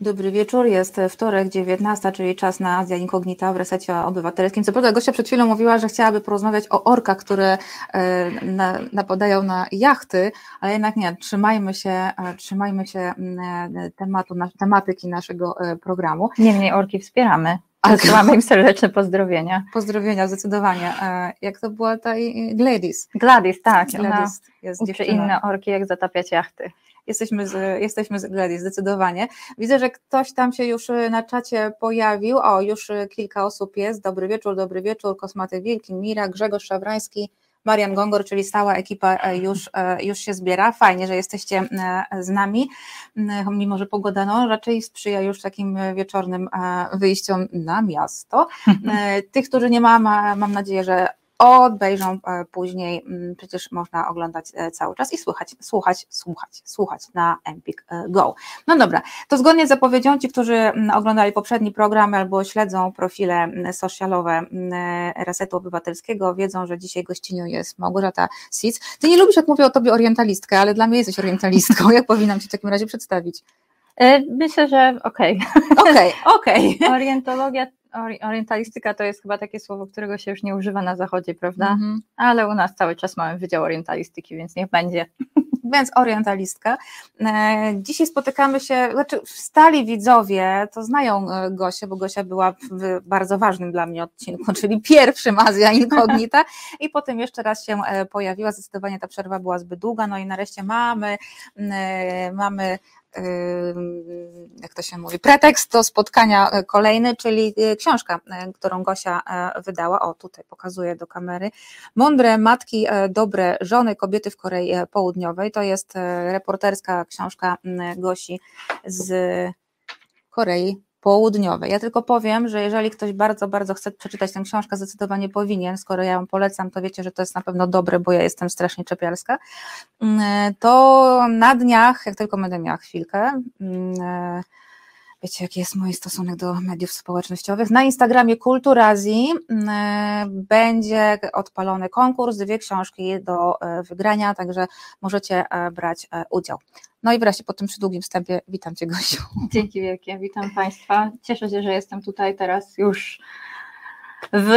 Dobry wieczór, jest wtorek, 19, czyli czas na Azja Incognita w resecie obywatelskim. Co prawda Gosia przed chwilą mówiła, że chciałaby porozmawiać o orkach, które e, napadają na jachty, ale jednak nie, trzymajmy się, e, trzymajmy się mm, tematu, tematyki naszego e, programu. Niemniej orki wspieramy. Wysyłamy im serdeczne pozdrowienia. Pozdrowienia, zdecydowanie. Jak to była ta Gladys? Gladys, tak. Gladys jest uczy inne orki, jak zatapiać jachty jesteśmy z, jesteśmy zdecydowanie. Widzę, że ktoś tam się już y, na czacie pojawił. O, już y, kilka osób jest. Dobry wieczór, dobry wieczór. Kosmaty Wilki, Mira, Grzegorz Szawrański, Marian Gongor, czyli stała ekipa e, już, e, już się zbiera. Fajnie, że jesteście e, z nami, mimo że pogoda no, raczej sprzyja już takim wieczornym wyjściom na miasto. Tych, którzy nie ma, mam nadzieję, że obejrzą e, później, mm, przecież można oglądać e, cały czas i słuchać, słuchać, słuchać, słuchać na Empik e, Go. No dobra, to zgodnie z zapowiedzią ci, którzy mm, oglądali poprzedni program albo śledzą profile mm, socialowe Resetu Obywatelskiego, wiedzą, że dzisiaj gościnią jest Małgorzata Sic. Ty nie lubisz, jak mówię o tobie orientalistkę, ale dla mnie jesteś orientalistką. Jak powinnam ci w takim razie przedstawić? Myślę, że okej. Okej, okej. Orientologia orientalistyka to jest chyba takie słowo, którego się już nie używa na zachodzie, prawda? -hmm. Ale u nas cały czas mamy Wydział Orientalistyki, więc niech będzie. Więc orientalistka. E, dzisiaj spotykamy się, znaczy stali widzowie to znają e, Gosię, bo Gosia była w bardzo ważnym dla mnie odcinku, czyli pierwszym Azja Incognita i potem jeszcze raz się e, pojawiła, zdecydowanie ta przerwa była zbyt długa, no i nareszcie mamy, mamy jak to się mówi, pretekst do spotkania e, kolejny, czyli e, książka, e, którą Gosia wydała. O, tutaj pokazuję do kamery. Mądre matki, dobre żony, kobiety w Korei Południowej. To jest reporterska książka Gosi z Korei południowej. Ja tylko powiem, że jeżeli ktoś bardzo, bardzo chce przeczytać tę książkę, zdecydowanie powinien, skoro ja ją polecam, to wiecie, że to jest na pewno dobre, bo ja jestem strasznie czepialska, mm, to na dniach, jak tylko będę miała chwilkę, mm, wiecie, jaki jest mój stosunek do mediów społecznościowych. Na Instagramie Kulturazji mm, będzie odpalony konkurs, dwie książki do e, wygrania, także możecie e, brać e, udział. No i wreszcie po tym przydługim wstępie witam Cię Gosiu. Dzięki wielkie, witam Państwa. Cieszę się, że jestem tutaj teraz już w,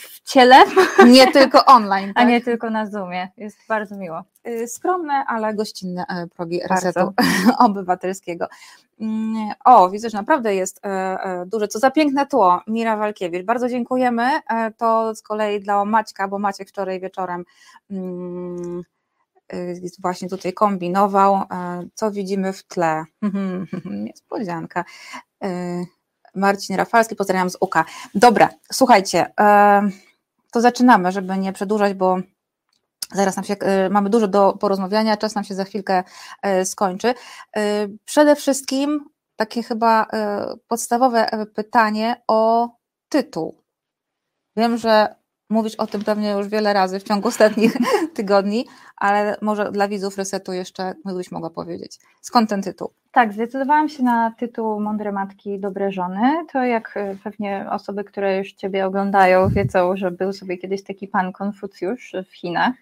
w ciele. Nie tylko online. Tak? A nie tylko na Zoomie. Jest bardzo miło. Y, skromne, ale gościnne e, progi Resetu Obywatelskiego. Mm, o, widzę, że naprawdę jest e, e, duże, co za piękne tło, Mira Walkiewicz. Bardzo dziękujemy. To z kolei dla Maćka, bo Maciek wczoraj wieczorem mm, Y, właśnie tutaj kombinował, co widzimy w tle. Niespodzianka. Marcin Rafalski, pozdrawiam z UKA. Dobra, słuchajcie, to zaczynamy, żeby nie przedłużać, bo zaraz nam się, y, mamy dużo do porozmawiania, czas nam się za chwilkę skończy. Przede wszystkim takie chyba podstawowe pytanie o tytuł. Wiem, że Mówisz o tym pewnie już wiele razy w ciągu ostatnich tygodni, ale może dla widzów resetu jeszcze gdybyś mogła powiedzieć. Skąd ten tytuł? Tak, zdecydowałam się na tytuł Mądre Matki, Dobre Żony. To jak e, pewnie osoby, które już Ciebie oglądają, wiedzą, że był sobie kiedyś taki pan Konfucjusz w Chinach.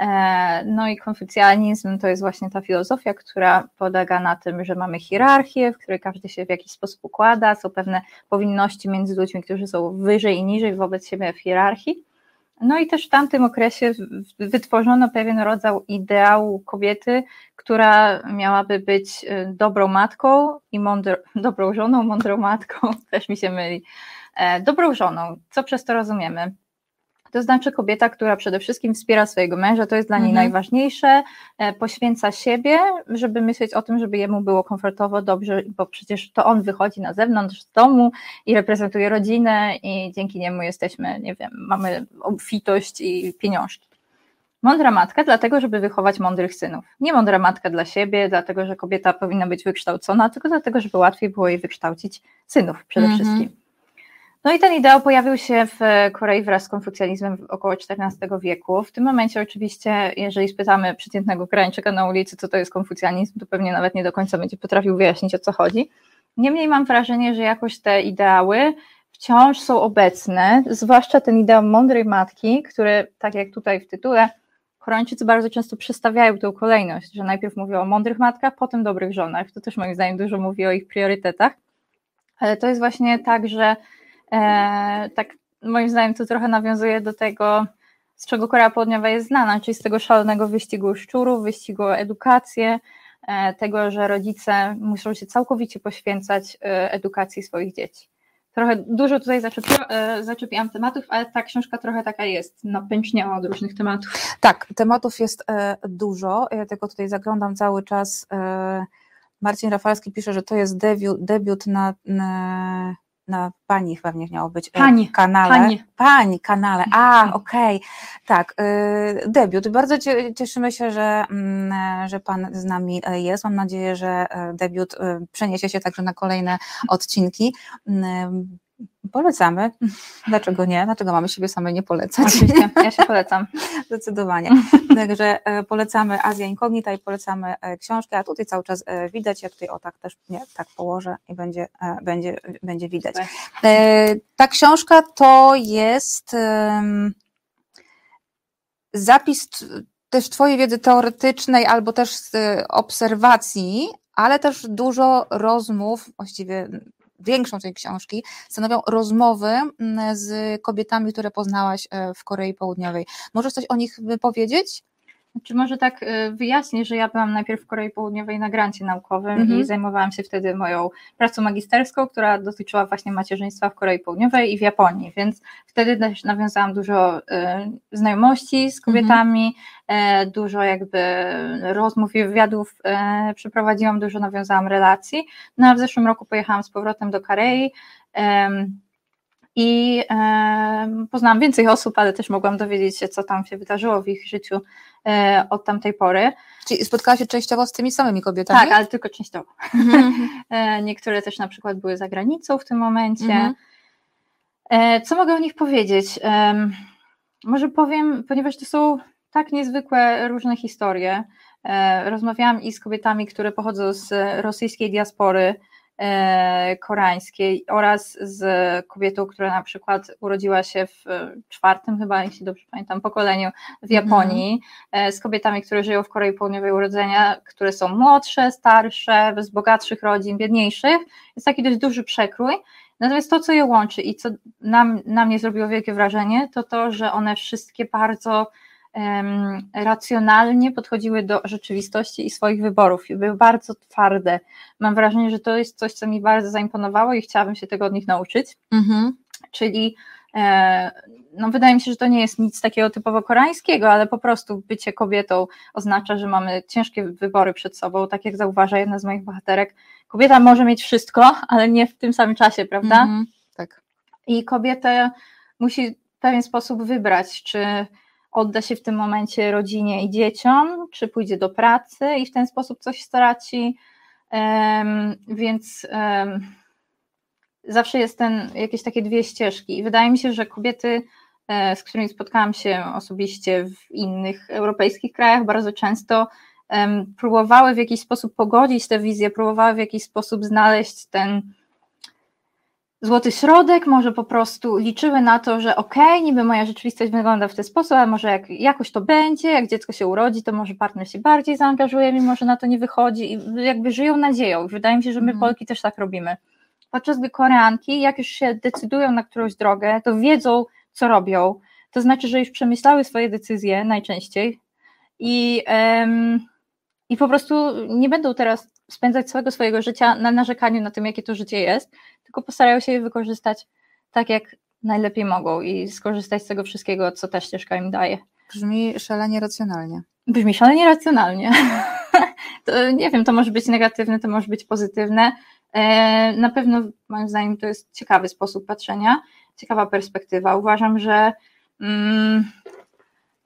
E, no i konfucjanizm to jest właśnie ta filozofia, która polega na tym, że mamy hierarchię, w której każdy się w jakiś sposób układa, są pewne powinności między ludźmi, którzy są wyżej i niżej wobec siebie w hierarchii. No i też w tamtym okresie wytworzono pewien rodzaj ideału kobiety, która miałaby być e, dobrą matką i mądrą, dobrą żoną, mądrą matką, też mi się myli, e, dobrą żoną. Co przez to rozumiemy? To znaczy kobieta, która przede wszystkim wspiera swojego męża, to jest dla niej mhm. najważniejsze, e, poświęca siebie, żeby myśleć o tym, żeby jemu było komfortowo, dobrze, bo przecież to on wychodzi na zewnątrz z domu i reprezentuje rodzinę i dzięki niemu jesteśmy, nie wiem, mamy obfitość i pieniążki. Mądra matka, dlatego, żeby wychować mądrych synów. Nie mądra matka dla siebie, dlatego, że kobieta powinna być wykształcona, tylko dlatego, żeby łatwiej było jej wykształcić synów przede mhm. wszystkim. No i ten ideał pojawił się w Korei wraz z konfucjanizmem około XIV wieku. W tym momencie oczywiście, jeżeli spytamy przeciętnego Koreańczyka na ulicy, co to jest konfucjanizm, to pewnie nawet nie do końca będzie potrafił wyjaśnić, o co chodzi. Niemniej mam wrażenie, że jakoś te ideały wciąż są obecne, zwłaszcza ten ideał mądrej matki, który, tak jak tutaj w tytule, Koreańczycy bardzo często przestawiają tę kolejność, że najpierw mówią o mądrych matkach, potem dobrych żonach. To też moim zdaniem dużo mówi o ich priorytetach. Ale to jest właśnie tak, że e, tak moim zdaniem to trochę nawiązuje do tego, z czego Korea Południowa jest znana, czyli z tego szalonego wyścigu szczurów, wyścigu o edukację, e, tego, że rodzice muszą się całkowicie poświęcać e, edukacji swoich dzieci. Trochę dużo tutaj zaczepi, e, zaczepiłam tematów, ale ta książka trochę taka jest, napęczniała od różnych tematów. Tak, tematów jest dużo, ja tylko tutaj zaglądam cały czas. Marcin Rafalski pisze, że to jest debiut, debiut na, na na pani chyba nie miało być pani, kanale. Pani. pani kanale. A, okej. Okay. Tak, y, debiut. Bardzo cieszymy się, że, mm, że pan z nami e, jest. Mam nadzieję, że e, debiut e, przeniesie się także na kolejne odcinki. Polecamy. Dlaczego nie? Dlaczego mamy siebie same nie polecać? Oczywiście, ja się polecam. Zdecydowanie. Także e, polecamy Azja Inkognita i polecamy e, książkę, a tutaj cały czas e, widać, ja tutaj o tak też nie, tak położę i będzie, będzie, będzie widać. Ta książka to jest zapis też Twojej wiedzy teoretycznej albo też z obserwacji, ale też dużo rozmów, właściwie większą tej książki, stanowią rozmowy mm, z kobietami, które poznałaś e, w Korei Południowej. Możesz coś o nich powiedzieć? Czy może tak y, wyjaśnię, że ja byłam najpierw w Korei Południowej na grancie naukowym mhm. i zajmowałam się wtedy moją pracą magisterską, która dotyczyła właśnie macierzyństwa w Korei Południowej i w Japonii, więc wtedy też nawiązałam dużo y, znajomości z kobietami, mhm. dużo jakby rozmów i wywiadów y, przeprowadziłam, dużo nawiązałam relacji. No a w zeszłym roku pojechałam z powrotem do Korei i poznałam więcej osób, ale też mogłam dowiedzieć się, co tam się wydarzyło w ich życiu e, od tamtej pory. Czyli spotkałaś się częściowo z tymi samymi kobietami? Tak, ale tylko częściowo. Mhm. e, niektóre też na przykład były za granicą w tym momencie. Mhm. E, co mogę o nich powiedzieć? może powiem, ponieważ to są tak niezwykłe różne historie. Rozmawiałam i z kobietami, które pochodzą z rosyjskiej diaspory, koreańskiej oraz z kobietą, która na przykład urodziła się w czwartym chyba, jeśli dobrze pamiętam, pokoleniu w Japonii, mm. z kobietami, które żyją w Korei Południowej urodzenia, które są młodsze, starsze, z bogatszych rodzin, biedniejszych. Jest taki dość duży przekrój. Natomiast to, co je łączy i co nam, na mnie zrobiło wielkie wrażenie, to to, że one wszystkie bardzo racjonalnie podchodziły do rzeczywistości i swoich wyborów i były bardzo twarde. Mam wrażenie, że to jest coś, co mi bardzo zaimponowało i chciałabym się tego od nich nauczyć. Mhm. Czyli e, no wydaje mi się, że to nie jest nic takiego typowo koreańskiego, ale po prostu bycie kobietą oznacza, że mamy ciężkie wybory przed sobą, tak jak zauważa jedna z moich bohaterek. Kobieta może mieć wszystko, ale nie w tym samym czasie, prawda? Mhm, tak. I kobieta musi w pewien sposób wybrać, czy odda się w tym momencie rodzinie i dzieciom, czy pójdzie do pracy i w ten sposób coś straci. Um, więc um, zawsze jest ten, jakieś takie dwie ścieżki. I wydaje mi się, że kobiety, e, z którymi spotkałam się osobiście w innych europejskich krajach, bardzo często um, próbowały w jakiś sposób pogodzić te wizje, próbowały w jakiś sposób znaleźć ten złoty środek, może po prostu liczyły na to, że okej, okay, niby moja rzeczywistość wygląda w ten sposób, ale może jak jakoś to będzie, jak dziecko się urodzi, to może partner się bardziej zaangażuje, mimo że na to nie wychodzi i jakby żyją nadzieją. Wydaje mi się, że my mm. Polki też tak robimy. Podczas gdy Koreanki, jak już się decydują na którąś drogę, to wiedzą, co robią. To znaczy, że już przemyślały swoje decyzje najczęściej i, um, i po prostu nie będą teraz spędzać całego swojego życia na narzekaniu na tym, jakie to życie jest, tylko postarają się je wykorzystać tak, jak najlepiej mogą i skorzystać z tego wszystkiego, co ta ścieżka im daje. Brzmi szalenie racjonalnie. Brzmi szalenie racjonalnie. to, nie wiem, to może być negatywne, to może być pozytywne. E, na pewno, moim zdaniem, to jest ciekawy sposób patrzenia, ciekawa perspektywa. Uważam, że mm,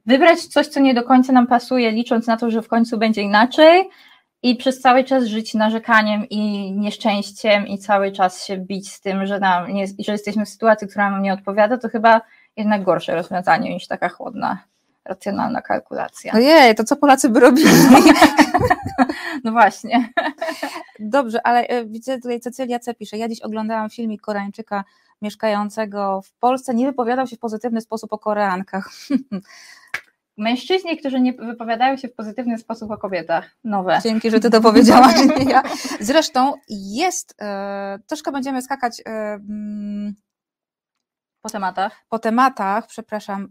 wybrać coś, co nie do końca nam pasuje, licząc na to, że w końcu będzie inaczej, i przez cały czas żyć narzekaniem i nieszczęściem i cały czas się bić z tym, że, nam nie, że jesteśmy w sytuacji, która nam nie odpowiada, to chyba jednak gorsze rozwiązanie niż taka chłodna, racjonalna kalkulacja. Ojej, to co Polacy by robili? no właśnie. Dobrze, ale e, widzę tutaj Cecylia C. pisze, ja dziś oglądałam filmik Koreańczyka mieszkającego w Polsce, nie wypowiadał się w pozytywny sposób o Koreankach. mężczyźni, którzy nie wypowiadają się w pozytywny sposób o kobietach. Nowe. Dzięki, że ty to powiedziałaś. ja. Zresztą jest, e, troszkę będziemy skakać e, mm, po tematach? Po tematach, przepraszam.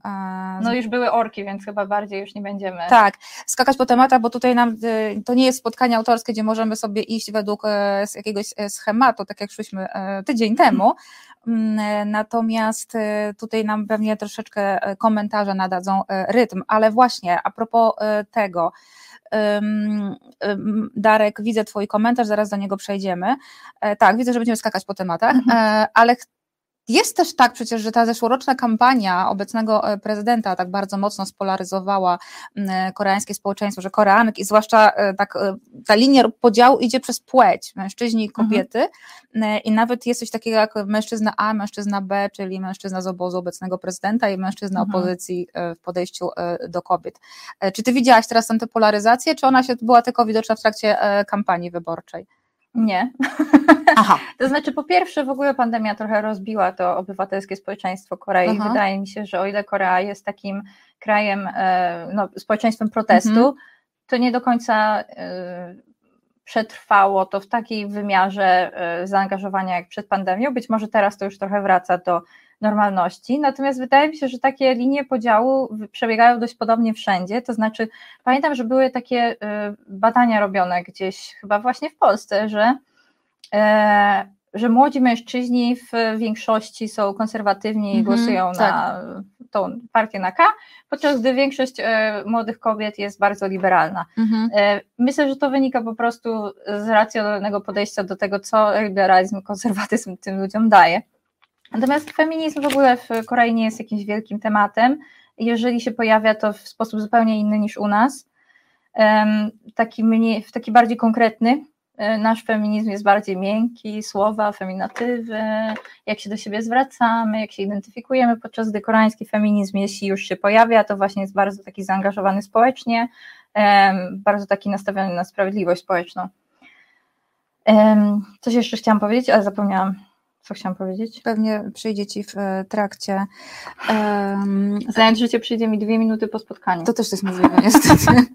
No już były orki, więc chyba bardziej już nie będziemy. Tak, skakać po tematach, bo tutaj nam y, to nie jest spotkanie autorskie, gdzie możemy sobie iść według e, jakiegoś e, schematu, tak jak szliśmy e, tydzień temu. Mm, natomiast tutaj nam pewnie troszeczkę komentarze nadadzą rytm, ale właśnie a propos tego, Darek, widzę Twój komentarz, zaraz do niego przejdziemy. Tak, widzę, że będziemy skakać po tematach, mhm. ale jest też tak przecież, że ta zeszłoroczna kampania obecnego e, prezydenta tak bardzo mocno spolaryzowała e, koreańskie społeczeństwo, że Koreanki, zwłaszcza e, tak, ta linia podziału idzie przez płeć, mężczyźni i mhm. kobiety mhm. i nawet jest coś takiego jak mężczyzna A, mężczyzna B, czyli mężczyzna z obozu obecnego prezydenta i mężczyzna mhm. opozycji w podejściu do kobiet. Czy ty widziałaś teraz tę polaryzację, czy ona się była tylko widoczna w trakcie kampanii wyborczej? Nie. Aha. to znaczy, po pierwsze, w ogóle pandemia trochę rozbiła to obywatelskie społeczeństwo Korei. Aha. Wydaje mi się, że o ile Korea jest takim krajem, e, no, społeczeństwem protestu, mhm. to nie do końca e, przetrwało to w takiej wymiarze e, zaangażowania jak przed pandemią. Być może teraz to już trochę wraca do normalności. Natomiast wydaje mi się, że takie linie podziału przebiegają dość podobnie wszędzie. To znaczy, pamiętam, że były takie badania robione gdzieś, chyba właśnie w Polsce, że, że młodzi mężczyźni w większości są konserwatywni i -hmm, głosują tak. na tą partię na K, podczas gdy większość e, młodych kobiet jest bardzo liberalna. Mm -hmm. Myślę, że to wynika po prostu z racjonalnego podejścia do tego, co liberalizm, konserwatyzm tym ludziom daje. Natomiast feminizm w ogóle w Korei nie jest jakimś wielkim tematem. Jeżeli się pojawia, to w sposób zupełnie inny niż u nas. Taki, mniej, taki bardziej konkretny. E, nasz feminizm jest bardziej miękki, słowa, feminatywy, jak się do siebie zwracamy, jak się identyfikujemy, podczas gdy koreański feminizm, jeśli już się pojawia, to właśnie jest bardzo taki zaangażowany społecznie, bardzo taki nastawiony na sprawiedliwość społeczną. Coś jeszcze chciałam powiedzieć, ale zapomniałam co chciałam powiedzieć? Pewnie przyjdzie Ci w e, trakcie. Um, Zająć życie przyjdzie mi dwie minuty po spotkaniu. To też jest możliwe, niestety.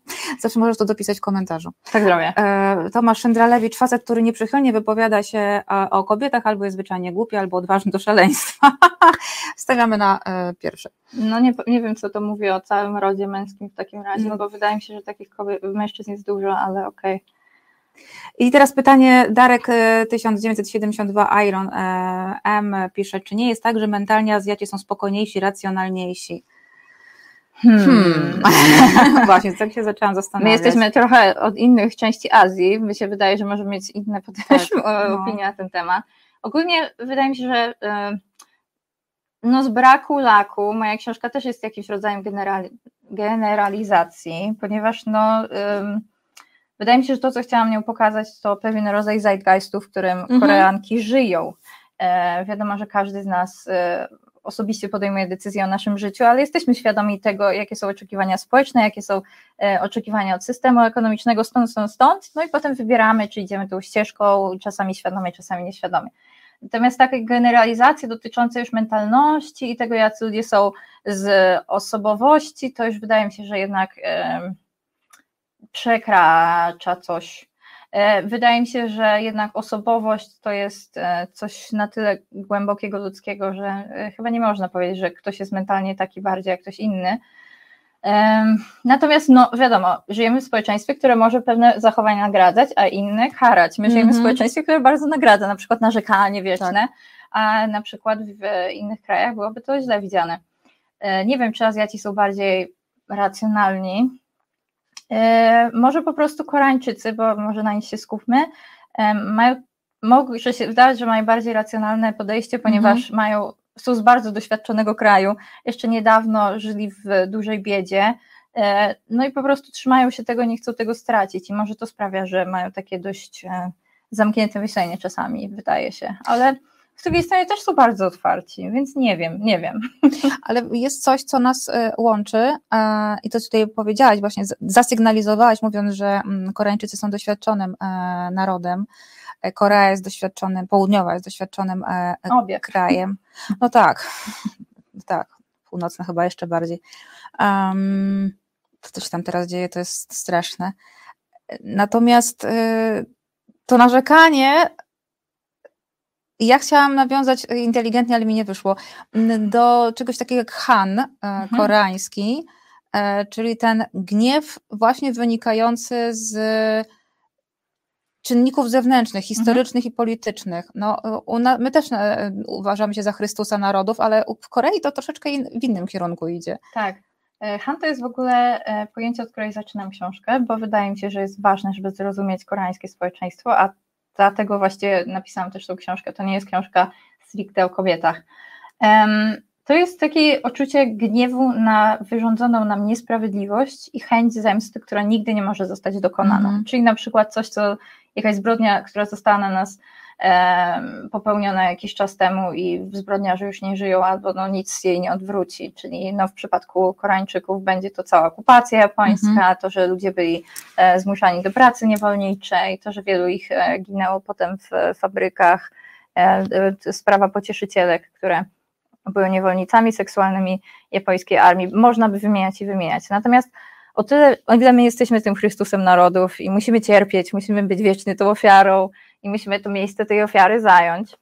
Zawsze możesz to dopisać w komentarzu. Tak zrobię. E, Tomasz Szyndralewicz, facet, który nie nieprzychylnie wypowiada się o kobietach, albo jest zwyczajnie głupi, albo odważny do szaleństwa. Stawiamy na e, pierwsze. No nie, nie wiem, co to mówi o całym rodzie męskim w takim razie, no bo wydaje mi się, że takich kobiet, mężczyzn jest dużo, ale okej. Okay. I teraz pytanie Darek 1972 e, Iron e, M pisze, czy nie jest tak, że mentalnie Azjaci są spokojniejsi, racjonalniejsi? Hmm. hmm. Właśnie, tak się zaczęłam zastanawiać. My jesteśmy trochę od innych części Azji, mi się wydaje, że możemy mieć inne też tak, no. opinie na ten temat. Ogólnie wydaje mi się, że e, no z braku laku, moja książka też jest jakimś rodzajem generalizacji, ponieważ no Wydaje mi się, że to, co chciałam nią pokazać, to pewien rodzaj zeitgeistu, w którym mhm. Koreanki żyją. E, wiadomo, że każdy z nas e, osobiście podejmuje decyzje o naszym życiu, ale jesteśmy świadomi tego, jakie są oczekiwania społeczne, jakie są e, oczekiwania od systemu ekonomicznego, stąd, stąd, stąd, no i potem wybieramy, czy idziemy tą ścieżką, czasami świadomie, czasami nieświadomie. Natomiast takie generalizacje dotyczące już mentalności i tego, jacy ludzie są z osobowości, to już wydaje mi się, że jednak przekracza coś. E, wydaje mi się, że jednak osobowość to jest e, coś na tyle głębokiego ludzkiego, że e, chyba nie można powiedzieć, że ktoś jest mentalnie taki bardziej jak ktoś inny. Natomiast, no wiadomo, żyjemy w społeczeństwie, które może pewne zachowania nagradzać, a inne karać. My żyjemy mm -hmm. w mhm. społeczeństwie, które bardzo nagradza, na przykład narzekanie wieczne, tak. a na przykład w innych krajach byłoby to źle widziane. Nie wiem, czy Azjaci są bardziej racjonalni, może po prostu Koreańczycy, bo może na nich się skupmy, e, mają, mogą się wydawać, że mają bardziej racjonalne podejście, ponieważ mhm. mają, są z bardzo doświadczonego kraju, jeszcze niedawno żyli w dużej biedzie, e, no i po prostu trzymają się tego, nie chcą tego stracić. I może to sprawia, że mają takie dość zamknięte myślenie czasami, wydaje się, ale z drugiej strony też są bardzo otwarci, więc nie wiem, nie wiem. Ale jest coś, co nas e, łączy e, i to tutaj powiedziałaś, właśnie zasygnalizowałaś, mówiąc, że mm, Koreańczycy są doświadczonym e, narodem, Korea jest doświadczonym, południowa jest doświadczonym Obie. krajem. No tak, tak, północne chyba jeszcze bardziej. Um, to, co się tam teraz dzieje, to jest straszne. Natomiast to narzekanie ja chciałam nawiązać inteligentnie, ale mi nie wyszło, do czegoś takiego jak Han, e, mhm. koreański, e, czyli ten gniew właśnie wynikający z czynników zewnętrznych, mhm. historycznych mhm. i politycznych. No, my też e, uważamy się za Chrystusa narodów, ale w Korei to troszeczkę in, w innym kierunku idzie. Tak. Han to jest w ogóle pojęcie, od której zaczynam książkę, bo wydaje mi się, że jest ważne, żeby zrozumieć koreańskie społeczeństwo, a dlatego właśnie napisałam też tą książkę. To nie jest książka stricte o kobietach. To jest takie uczucie gniewu na wyrządzoną nam niesprawiedliwość i chęć zemsty, która nigdy nie może zostać dokonana. Mm. Czyli na przykład coś, co jakaś zbrodnia, która została na nas popełniona jakiś czas temu i zbrodniarze już nie żyją, albo no nic jej nie odwróci, czyli no w przypadku Koreańczyków będzie to cała okupacja japońska, mhm. to, że ludzie byli e, zmuszani do pracy niewolniczej, to, że wielu ich e, ginęło potem w fabrykach, e, sprawa pocieszycielek, które były niewolnicami seksualnymi japońskiej armii. Można by wymieniać i wymieniać. Natomiast o tyle, o ile my jesteśmy tym Chrystusem narodów i musimy cierpieć, musimy być wiecznie tą ofiarą, i musimy to miejsce tej ofiary zająć.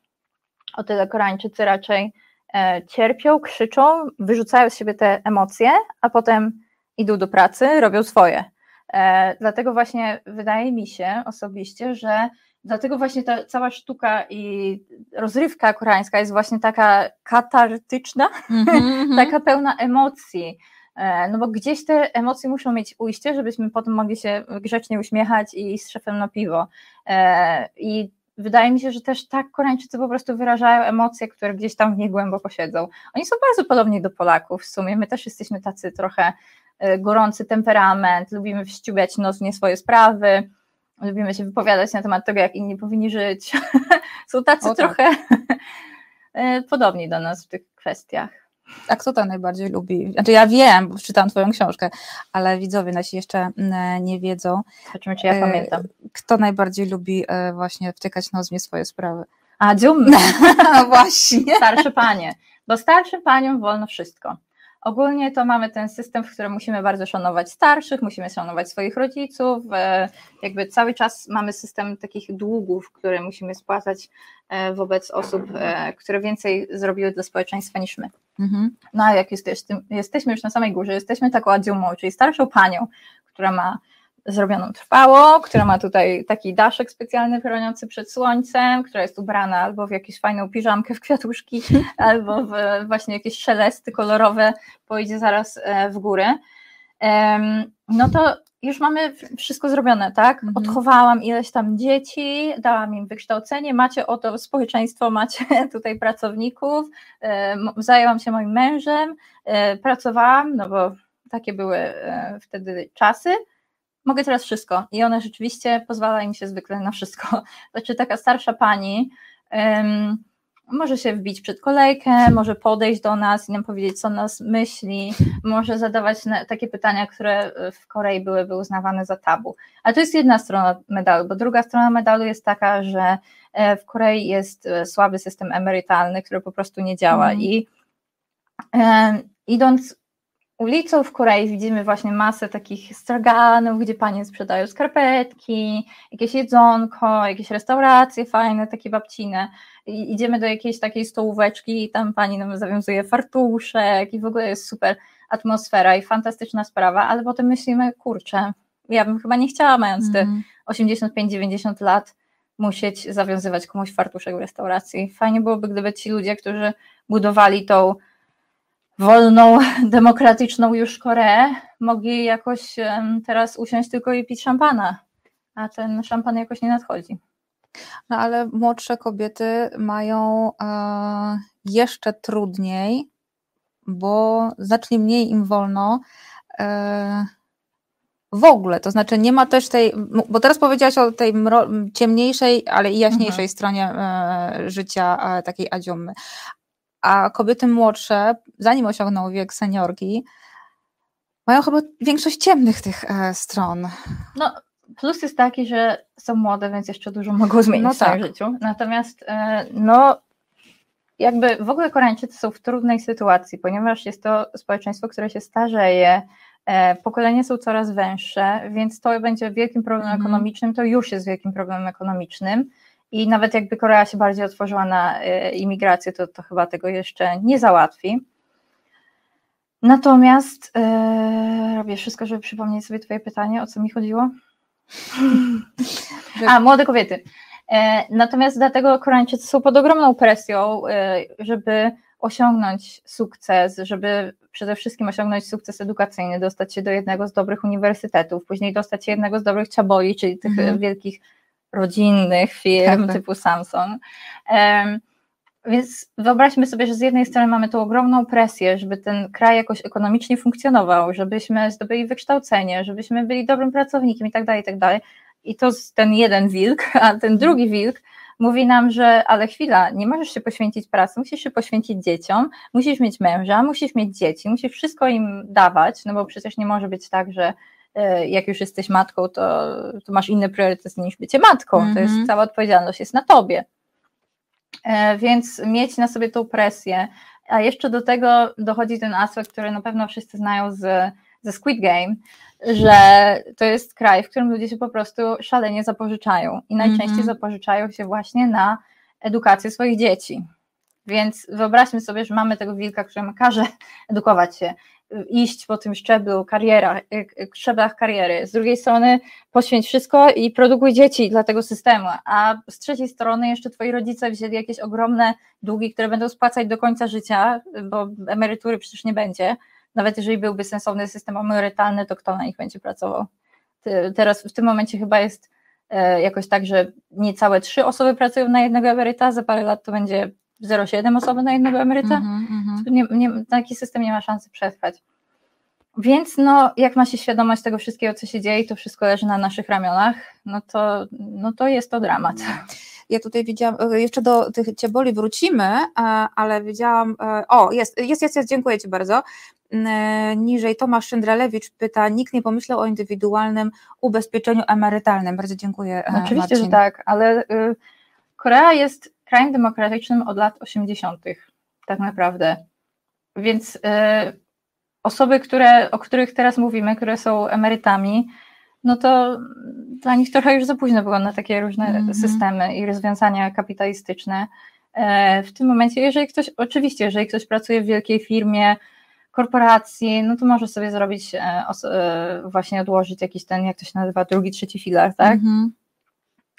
O tyle Koreańczycy raczej e, cierpią, krzyczą, wyrzucają z siebie te emocje, a potem idą do pracy, robią swoje. E, dlatego właśnie wydaje mi się osobiście, że dlatego właśnie ta cała sztuka i rozrywka koreańska jest właśnie taka katartyczna, mm -hmm. taka pełna emocji. E, no bo gdzieś te emocje muszą mieć ujście, żebyśmy potem mogli się grzecznie uśmiechać i z szefem na piwo. E, I wydaje mi się, że też tak Koreańczycy po prostu wyrażają emocje, które gdzieś tam w nich głęboko siedzą. Oni są bardzo podobni do Polaków w sumie. My też jesteśmy tacy trochę e, gorący temperament, lubimy wściubiać nos w nie swoje sprawy, lubimy się wypowiadać na temat tego, jak inni powinni żyć. są tacy o, tak. trochę podobni do nas w tych kwestiach. A kto to najbardziej lubi? Znaczy ja wiem, bo czytam twoją książkę, ale widzowie nasi jeszcze mm, nie wiedzą. Zobaczymy, czy ja pamiętam. Kto najbardziej lubi e, właśnie wtykać nie swoje sprawy? A, dzium. no właśnie. Starsze panie. Bo starszym paniom wolno wszystko. Ogólnie to mamy ten system, w którym musimy bardzo szanować starszych, musimy szanować swoich rodziców. E, jakby cały czas mamy system takich długów, które musimy spłacać e, wobec osób, e, które więcej zrobiły dla społeczeństwa niż my. Mhm. No a jak jesteś, jesteśmy już na samej górze, jesteśmy taką adziumą, czyli starszą panią, która ma zrobioną trwało, która ma tutaj taki daszek specjalny chroniący przed słońcem, która jest ubrana albo w jakąś fajną piżamkę w kwiatuszki, albo w właśnie jakieś szelesty kolorowe, pójdzie zaraz e, w górę. No to już mamy wszystko zrobione, tak? Mhm. Odchowałam ileś tam dzieci, dałam im wykształcenie, macie oto społeczeństwo, macie tutaj pracowników, zajęłam się moim mężem, e, pracowałam, no bo takie były e, wtedy czasy mogę teraz wszystko. I ona rzeczywiście pozwala im się zwykle na wszystko. Znaczy taka starsza pani um, może się wbić przed kolejkę, może podejść do nas i nam powiedzieć, co nas myśli, może zadawać takie pytania, które w Korei byłyby uznawane za tabu. Ale to jest jedna strona medalu, bo druga strona medalu jest taka, że e, w Korei jest e, słaby system emerytalny, który po prostu nie działa mm. i e, idąc ulicą w Korei widzimy właśnie masę takich straganów, gdzie panie sprzedają skarpetki, jakieś jedzonko, jakieś restauracje fajne, takie babcine. I idziemy do jakiejś takiej stołóweczki i tam pani nam zawiązuje fartuszek i w ogóle jest super atmosfera i fantastyczna sprawa, ale potem myślimy, kurczę, ja bym chyba nie chciała, mając te 85-90 mhm. lat, musieć zawiązywać komuś fartuszek w restauracji. Fajnie byłoby, gdyby ci ludzie, którzy budowali tą wolną, demokratyczną już Koreę, mogli jakoś teraz usiąść tylko i pić szampana, a ten szampan jakoś nie nadchodzi. No ale młodsze kobiety mają e, jeszcze trudniej, bo znacznie mniej im wolno. E, w ogóle, to znaczy nie ma też tej, bo teraz powiedziałaś o tej ciemniejszej, ale i jaśniejszej mhm. stronie e, życia e, takiej adziumy, a kobiety młodsze, zanim osiągną wiek seniorki, mają chyba większość ciemnych tych e, stron. No, plus jest taki, że są młode, więc jeszcze dużo mogą zmienić no w tak. życiu. Natomiast e, no, jakby w ogóle Koreańczycy są w trudnej sytuacji, ponieważ jest to społeczeństwo, które się starzeje, e, pokolenia są coraz węższe, więc to będzie wielkim problemem mhm. ekonomicznym, to już jest wielkim problemem ekonomicznym. I nawet jakby Korea się bardziej otworzyła na e, imigrację, to, to chyba tego jeszcze nie załatwi. Natomiast yy, robię wszystko, żeby przypomnieć sobie Twoje pytanie, o co mi chodziło. A, młode kobiety. E, natomiast dlatego Koreańczycy są pod ogromną presją, e, żeby osiągnąć sukces, żeby przede wszystkim osiągnąć sukces edukacyjny, dostać się do jednego z dobrych uniwersytetów, później dostać się jednego z dobrych ciaboli, czyli tych mhm. wielkich rodzinnych firm tak, tak. typu Samsung. Więc wyobraźmy sobie, że z jednej strony mamy tu ogromną presję, żeby ten kraj jakoś ekonomicznie funkcjonował, żebyśmy zdobyli wykształcenie, żebyśmy byli dobrym pracownikiem i tak dalej, i tak dalej. I to ten jeden wilk, a ten drugi wilk mówi nam, że ale chwila, nie możesz się poświęcić pracy, musisz się poświęcić dzieciom, musisz mieć męża, musisz mieć dzieci, musisz wszystko im dawać, no bo przecież nie może być tak, że jak już jesteś matką, to, to masz inne priorytety niż bycie matką. Mm -hmm. To jest mhm. cała odpowiedzialność jest na tobie. E, więc mieć na sobie tą presję. A jeszcze do tego dochodzi ten aspekt, który na pewno wszyscy znają z, ze Squid Game, że to jest kraj, w którym ludzie się po prostu szalenie zapożyczają i najczęściej mm -hmm. zapożyczają się właśnie na edukację swoich dzieci. Więc wyobraźmy sobie, że mamy tego wilka, który każe edukować się iść po tym szczeblu kariera, y, y, szczeblach kariery. Z drugiej strony poświęć wszystko i produkuj dzieci dla tego systemu, a z trzeciej strony jeszcze twoi rodzice wzięli jakieś ogromne długi, które będą spłacać do końca życia, bo emerytury przecież nie będzie. Nawet jeżeli byłby sensowny system emerytalny, to kto na nich będzie pracował? Teraz w tym momencie chyba jest e, jakoś tak, że niecałe trzy osoby pracują na jednego emeryta, za parę lat to będzie 0,7 osoby na jednego emeryta. Mm -hmm. nie, nie, taki system nie ma szansy przetrwać. Więc no, jak ma się świadomość tego wszystkiego, co się dzieje, to wszystko leży na naszych ramionach, no to, no to jest to dramat. Ja tutaj widziałam, e, jeszcze do tych cieboli wrócimy, e, ale widziałam, e, o jest, jest, jest, jest dziękuję Ci bardzo. Niżej Tomasz Szyndralewicz pyta, nikt nie pomyślał o indywidualnym ubezpieczeniu emerytalnym. Bardzo dziękuję. Oczywiście, Marcin. że tak, ale Korea jest krajem demokratycznym od lat 80. tak naprawdę. Więc y, osoby, które, o których teraz mówimy, które są emerytami, no to dla nich trochę już za późno było na takie różne mm -hmm. systemy i rozwiązania kapitalistyczne. E, w tym momencie, jeżeli ktoś, oczywiście, jeżeli ktoś pracuje w wielkiej firmie, korporacji, no to może sobie zrobić, e, e, właśnie odłożyć jakiś ten, jak to się nazywa, drugi, trzeci filar, tak? Mm -hmm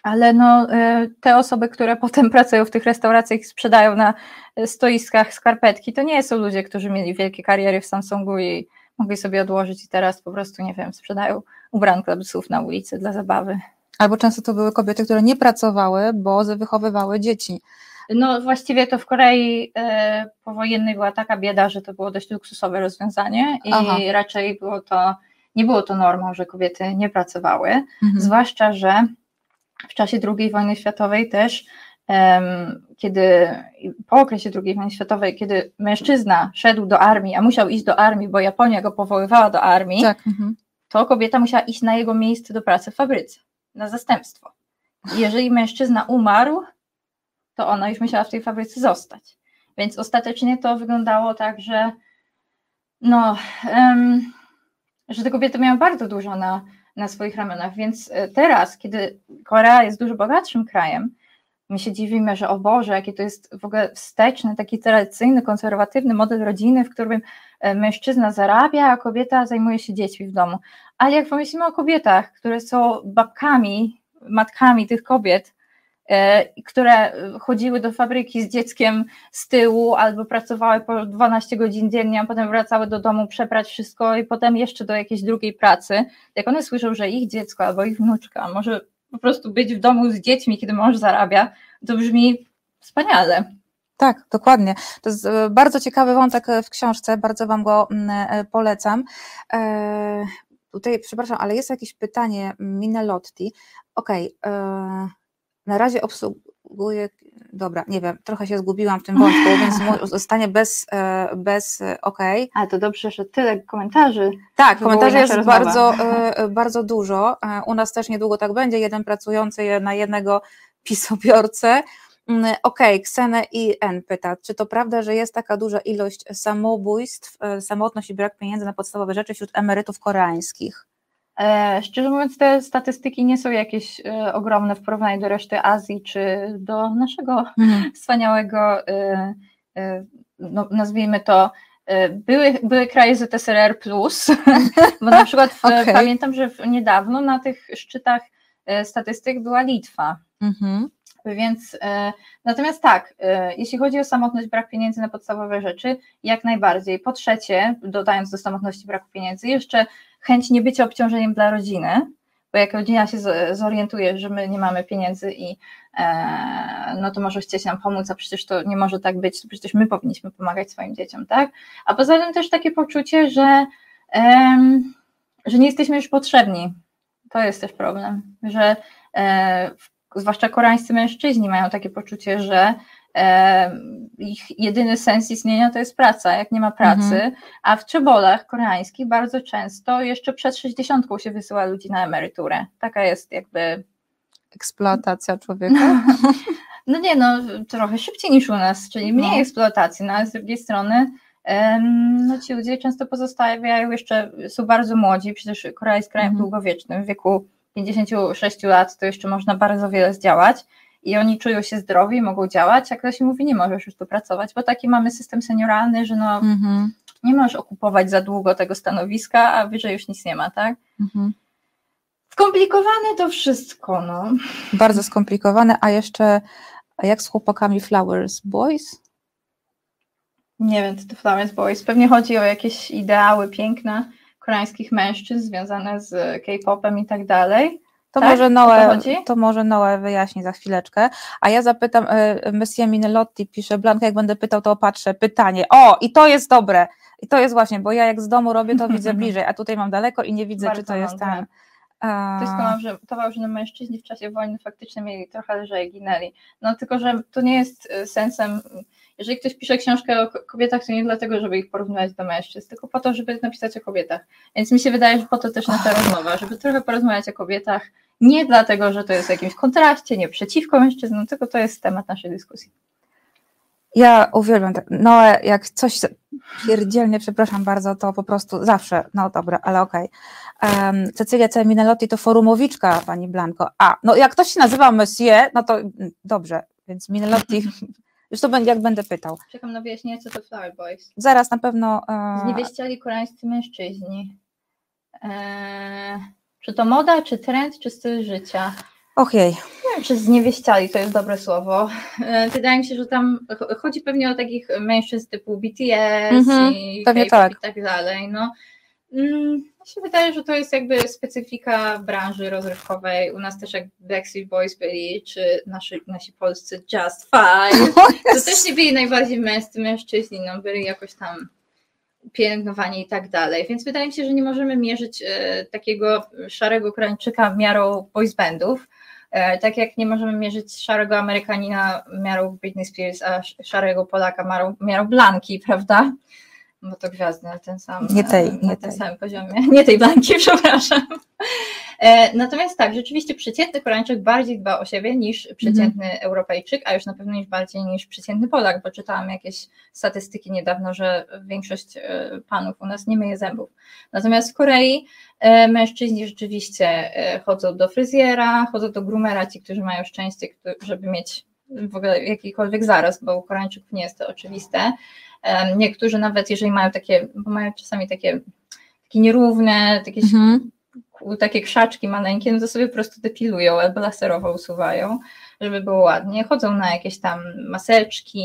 ale no, y, te osoby, które potem pracują w tych restauracjach i sprzedają na stoiskach skarpetki, to nie są ludzie, którzy mieli wielkie kariery w Samsungu i mogli sobie odłożyć i teraz po prostu, nie wiem, sprzedają ubranka psów na ulicy dla zabawy. Albo często to były kobiety, które nie pracowały, bo wychowywały dzieci. No właściwie to w Korei y, powojennej była taka bieda, że to było dość luksusowe rozwiązanie i Aha. raczej było to, nie było to normą, że kobiety nie pracowały, mhm. zwłaszcza, że w czasie II wojny światowej też, kiedy po okresie II wojny światowej, kiedy mężczyzna szedł do armii, a musiał iść do armii, bo Japonia go powoływała do armii, tak, mhm. to kobieta musiała iść na jego miejsce do pracy w fabryce, na zastępstwo. I jeżeli mężczyzna umarł, to ona już musiała w tej fabryce zostać. Więc ostatecznie to wyglądało tak, że no, um, że te kobiety miały bardzo dużo na, na swoich ramionach. Więc e, teraz, kiedy Korea jest dużo bogatszym krajem, my się dziwimy, że o Boże, jaki to jest w ogóle wsteczny, taki tradycyjny, konserwatywny model rodziny, w którym e, mężczyzna zarabia, a kobieta zajmuje się dziećmi w domu. Ale jak pomyślimy o kobietach, które są babkami, matkami tych kobiet, które chodziły do fabryki z dzieckiem z tyłu albo pracowały po 12 godzin dziennie, a potem wracały do domu przeprać wszystko i potem jeszcze do jakiejś drugiej pracy. Jak one słyszą, że ich dziecko albo ich wnuczka może po prostu być w domu z dziećmi, kiedy mąż zarabia, to brzmi wspaniale. Tak, dokładnie. To jest e, bardzo ciekawy wątek w książce, bardzo Wam go mm, e, polecam. tutaj, przepraszam, ale jest jakieś pytanie Minelotti. Okej, okay, na razie obsługuję, dobra, nie wiem, trochę się zgubiłam w tym wątku, więc zostanie bez, e, bez e, OK. Ale to dobrze, że tyle komentarzy. Tak, komentarzy jest bardzo, e, bardzo dużo. U nas też niedługo tak będzie, jeden pracujący na jednego pisobiorcę. Mm, okej, okay, Ksene i N pyta, czy to prawda, że jest taka duża ilość samobójstw, samotność i brak pieniędzy na podstawowe rzeczy wśród emerytów koreańskich? E, szczerze mówiąc, te statystyki nie są jakieś e, ogromne w porównaniu do reszty Azji czy do naszego mhm. wspaniałego, no, nazwijmy to, były, były kraje ZSRR plus, bo na przykład w, okay. pamiętam, że niedawno na tych szczytach statystyk była Litwa. Mhm. Więc e, natomiast tak, e, jeśli chodzi o samotność, brak pieniędzy na podstawowe rzeczy, jak najbardziej. Po trzecie, dodając do samotności braku pieniędzy, jeszcze chęć nie bycia obciążeniem dla rodziny, bo jak rodzina się zorientuje, że my nie mamy pieniędzy i e, no to może chcieć nam pomóc, a przecież to nie może tak być, przecież my powinniśmy pomagać swoim dzieciom, tak? A poza tym też takie poczucie, że, że nie jesteśmy już potrzebni. To jest też problem, że w zwłaszcza koreańscy mężczyźni mają takie poczucie, że e, ich jedyny sens istnienia to jest praca, jak nie ma pracy, mhm. a w czebolach koreańskich bardzo często jeszcze przed 60 się wysyła ludzi na emeryturę. Taka jest jakby eksploatacja człowieka. No nie, no trochę szybciej niż u nas, czyli mniej no. eksploatacji, no ale z drugiej strony no ci ludzie często pozostawiają jeszcze, są bardzo młodzi, przecież Korea jest krajem mhm. długowiecznym, w wieku 56 lat to jeszcze można bardzo wiele zdziałać i oni czują się zdrowi, mogą działać, a ktoś mówi, nie możesz już tu pracować, bo taki mamy system senioralny, że no mhm. nie możesz okupować za długo tego stanowiska, a wyżej już nic nie ma, tak? Mhm. Skomplikowane to wszystko, no. Bardzo skomplikowane, a jeszcze a jak z chłopakami Flowers Boys? Nie wiem, co to Flowers Boys. Pewnie chodzi o jakieś ideały piękne koreańskich mężczyzn związane z K-popem i tak dalej. To, tak? może Noe, to, to może Noe wyjaśni za chwileczkę. A ja zapytam, y, Messia Minelotti pisze, Blanka, jak będę pytał, to opatrzę pytanie. O, i to jest dobre. I to jest właśnie, bo ja jak z domu robię, to widzę bliżej, a tutaj mam daleko i nie widzę, Bardzo czy to jest ten. To jest to, że mężczyźni w czasie wojny faktycznie mieli trochę lżej, ginęli. No tylko, że to nie jest y, sensem jeżeli ktoś pisze książkę o kobietach, to nie dlatego, żeby ich porównywać do mężczyzn, tylko po to, żeby napisać o kobietach. Więc mi się wydaje, że po to też nasza rozmowa, żeby trochę porozmawiać o kobietach, nie dlatego, że to jest w jakimś kontraście, nie przeciwko mężczyznom, tylko to jest temat naszej dyskusji. Ja uwielbiam, no jak coś pierdzielnie, przepraszam bardzo, to po prostu zawsze, no dobra, ale okej. Okay. Um, Cecylia Ceminelotti to forumowiczka, pani Blanko. A, no jak ktoś się nazywa Monsieur, no to dobrze, więc Minelotti Już to jak będę pytał. Czekam na wyjaśnienie, co to Flower Boys. Zaraz na pewno. E... Zniewieściali koreańscy mężczyźni. E... Czy to moda, czy trend, czy styl życia? Okej. Okay. Nie wiem, czy zniewieściali to jest dobre słowo. E... Wydaje mi się, że tam chodzi pewnie o takich mężczyzn typu BTS mm-hmm, i, pewnie tak. i tak dalej. No. Mm, mi się wydaje, że to jest jakby specyfika branży rozrywkowej. U nas też jak Backstreet Boys byli, czy nasi, nasi polscy Just Five, to też nie byli najbardziej męscy mężczyźni, no byli jakoś tam pielęgnowani i tak dalej. Więc wydaje mi się, że nie możemy mierzyć e, takiego szarego Koreańczyka miarą boys bandów, e, tak jak nie możemy mierzyć szarego Amerykanina miarą Britney Spears, a szarego Polaka miarą, miarą Blanki, prawda? Bo to gwiazdy na tym samym, nie tej, nie na tym samym poziomie. Nie tej bańki, przepraszam. E, natomiast tak, rzeczywiście przeciętny Koreańczyk bardziej dba o siebie niż przeciętny mm. Europejczyk, a już na pewno niż bardziej niż przeciętny Polak, bo czytałam jakieś statystyki niedawno, że większość e, panów u nas nie myje zębów. Natomiast w Korei e, mężczyźni rzeczywiście chodzą do fryzjera, chodzą do groomera, ci, którzy mają szczęście, żeby mieć w ogóle jakikolwiek zaraz, bo u Koreańczyków nie jest to oczywiste. Niektórzy nawet, jeżeli mają takie, bo mają czasami takie, takie nierówne, takie, mhm. takie krzaczki maleńkie, no to sobie po prostu depilują albo laserowo usuwają, żeby było ładnie. Chodzą na jakieś tam maseczki,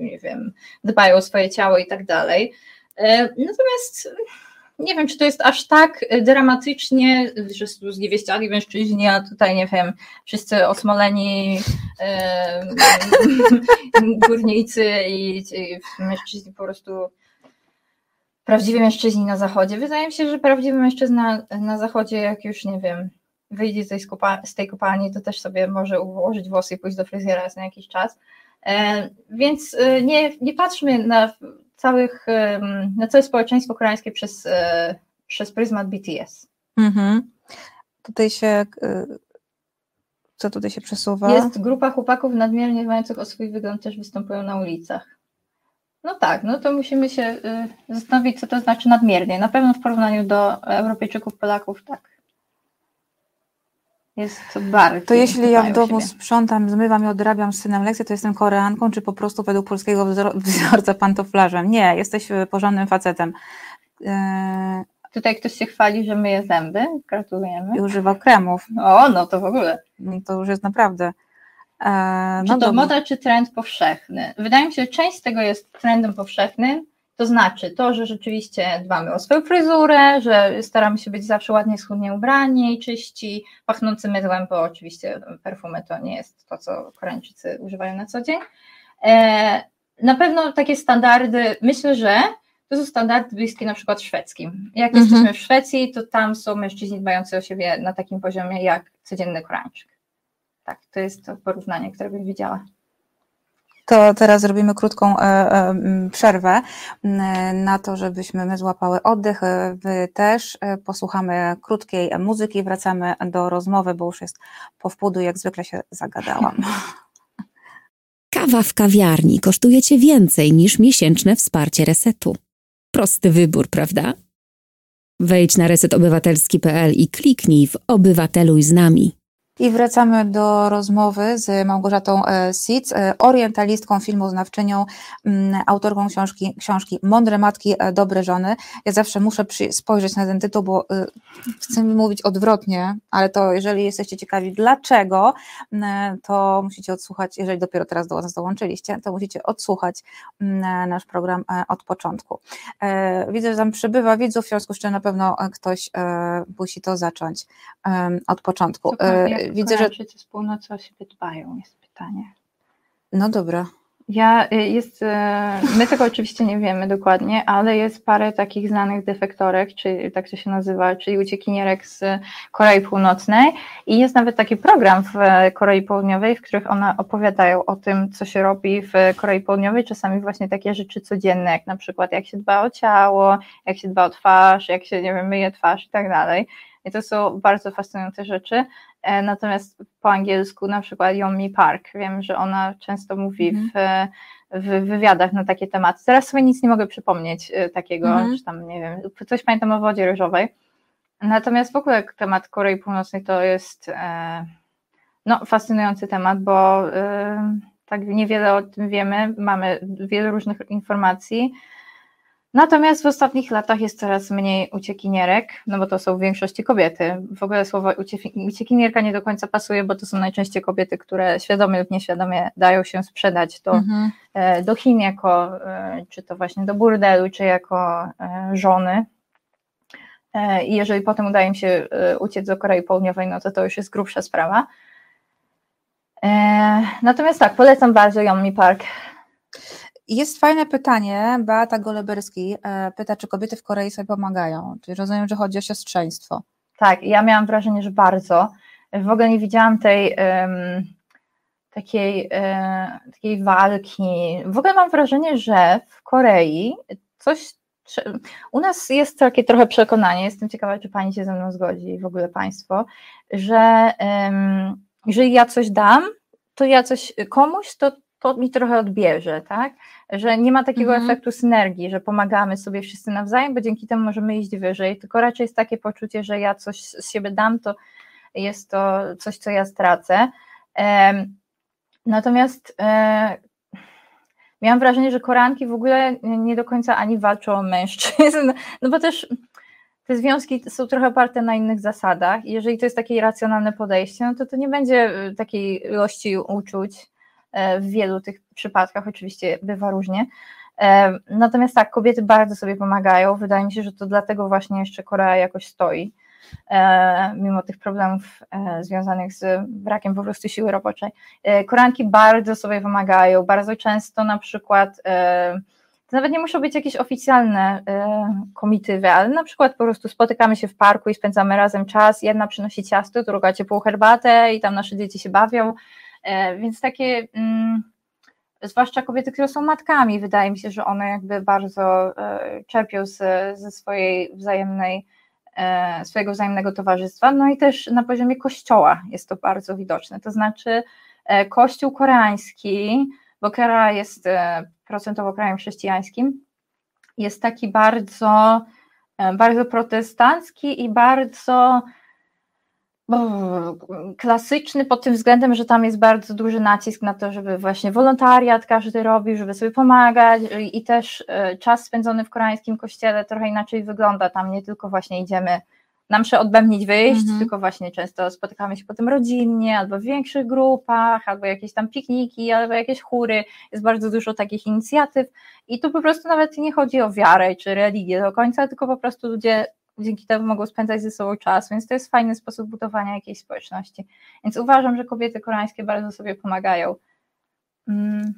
nie wiem, dbają o swoje ciało i tak dalej. Natomiast nie wiem, czy to jest aż tak dramatycznie, że zniewieściali mężczyźni, a tutaj, nie wiem, wszyscy osmoleni e, górnicy i, i mężczyźni po prostu prawdziwi mężczyźni na zachodzie. Wydaje mi się, że prawdziwy mężczyzna na zachodzie, jak już, nie wiem, wyjdzie z tej, z tej kopalni, to też sobie może ułożyć włosy i pójść do fryzjera na jakiś czas. E, więc e, nie, nie patrzmy na całych, na całe społeczeństwo koreańskie przez, e, przez pryzmat BTS. Mhm. Tutaj się Co tutaj się przesuwa? Jest grupa chłopaków nadmiernie dbających o swój wygląd też występują na ulicach. No tak, no to musimy się y, zastanowić, co to znaczy nadmiernie. Na pewno w porównaniu do Europejczyków, Polaków, tak. Jest to bardzo. To jeśli ja w domu siebie. sprzątam, zmywam i odrabiam z synem lekcję, to jestem koreanką, czy po prostu według polskiego wzorca pantoflarzem? Nie, jesteś y, porządnym facetem. Yy... Tutaj ktoś się chwali, że myje zęby. Gratulujemy. I używa kremów. O, no to w ogóle. No to już jest naprawdę. E, no czy to dobrze. moda, czy trend powszechny? Wydaje mi się, że część z tego jest trendem powszechnym, to znaczy to, że rzeczywiście dbamy o swoją fryzurę, że staramy się być zawsze ładnie, schudnie ubrani i czyści, pachnący mydłem, bo oczywiście perfumy to nie jest to, co Koreańczycy używają na co dzień. E, na pewno takie standardy, myślę, że to są standardy bliskie na przykład szwedzkim. Jak mhm. jesteśmy w Szwecji, to tam są mężczyźni dbający o siebie na takim poziomie jak codzienny Koreańczyk. Tak, to jest to porównanie, które bym widziała. To teraz zrobimy krótką e, e, przerwę na to, żebyśmy my złapały oddech. E, wy też posłuchamy krótkiej muzyki, wracamy do rozmowy, bo już jest po wpół, jak zwykle się zagadałam. Kawa w kawiarni kosztuje Cię więcej niż miesięczne wsparcie resetu. Prosty wybór, prawda? Wejdź na resetobywatelski.pl i kliknij w Obywateluj z nami. I wracamy do rozmowy z Małgorzatą e, Sitz, e, orientalistką, filmoznawczynią, mm, autorką książki, książki Mądre Matki, e, Dobre Żony. Ja zawsze muszę spojrzeć na ten tytuł, bo chcę mówić odwrotnie, ale to jeżeli jesteście ciekawi dlaczego, mm, to musicie odsłuchać, jeżeli dopiero teraz do nas dołączyliście, to musicie odsłuchać mm, nasz program od początku. Widzę, że tam przybywa widzów, w związku z czym na pewno ktoś musi to zacząć od początku widzę, że. z północy o siebie dbają, jest pytanie. No dobra. Ja, y, jest, y, my tego oczywiście nie wiemy dokładnie, ale jest parę takich znanych defektorek, czy tak to się nazywa, czyli uciekinierek z Korei Północnej i jest nawet taki program w Korei Południowej, w których one opowiadają o tym, co się robi w Korei Południowej, czasami właśnie takie rzeczy codzienne, jak na przykład jak się dba o ciało, jak się dba o twarz, jak się, nie wiem, myje twarz i tak dalej. I to są bardzo fascynujące rzeczy. E, natomiast po angielsku na przykład Yomi Park, wiem, że ona często mówi mhm. w, w wywiadach na takie tematy. Teraz sobie nic nie mogę przypomnieć e, takiego, mhm. czy tam nie wiem, coś pamiętam o wodzie ryżowej. Natomiast w ogóle temat Korei Północnej to jest e, no, fascynujący temat, bo tak niewiele o tym wiemy, mamy wiele różnych informacji. Natomiast w ostatnich latach jest coraz mniej uciekinierek, no bo to są w większości kobiety. W ogóle słowo uciekinierka nie do końca pasuje, bo to są najczęściej kobiety, które świadomie lub nieświadomie dają się sprzedać do, mhm. E, do Chin jako, e, czy to właśnie do burdelu, czy jako e, żony. I jeżeli potem udaje im się uciec do Korei Południowej, no to to już jest grubsza sprawa. Natomiast tak, polecam bardzo Yonmi Park. Jest fajne pytanie, Beata Goleberski e, pyta, czy kobiety w Korei sobie pomagają. Czyli rozumiem, że chodzi o siostrzeństwo. Tak, ja miałam wrażenie, że bardzo. W ogóle nie widziałam tej um, takiej, e, takiej walki. W ogóle mam wrażenie, że w Korei coś. U nas jest takie trochę przekonanie, jestem ciekawa, czy pani się ze mną zgodzi, w ogóle państwo, że um, jeżeli ja coś dam, to ja coś komuś, to to mi trochę odbierze, tak? Że nie ma takiego mhm. efektu synergii, że pomagamy sobie wszyscy nawzajem, bo dzięki temu możemy iść wyżej, tylko raczej jest takie poczucie, że ja coś z siebie dam, to jest to coś, co ja stracę. Natomiast e, miałam wrażenie, że koranki w ogóle nie do końca ani walczą o mężczyzn, no bo też te związki są trochę oparte na innych zasadach. Jeżeli to jest takie racjonalne podejście, no to to nie będzie e, takiej ilości uczuć, w wielu tych przypadkach, oczywiście bywa różnie. E, natomiast tak, kobiety bardzo sobie pomagają. Wydaje mi się, że to dlatego właśnie jeszcze Korea jakoś stoi, e, mimo tych problemów związanych z brakiem po prostu siły roboczej. Koreanki bardzo sobie pomagają, bardzo często na przykład to nawet nie muszą być jakieś oficjalne komitywy, ale na przykład po prostu spotykamy się w parku i spędzamy razem czas. Jedna przynosi ciasto, druga ciepłą herbatę i tam nasze dzieci się bawią. E, więc takie, mm, zwłaszcza kobiety, które są matkami, wydaje mi się, że one jakby bardzo e, czerpią ze swojej wzajemnej e, swojego wzajemnego towarzystwa, no i też na poziomie kościoła jest to bardzo widoczne, to znaczy kościół koreański, bo Korea jest procentowo krajem chrześcijańskim, jest taki bardzo, bardzo protestancki i bardzo klasyczny pod tym względem, że tam jest bardzo duży nacisk na to, żeby właśnie wolontariat każdy robił, żeby sobie pomagać i też e, czas spędzony w koreańskim kościele trochę inaczej wygląda, tam nie tylko właśnie idziemy na mszę odbębnić wyjść, mhm. tylko właśnie często spotykamy się potem rodzinnie, albo w większych grupach, albo jakieś tam pikniki, albo jakieś chóry, jest bardzo dużo takich inicjatyw i tu po prostu nawet nie chodzi o wiarę czy religię do końca, tylko po prostu ludzie dzięki temu mogą spędzać ze sobą czas, więc to jest fajny sposób budowania jakiejś społeczności. Więc uważam, że kobiety koreańskie bardzo sobie pomagają. Mm.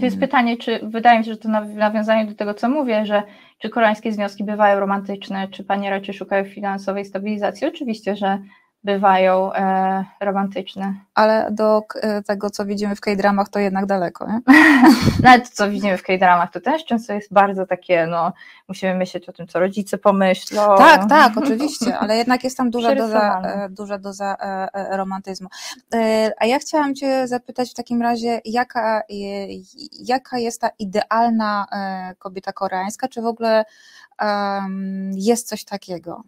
To jest pytanie, czy wydaje mi się, że to nawiązanie do tego, co mówię, że czy koreańskie związki bywają romantyczne, czy panie raczej szukają finansowej stabilizacji? Oczywiście, że bywają e, romantyczne. Ale do e, tego, co widzimy w K-dramach, to jednak daleko, nie? Nawet co widzimy w K-dramach, to też często jest bardzo takie, no, musimy myśleć o tym, co rodzice pomyślą. Tak, tak, oczywiście, ale jednak jest tam duża doza, e, duża doza e, romantyzmu. A ja chciałam Cię zapytać w takim razie, jaka, jaka jest ta idealna kobieta koreańska, czy w ogóle um, jest coś takiego?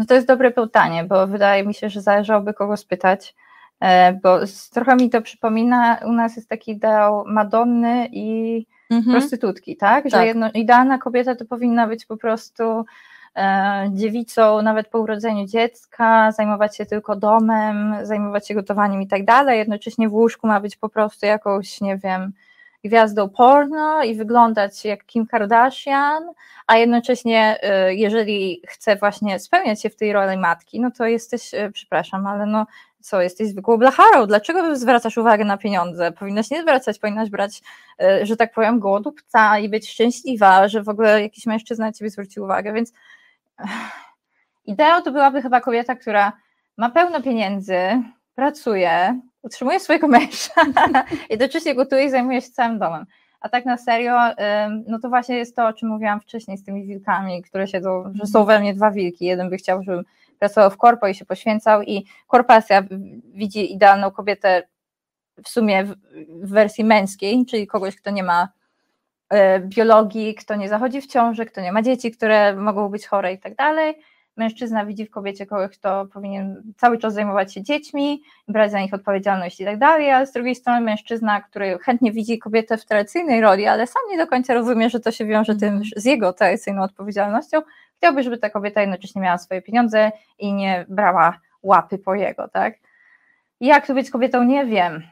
No to jest dobre pytanie, bo wydaje mi się, że zależałoby kogo spytać, e, bo trochę mi to przypomina, u nas jest taki ideał Madonny i mhm. prostytutki, tak? Że tak. Jedno, idealna kobieta to powinna być po prostu e, dziewicą nawet po urodzeniu dziecka, zajmować się tylko domem, zajmować się gotowaniem i tak dalej, jednocześnie w łóżku ma być po prostu jakąś, nie wiem, gwiazdą porno i wyglądać jak Kim Kardashian, a jednocześnie y, jeżeli chce właśnie spełniać się w tej roli matki, no to jesteś, y, przepraszam, ale no co, jesteś zwykłą blacharą, dlaczego zwracasz uwagę na pieniądze? Powinnaś nie zwracać, powinnaś brać, y, że tak powiem, głodupca i być szczęśliwa, że w ogóle jakiś mężczyzna na ciebie zwrócił uwagę, więc ideą to byłaby chyba kobieta, która ma pełno pieniędzy, pracuje, utrzymuje swojego męża, jednocześnie gotuje i zajmuje się całym domem. A tak na serio, no to właśnie jest to, o czym mówiłam wcześniej z tymi wilkami, które siedzą, że są we mnie dwa wilki. Jeden by chciał, żebym pracował w korpo i się poświęcał i korporacja widzi idealną kobietę w sumie w, wersji męskiej, czyli kogoś, kto nie ma e, biologii, kto nie zachodzi w ciąży, kto nie ma dzieci, które mogą być chore i tak dalej, mężczyzna widzi w kobiecie kogoś, kto powinien cały czas zajmować się dziećmi, brać za nich odpowiedzialność i tak dalej, ale z drugiej strony mężczyzna, który chętnie widzi kobietę w tradycyjnej roli, ale sam nie do końca rozumie, że to się wiąże tym, mhm. z jego tradycyjną odpowiedzialnością, chciałby, żeby ta kobieta jednocześnie miała swoje pieniądze i nie brała łapy po jego, tak? Jak to być kobietą, nie wiem.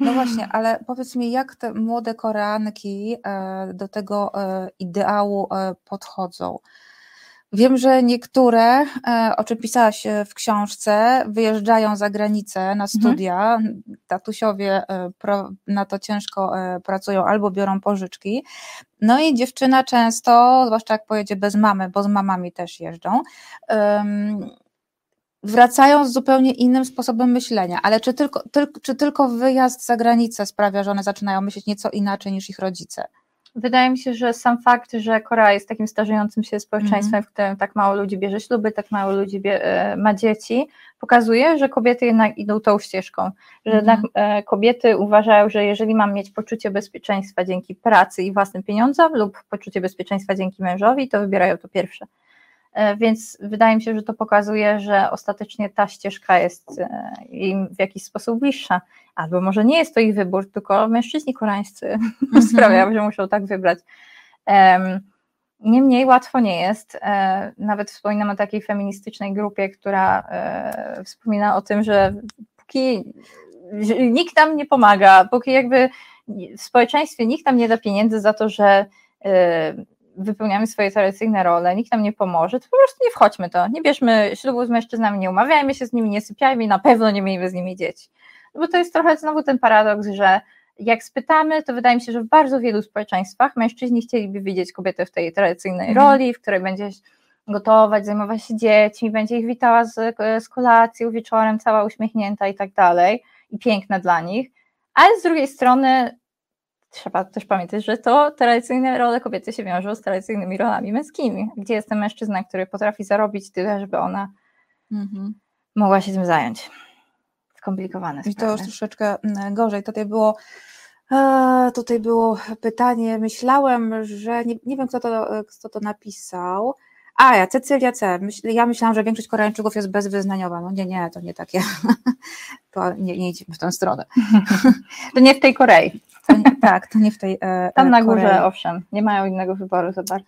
No właśnie, ale powiedz mi, jak te młode Koreanki e, do tego e, ideału e, podchodzą? Wiem, że niektóre, e, o czym pisałaś e, w książce, wyjeżdżają za granicę na mhm. studia. Mhm. Tatusiowie e, na to ciężko pracują albo biorą pożyczki. No i dziewczyna często, zwłaszcza jak pojedzie bez mamy, bo z mamami też jeżdżą, wracają z zupełnie innym sposobem myślenia. Ale czy tylko, czy tylko wyjazd za granicę sprawia, że one zaczynają myśleć nieco inaczej niż ich rodzice? Wydaje mi się, że sam fakt, że Korea jest takim starzejącym się społeczeństwem, mm. w którym tak mało ludzi bierze śluby, tak mało ludzi bie, e, ma dzieci, pokazuje, że kobiety jednak idą tą ścieżką. Że mm. jednak e, kobiety uważają, że jeżeli mam mieć poczucie bezpieczeństwa dzięki pracy i własnym pieniądzom lub poczucie bezpieczeństwa dzięki mężowi, to wybierają to pierwsze. E, więc wydaje mi się, że to pokazuje, że ostatecznie ta ścieżka jest e, im w jakiś sposób bliższa. Albo może nie jest to ich wybór, tylko mężczyźni koreańscy mm sprawiają, że muszą tak wybrać. Niemniej łatwo nie jest. E, nawet wspominam o takiej feministycznej grupie, która wspomina o tym, że póki nikt nam nie pomaga, póki jakby w społeczeństwie nikt nam nie da pieniędzy za to, że wypełniamy swoje tradycyjne role, nikt nam nie pomoże, to po prostu nie wchodźmy to, nie bierzmy ślubu z mężczyznami, nie umawiajmy się z nimi, nie sypiajmy i na pewno nie miejmy z nimi dzieci. No bo to jest trochę znowu ten paradoks, że jak spytamy, to wydaje mi się, że w bardzo wielu społeczeństwach mężczyźni chcieliby widzieć kobietę w tej tradycyjnej mhm. roli, w której będzie gotować, zajmować się dziećmi, będzie ich witała z, z kolacją wieczorem, cała uśmiechnięta i tak dalej, i piękna dla nich, ale z drugiej strony trzeba też pamiętać, że to tradycyjne role kobiety się wiążą z tradycyjnymi rolami męskimi. Gdzie jest ten mężczyzna, który potrafi zarobić tyle, żeby ona mhm. mogła się tym zająć? Skomplikowane I to już troszeczkę mm, gorzej. Tutaj było e, Tutaj było pytanie, myślałem, że nie, nie wiem, kto to, kto to napisał. A, ja, Cecylia C. Myśl, ja myślałam, że większość Koreańczyków jest bezwyznaniowa. No nie, nie, to nie takie. to nie, nie idziemy w tę stronę. to nie w tej Korei. To nie, tak, to nie w tej. E, Tam na górze, Korei. owszem, nie mają innego wyboru za bardzo.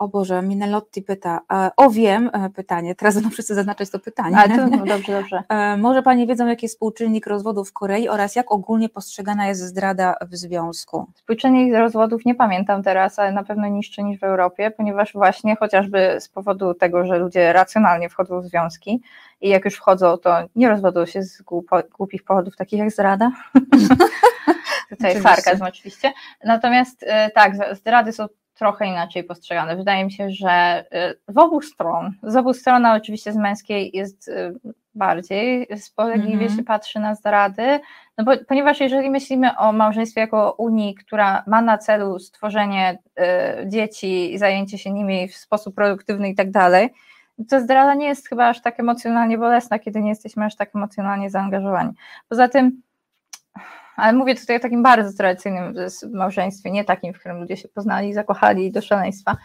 O Boże, Minelotti pyta. E, o wiem, e, pytanie. Teraz będą wszyscy zaznaczać to pytanie. Ale to, no, dobrze, dobrze. E, może Panie wiedzą, jaki jest współczynnik rozwodów w Korei oraz jak ogólnie postrzegana jest zdrada w związku? Współczynnik rozwodów nie pamiętam teraz, ale na pewno niższy niż w Europie, ponieważ właśnie chociażby z powodu tego, że ludzie racjonalnie wchodzą w związki i jak już wchodzą, to nie rozwodzą się z głupich powodów, takich jak zdrada. Tutaj sarkazm oczywiście. Natomiast tak, zdrady są trochę inaczej postrzegane. Wydaje mi się, że y, w obu stron, z obu stron, oczywiście z męskiej jest y, bardziej spolegliwie mm -hmm. się patrzy na zdrady, no bo, ponieważ jeżeli myślimy o małżeństwie jako Unii, która ma na celu stworzenie y, dzieci i zajęcie się nimi w sposób produktywny i tak dalej, to zdrada nie jest chyba aż tak emocjonalnie bolesna, kiedy nie jesteśmy aż tak emocjonalnie zaangażowani. Poza tym ale mówię tutaj o takim bardzo tradycyjnym małżeństwie, nie takim, w którym ludzie się poznali, zakochali do szaleństwa.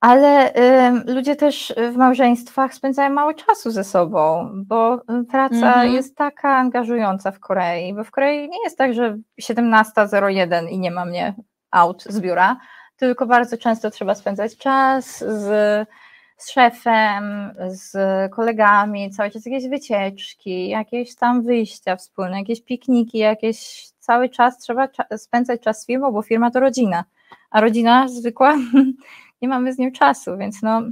Ale y, ludzie też w małżeństwach spędzają mało czasu ze sobą, bo praca mhm. jest taka angażująca w Korei, bo w Korei nie jest tak, że 17.01 i nie ma mnie out z biura, tylko bardzo często trzeba spędzać czas z z szefem, z kolegami, cały czas jakieś wycieczki, jakieś tam wyjścia wspólne, jakieś pikniki, jakieś cały czas trzeba spędzać czas z firmą, bo firma to rodzina, a rodzina zwykła nie mamy z nią czasu, więc no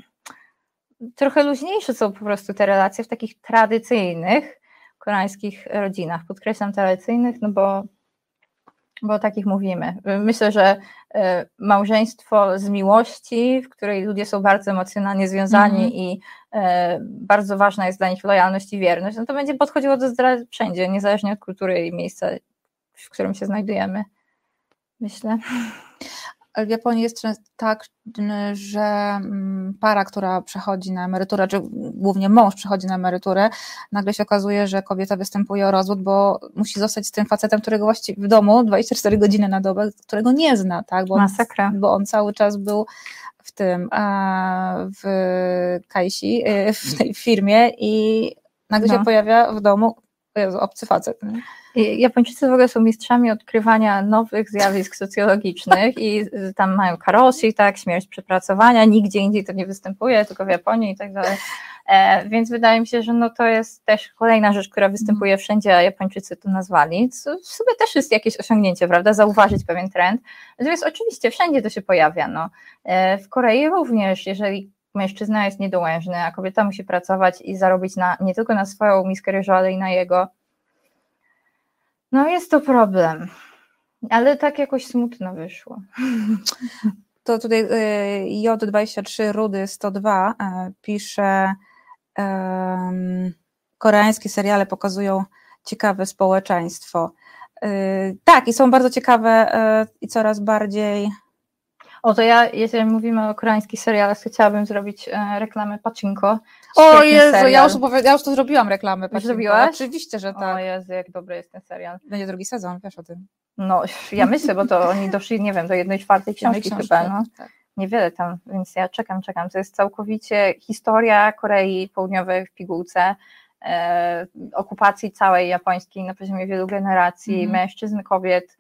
trochę luźniejsze są po prostu te relacje w takich tradycyjnych koreańskich rodzinach. Podkreślam tradycyjnych, no bo bo o takich mówimy. Myślę, że e, małżeństwo z miłości, w której ludzie są bardzo emocjonalnie związani mm -hmm. i e, bardzo ważna jest dla nich lojalność i wierność, no to będzie podchodziło do zdrady wszędzie, niezależnie od kultury i miejsca, w którym się znajdujemy. Myślę. W Japonii jest tak, że mm, para, która przechodzi na emeryturę, czy głównie mąż przechodzi na emeryturę, nagle się okazuje, że kobieta występuje o rozwód, bo musi zostać z tym facetem, którego właściwie w domu 24 godziny na dobę, którego nie zna, tak? Bo Masakra. On, bo on cały czas był w tym, w Kajsi, y, w tej firmie i nagle no. się pojawia w domu Jezu, obcy facet. Nie? Japończycy w ogóle są mistrzami odkrywania nowych zjawisk socjologicznych i tam mają karoshi, tak, śmierć przepracowania, nigdzie indziej to nie występuje, tylko w Japonii i tak dalej. E, więc wydaje mi się, że no to jest też kolejna rzecz, która występuje wszędzie, a Japończycy to nazwali. Co w sumie też jest jakieś osiągnięcie, prawda? Zauważyć pewien trend. Natomiast oczywiście wszędzie to się pojawia. No. E, w Korei również, jeżeli mężczyzna jest niedołężny, a kobieta musi pracować i zarobić na, nie tylko na swoją miskę ryżu, ale i na jego, no jest to problem, ale tak jakoś smutno wyszło. To tutaj y, J23 Rudy 102 e, pisze koreańskie seriale pokazują ciekawe społeczeństwo. Y, tak, i są bardzo ciekawe e, i coraz bardziej o, to ja, jeżeli mówimy o koreańskich serialach, chciałabym zrobić e, reklamę Pachinko. O Jezu, ja już, ja już to zrobiłam reklamę Pachinko. Zrobiłaś? Oczywiście, że tak. O Jezu, jak dobry jest ten serial. Będzie drugi sezon, wiesz o tym. No, ja myślę, bo to oni doszli, nie wiem, do jednej czwartej książki, książki chyba, no. Tak. Niewiele tam, więc ja czekam, czekam. To jest całkowicie historia Korei Południowej w pigułce, e, okupacji całej japońskiej na poziomie wielu generacji, mm. mężczyzn, kobiet,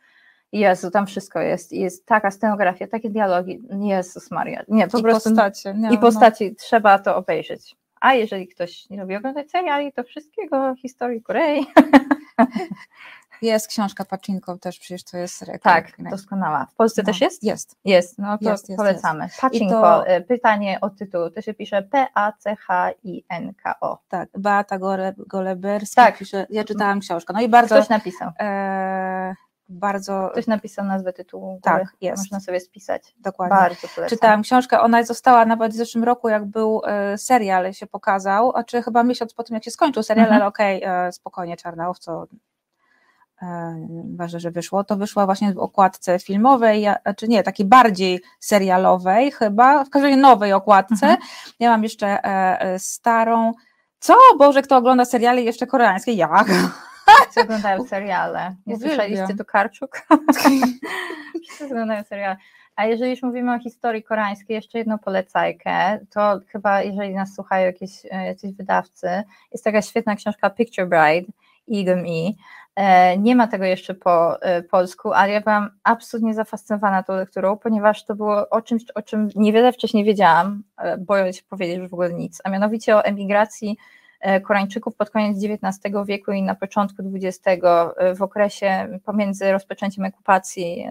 Jezu, tam wszystko jest. Jest taka scenografia, takie dialogi. Jezus Maria. Nie, po I prostu. Postacie, nie, I no. postaci. No. Trzeba to obejrzeć. A jeżeli ktoś nie lubi oglądać seriali, to wszystkiego historii Korei. Jest książka Pacinko też przecież to jest Tak, doskonała. W Polsce no, też jest? Jest. Jest, no to jest, polecamy. Jest. Pacinko, to... E, pytanie o tytuł, to się pisze P-A-C-H-I-N-K-O. Tak, Beata Goleberski tak. pisze, ja czytałam książkę, no i bardzo... Ktoś napisał. E bardzo. Ktoś napisał nazwę tytułu. Tak, jest. Można sobie spisać. Dokładnie. Bardzo polecam. Czytałam książkę, ona została nawet w zeszłym roku, jak był e, serial, się pokazał, a czy chyba miesiąc po tym, jak się skończył serial, mhm. ale okej, okay, e, spokojnie, Czarna Owco. ważne, że wyszło, to wyszła właśnie w okładce filmowej, czy nie, takiej bardziej serialowej chyba, w każdej nowej okładce. Mhm. Ja mam jeszcze starą. Co? Boże, kto ogląda seriale jeszcze koreańskie? Jak? Wszyscy oglądają seriale. Nie słyszeliście tu Karczuk? Wszyscy oglądają seriale. A jeżeli już mówimy o historii koreańskiej, jeszcze jedną polecajkę, to chyba jeżeli nas słuchają jakieś, e, jacyś wydawcy, jest taka świetna książka Picture Bride, Idem E. e. Nie ma tego jeszcze po e, polsku, ale ja byłam absolutnie zafascynowana tą lekturą, ponieważ to było o czymś, o czym niewiele wcześniej wiedziałam, boję się powiedzieć już w ogóle nic, a mianowicie o emigracji Koreańczyków pod koniec XIX wieku i na początku XX, e, w okresie pomiędzy rozpoczęciem okupacji,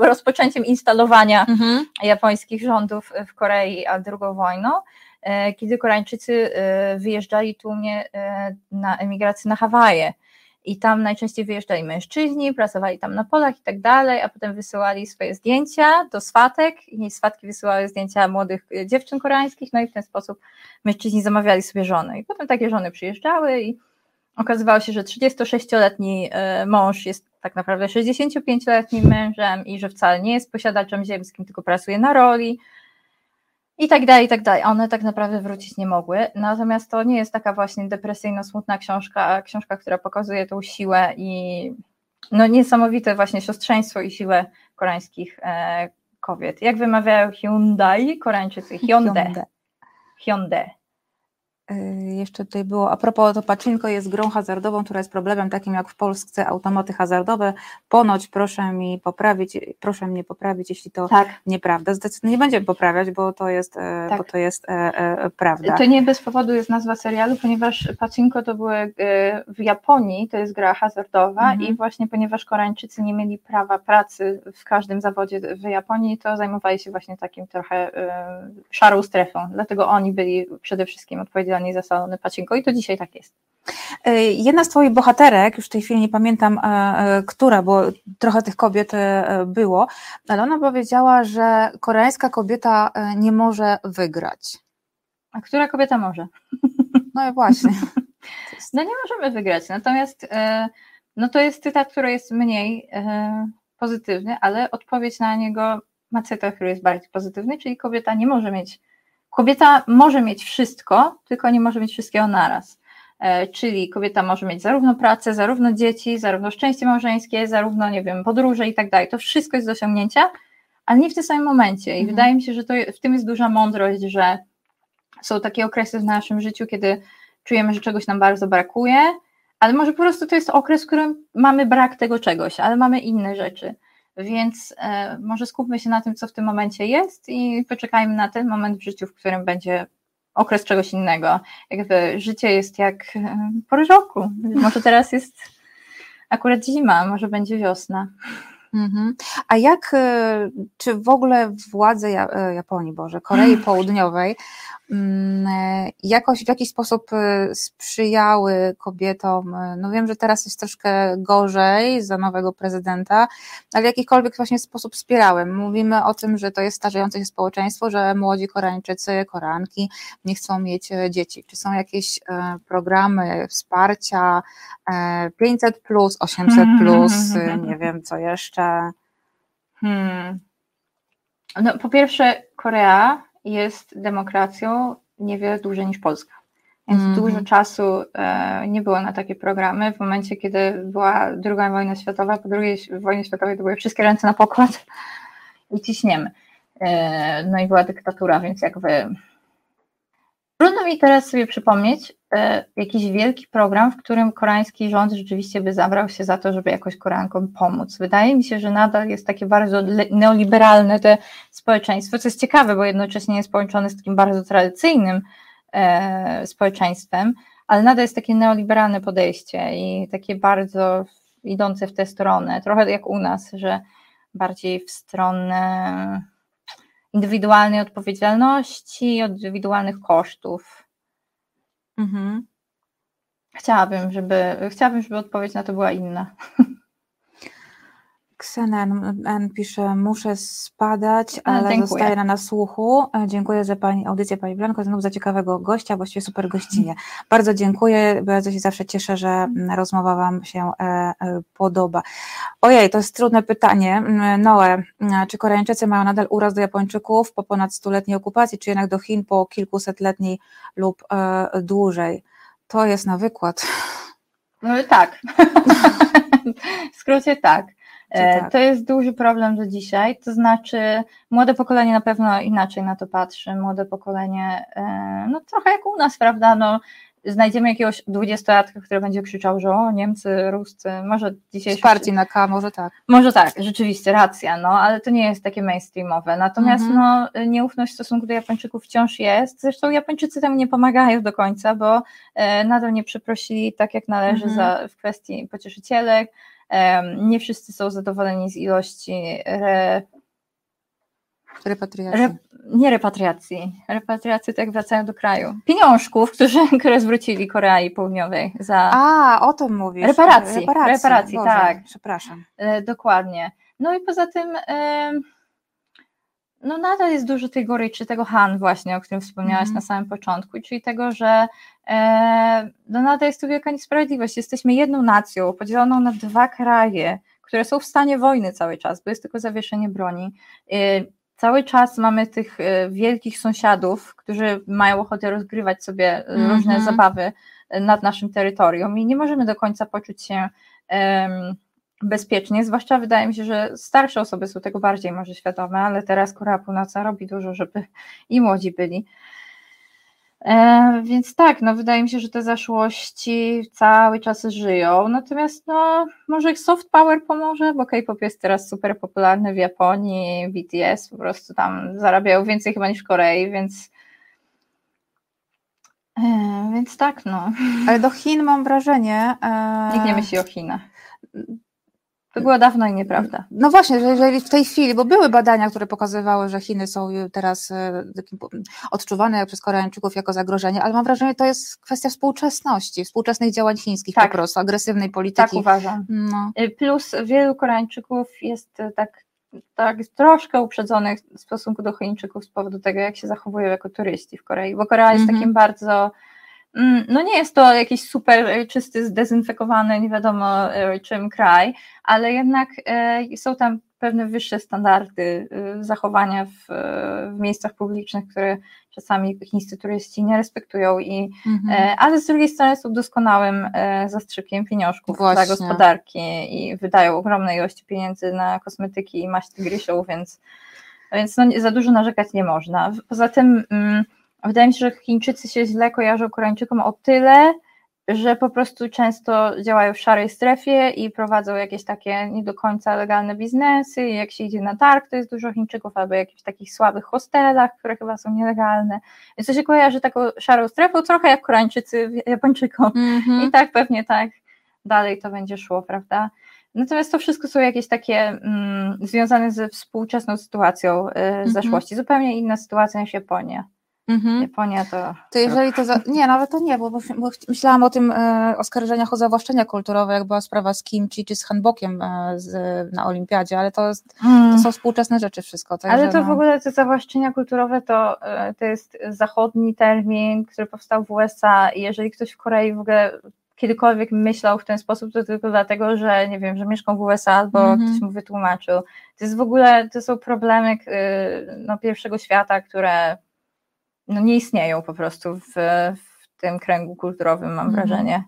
rozpoczęciem instalowania mhm. japońskich rządów w Korei, a drugą wojną, e, kiedy Koreańczycy wyjeżdżali tłumnie na emigrację na Hawaje i tam najczęściej wyjeżdżali mężczyźni, pracowali tam na polach i tak dalej, a potem wysyłali swoje zdjęcia do swatek. I swatki wysyłały zdjęcia młodych e, dziewczyn koreańskich, no i w ten sposób mężczyźni zamawiali sobie żony. I potem takie żony przyjeżdżały i okazywało się, że 36-letni e, mąż jest tak naprawdę 65-letnim mężem i że wcale nie jest posiadaczem ziemskim, tylko pracuje na roli, i tak dalej, i tak dalej. One tak naprawdę wrócić nie mogły. Natomiast to nie jest taka właśnie depresyjno-smutna książka, książka, która pokazuje tą siłę i no niesamowite właśnie siostrzeństwo i siłę koreańskich e, kobiet. Jak wymawiają Hyundai Koreańczycy? Hyundai. Hyundai. Y, jeszcze tutaj było, a propos, to Pacinko jest grą hazardową, która jest problemem takim jak w Polsce automaty hazardowe. Ponoć proszę mi poprawić, proszę mnie poprawić, jeśli to tak. nieprawda. Zdecydowanie nie będziemy poprawiać, bo to jest, e, tak. bo to jest e, e, prawda. To nie bez powodu jest nazwa serialu, ponieważ Pacinko to były e, w Japonii, to jest gra hazardowa mhm. i właśnie ponieważ Koreańczycy nie mieli prawa pracy w każdym zawodzie w Japonii, to zajmowali się właśnie takim trochę e, szarą strefą. Dlatego oni byli przede wszystkim odpowiedzialni totalnie zasalony pacinko i to dzisiaj tak jest. E, jedna z Twoich bohaterek, już w tej chwili nie pamiętam, e, e, która, bo trochę tych kobiet było, ale ona powiedziała, że koreańska kobieta nie może wygrać. A która kobieta może? No i właśnie. No nie możemy wygrać, natomiast no to jest cytat, który jest mniej pozytywny, ale odpowiedź na niego ma cytat, który jest bardziej pozytywny, czyli kobieta nie może mieć Kobieta może mieć wszystko, tylko nie może mieć wszystkiego naraz. E, czyli kobieta może mieć zarówno pracę, zarówno dzieci, zarówno szczęście małżeńskie, zarówno, nie wiem, podróże i tak dalej. To wszystko jest do osiągnięcia, ale nie w tym samym momencie. I mhm. wydaje mi się, że to, w tym jest duża mądrość, że są takie okresy w naszym życiu, kiedy czujemy, że czegoś nam bardzo brakuje, ale może po prostu to jest okres, w którym mamy brak tego czegoś, ale mamy inne rzeczy. Więc e, może skupmy się na tym, co w tym momencie jest i poczekajmy na ten moment w życiu, w którym będzie okres czegoś innego. Jakby życie jest jak e, pory roku. Może teraz jest akurat zima, może będzie wiosna. Mhm. A jak, e, czy w ogóle władze Japonii, Boże, Korei Południowej Mm, e, jakoś w jakiś sposób e, sprzyjały kobietom. E, no wiem, że teraz jest troszkę gorzej za nowego prezydenta, ale w jakikolwiek właśnie sposób wspierały. Mówimy o tym, że to jest starzejące się społeczeństwo, że młodzi Koreańczycy, Koreanki nie chcą mieć dzieci. Czy są jakieś programy wsparcia 500 plus, 800 plus, nie wiem co jeszcze? Hmm. No, po pierwsze, Korea jest demokracją niewiele dłużej niż Polska. Więc mm. dużo czasu e, nie było na takie programy. W momencie, kiedy była druga wojna światowa, po drugiej wojnie światowej to były wszystkie ręce na pokład i ciśniemy. E, no i była dyktatura, więc jakby Trudno mi teraz sobie przypomnieć e, jakiś wielki program, w którym koreański rząd rzeczywiście by zabrał się za to, żeby jakoś Koreankom pomóc. Wydaje mi się, że nadal jest takie bardzo neoliberalne te społeczeństwo, co jest ciekawe, bo jednocześnie jest połączone z takim bardzo tradycyjnym e, społeczeństwem, ale nadal jest takie neoliberalne podejście i takie bardzo idące w tę stronę, trochę jak u nas, że bardziej w stronę indywidualnej odpowiedzialności, indywidualnych kosztów. Mhm. Chciałabym, żeby, chciałabym, żeby odpowiedź na to była inna. Ksenen N pisze, muszę spadać, ale dziękuję. zostaję na nasłuchu. E, dziękuję za Pani audycję, Pani Blanko, znów za ciekawego gościa, właściwie super gościnie. Bardzo dziękuję, bardzo się zawsze cieszę, że mm, rozmowa Wam się e, e, podoba. Ojej, to jest trudne pytanie. Mm, Noe, mm, czy Koreańczycy mają nadal uraz do Japończyków po ponad stuletniej okupacji, czy jednak do Chin po kilkusetletniej lub dłużej? To jest na wykład. No tak. w skrócie tak. E, tak. To jest duży problem do dzisiaj, to znaczy młode pokolenie na pewno inaczej na to patrzy, młode pokolenie, e, no trochę jak u nas, prawda, no znajdziemy jakiegoś dwudziestolatka, który będzie krzyczał, że o, Niemcy, Ruscy, może dzisiaj... Wsparci na K, może tak. Może tak, rzeczywiście, racja, no, ale to nie jest takie mainstreamowe. Natomiast mhm. no, nieufność w stosunku do Japończyków wciąż jest. Zresztą Japończycy temu nie pomagają do końca, bo e, nadal nie przeprosili tak, jak należy mhm. za, w kwestii pocieszycielek. Nie wszyscy są zadowoleni z ilości re, Repatriacji. Re, nie repatriacji. Repatriacji tak wracają do kraju. Pieniążków, którzy, które zwrócili Korei Południowej za. A, o tym mówisz. Reparacji. Reparacji, reparacji Boże, tak. Przepraszam. E, dokładnie. No i poza tym. E, no nadal jest dużo tej goryczy, tego Han właśnie, o którym wspomniałaś mm. na samym początku, czyli tego, że e, no nadal jest tu wielka niesprawiedliwość. Jesteśmy jedną nacją podzieloną na dwa kraje, które są w stanie wojny cały czas, bo jest tylko zawieszenie broni. E, cały czas mamy tych e, wielkich sąsiadów, którzy mają ochotę rozgrywać sobie mm -hmm. różne zabawy e, nad naszym terytorium i nie możemy do końca poczuć się um, bezpiecznie, zwłaszcza wydaje mi się, że starsze osoby są tego bardziej może świadome, ale teraz Korea Północna robi dużo, żeby i młodzi byli. E, więc tak, no wydaje mi się, że te zaszłości cały czas żyją, natomiast no może soft power pomoże, bo K-pop jest teraz super popularny w Japonii, BTS po prostu tam zarabiają więcej chyba niż w Korei, więc e, więc tak, no. Ale do Chin mam wrażenie. E... Nikt nie myśli o Chinach. To było dawno i nieprawda. No właśnie, że jeżeli w tej chwili, bo były badania, które pokazywały, że Chiny są teraz e, odczuwane przez Koreańczyków jako zagrożenie, ale mam wrażenie, że to jest kwestia współczesności, współczesnych działań chińskich tak. po prostu, agresywnej polityki. Tak uważam. No. Y, plus wielu Koreańczyków jest y, tak, tak troszkę uprzedzonych w stosunku do Chińczyków z powodu tego, jak się zachowują jako turyści w Korei, bo Korea jest -hmm. takim bardzo no nie jest to jakiś super e, czysty, zdezynfekowany, nie wiadomo e, czym kraj, ale jednak e, są tam pewne wyższe standardy zachowania w, w miejscach publicznych, które czasami chińscy turyści nie respektują, i, mhm. ale z drugiej strony są doskonałym zastrzykiem pieniążków Właśnie. dla gospodarki i wydają ogromne ilości pieniędzy na kosmetyki i maść tygrysią, więc, więc no, za dużo narzekać nie można. Poza tym mm, Wydaje mi się, że Chińczycy się źle kojarzą Koreańczykom o tyle, że po prostu często działają w szarej strefie i prowadzą jakieś takie nie do końca legalne biznesy. Jak się idzie na targ, to jest dużo Chińczyków albo jakichś takich słabych hostelach, które chyba są nielegalne. Więc to się kojarzy taką szarą strefą, trochę jak Koreańczycy Japończykom. Mm -hmm. I tak pewnie tak dalej to będzie szło, prawda? Natomiast to wszystko są jakieś takie mm, związane ze współczesną sytuacją y, mm -hmm. zeszłości. Zupełnie inna sytuacja niż Japonia. Mhm. Japonia to. To jeżeli to. Za... Nie, nawet to nie, bo, bo myślałam o tym e, oskarżeniach o zawłaszczenia kulturowe, jak była sprawa z Kimchi czy z handbokiem e, z, na Olimpiadzie, ale to, jest, mm. to są współczesne rzeczy wszystko. ale to no... w ogóle te zawłaszczenia kulturowe to, e, to jest zachodni termin, który powstał w USA i jeżeli ktoś w Korei w ogóle kiedykolwiek myślał w ten sposób, to tylko dlatego, że nie wiem, że mieszkał w USA albo mm -hmm. ktoś mu wytłumaczył. To jest w ogóle, to są problemy no, pierwszego świata, które no nie istnieją po prostu w, w tym kręgu kulturowym, mam mhm. wrażenie.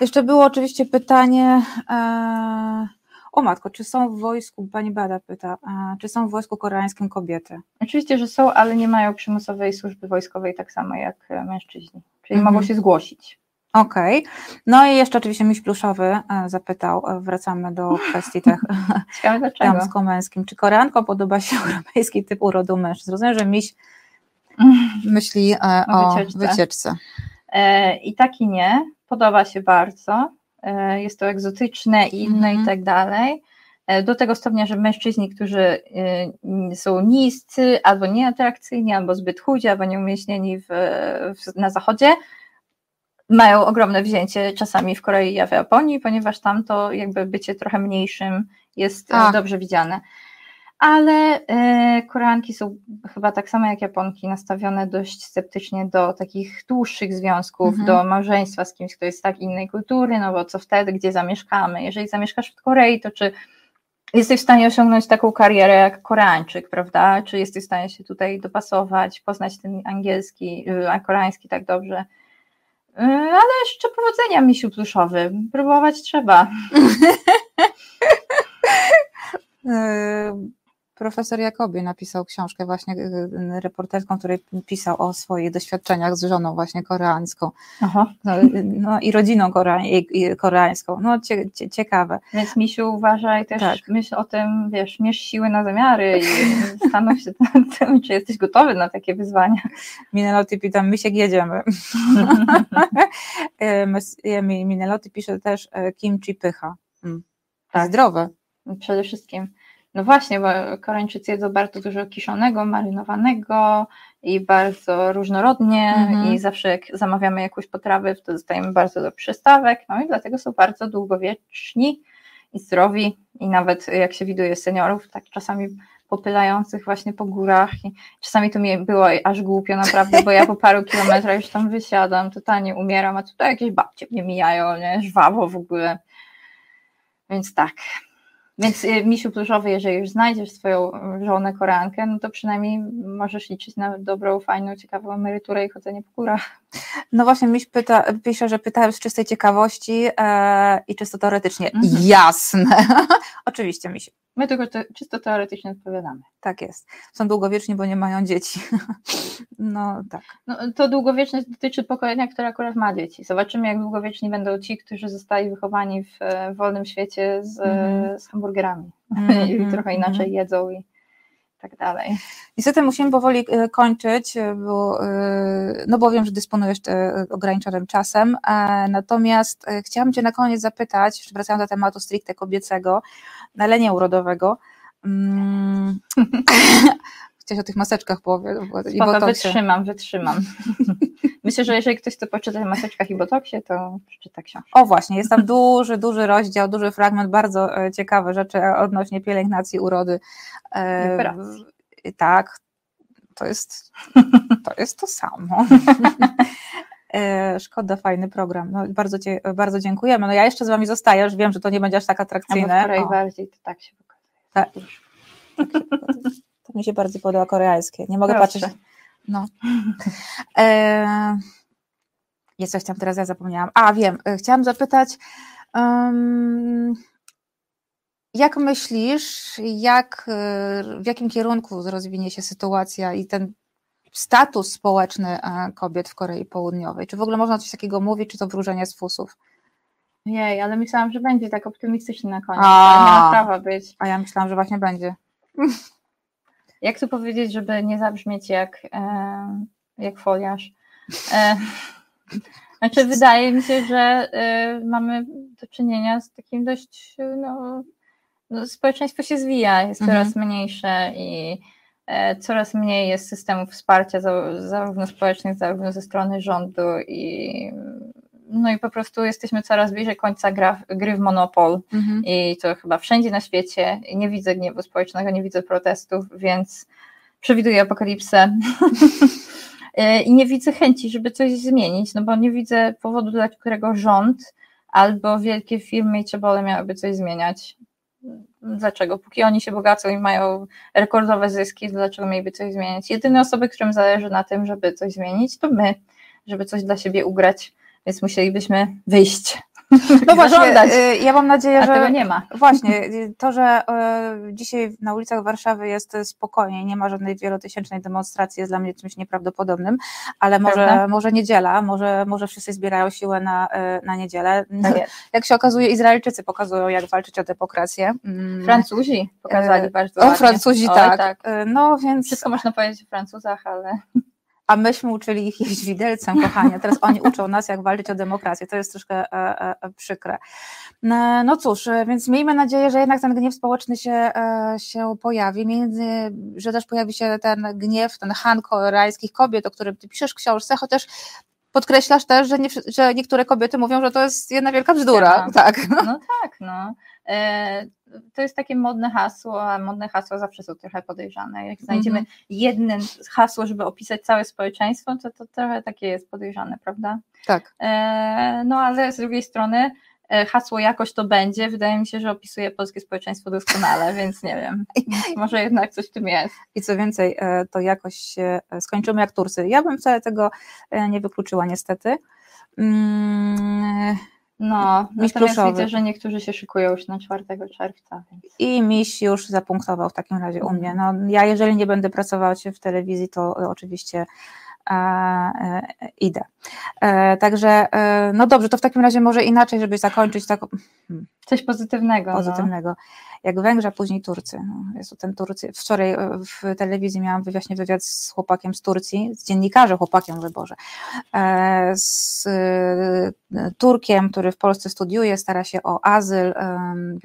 Jeszcze było oczywiście pytanie. E, o matko, czy są w wojsku, pani Bada pyta, e, czy są w wojsku koreańskim kobiety? Oczywiście, że są, ale nie mają przymusowej służby wojskowej tak samo jak mężczyźni, czyli mhm. mogą się zgłosić. Okej. Okay. No i jeszcze oczywiście miś pluszowy e, zapytał, wracamy do kwestii tych damsko-męskim. Czy Koreankom podoba się europejski typ urodu mężczyzn? Rozumiem, że miś myśli e, o, wycieczce. wycieczce. E, I tak i nie, podoba się bardzo. E, jest to egzotyczne, inne mhm. i tak dalej. Do tego stopnia, że mężczyźni, którzy są niscy, albo nieatrakcyjni, albo zbyt chudzi, albo nieumieśnieni w, w, na zachodzie, mają ogromne wzięcie czasami w Korei i w Japonii, ponieważ tam to jakby bycie trochę mniejszym jest A. dobrze widziane ale e, Koreanki są chyba tak samo jak Japonki nastawione dość sceptycznie do takich dłuższych związków, mhm. do małżeństwa z kimś, kto jest tak innej kultury, no bo co wtedy, gdzie zamieszkamy? Jeżeli zamieszkasz w Korei, to czy jesteś w stanie osiągnąć taką karierę jak Koreańczyk, prawda? Czy jesteś w stanie się tutaj dopasować, poznać ten angielski, y, a koreański tak dobrze? Y, ale jeszcze powodzenia, misiu pluszowy. Próbować trzeba. profesor Jakobie napisał książkę właśnie y, y, reporterską, której pisał o swoich doświadczeniach z żoną właśnie koreańską Aha. No, y, no, i rodziną koreańską. No cie, cie, ciekawe. Więc Misiu uważaj też tak. myśl o tym, wiesz, mierz siły na zamiary i zastanów się tym, czy jesteś gotowy na takie wyzwania. Mineloty pytam, Misiek jedziemy. Mineloty pisze też kimchi pycha. Mm. Tak. Zdrowe. Przede wszystkim. No właśnie, bo Koreańczycy jedzą bardzo dużo kiszonego, marynowanego i bardzo różnorodnie mhm. i zawsze jak zamawiamy jakąś potrawę, to dostajemy bardzo do przystawek, no i dlatego są bardzo długowieczni i zdrowi i nawet jak się widuje seniorów, tak czasami popylających właśnie po górach i czasami to mi było aż głupio naprawdę, bo ja po paru kilometrach już tam wysiadam, totalnie umieram, a tutaj jakieś babcie mnie mijają, nie, żwawo w ogóle, więc tak, więc y, misiu pluszowy, jeżeli już znajdziesz swoją żonę koreankę, no to przynajmniej możesz liczyć na dobrą, fajną, ciekawą emeryturę i chodzenie po górach. No właśnie, miś pyta, pisze, że pytałem z czystej ciekawości e, i czysto teoretycznie. Mhm. Jasne. Oczywiście, misiu. My tylko te, czysto teoretycznie odpowiadamy. Tak jest. Są długowieczni, bo nie mają dzieci. No tak. No, to długowieczność dotyczy pokolenia, które akurat ma dzieci. Zobaczymy, jak długowieczni będą ci, którzy zostali wychowani w, e, wolnym świecie z, mm. z hamburgerami mm. i trochę inaczej jedzą i tak dalej. Niestety musimy powoli e, kończyć, bo, no bo wiem, że dysponujesz ograniczonym czasem. Natomiast chciałam Cię na koniec zapytać, wracając do tematu stricte kobiecego, nalenia urodowego. Chciałeś o tych maseczkach powiedz. I botoksie. wytrzymam, wytrzymam. Myślę, że jeżeli ktoś chce poczytać o maseczkach i botoksie, to przeczyta książkę. O właśnie, jest tam duży, duży rozdział, duży fragment, bardzo e, ciekawe rzeczy odnośnie pielęgnacji urody. E, tak, to jest, to jest to samo. E, szkoda, fajny program. No, bardzo, cie, bardzo dziękujemy. No ja jeszcze z Wami zostaję, już wiem, że to nie będzie aż tak atrakcyjne. A bardziej to tak się pokazuje. Tak. tak to mi się bardzo podoba koreańskie. Nie mogę Proszę. patrzeć. No. E, jest coś tam teraz, ja zapomniałam. A, wiem, e, chciałam zapytać, um, jak myślisz, jak, w jakim kierunku rozwinie się sytuacja i ten status społeczny e, kobiet w Korei Południowej? Czy w ogóle można coś takiego mówić, czy to wróżenie z fusów? Jej, ale myślałam, że będzie tak optymistycznie na koniec, a, nie ma prawa być. A ja myślałam, że właśnie będzie. Jak tu powiedzieć, żeby nie zabrzmieć jak, e, jak foliarz? E, znaczy, wydaje mi się, że e, mamy do czynienia z takim dość, no, no społeczeństwo się zwija, jest mhm. coraz mniejsze i coraz mniej jest systemów wsparcia zarówno społecznych, zarówno ze strony rządu i no i po prostu jesteśmy coraz bliżej końca gra, gry w Monopol mhm. i to chyba wszędzie na świecie. Nie widzę gniewu społecznego, nie widzę protestów, więc przewiduję apokalipsę. I nie widzę chęci, żeby coś zmienić, no bo nie widzę powodu, dla którego rząd albo wielkie firmy i trzeba miałyby coś zmieniać. Dlaczego? Póki oni się bogacą i mają rekordowe zyski, dlaczego mieliby coś zmieniać? Jedyne osoby, którym zależy na tym, żeby coś zmienić, to my, żeby coś dla siebie ugrać, więc musielibyśmy wyjść. No właśnie, y, ja mam nadzieję, A że tego nie ma. Właśnie, y, to, że y, dzisiaj na ulicach Warszawy jest spokojnie, nie ma żadnej wielotysięcznej demonstracji, jest dla mnie czymś nieprawdopodobnym, ale może, może niedziela, może, może wszyscy zbierają siłę na, na niedzielę. Tak jak się okazuje, Izraelczycy pokazują, jak walczyć o demokrację. Mm. Francuzi pokazali bardzo. O, Francuzi, tak. tak. No więc. Wszystko można powiedzieć o Francuzach, ale a myśmy uczyli ich jeść widelcem, kochanie. Teraz oni uczą nas, jak walczyć o demokrację. To jest troszkę e, e, e przykre. No, no cóż, e, więc miejmy nadzieję, że jednak ten gniew społeczny się, e, się pojawi, między, że też pojawi się ten gniew, ten han koreańskich kobiet, o którym ty piszesz w książce, chociaż podkreślasz też, że, nie, że niektóre kobiety mówią, że to jest jedna wielka bzdura. Tak. No tak, no. E, to jest takie modne hasło, a modne hasła zawsze są trochę podejrzane. Jak znajdziemy mm -hmm. jedno hasło, żeby opisać całe społeczeństwo, to, to trochę takie jest podejrzane, prawda? Tak. E, no ale z drugiej strony e, hasło jakoś to będzie, wydaje mi się, że opisuje polskie społeczeństwo doskonale, więc nie wiem, może jednak coś w tym jest. I co więcej, to jakoś się skończymy jak Turcy. Ja bym wcale tego nie wykluczyła niestety. Mm no, miś natomiast widzę, że niektórzy się szykują już na 4 czerwca. Więc... I miś już zapunktował w takim razie u mnie. No, ja jeżeli nie będę pracować w telewizji, to oczywiście idę. E, także, e, no dobrze, to w takim razie może inaczej, żeby zakończyć tak. Hmm. Coś pozytywnego. No. Pozytywnego. No. Jak Węgrze, później Turcy. No, jest ten Turcy. Wczoraj e, w telewizji miałam właśnie wywiad z chłopakiem z Turcji, z dziennikarzem, chłopakiem, wyborze, e, z Turkiem, który w Polsce studiuje, stara się o azyl,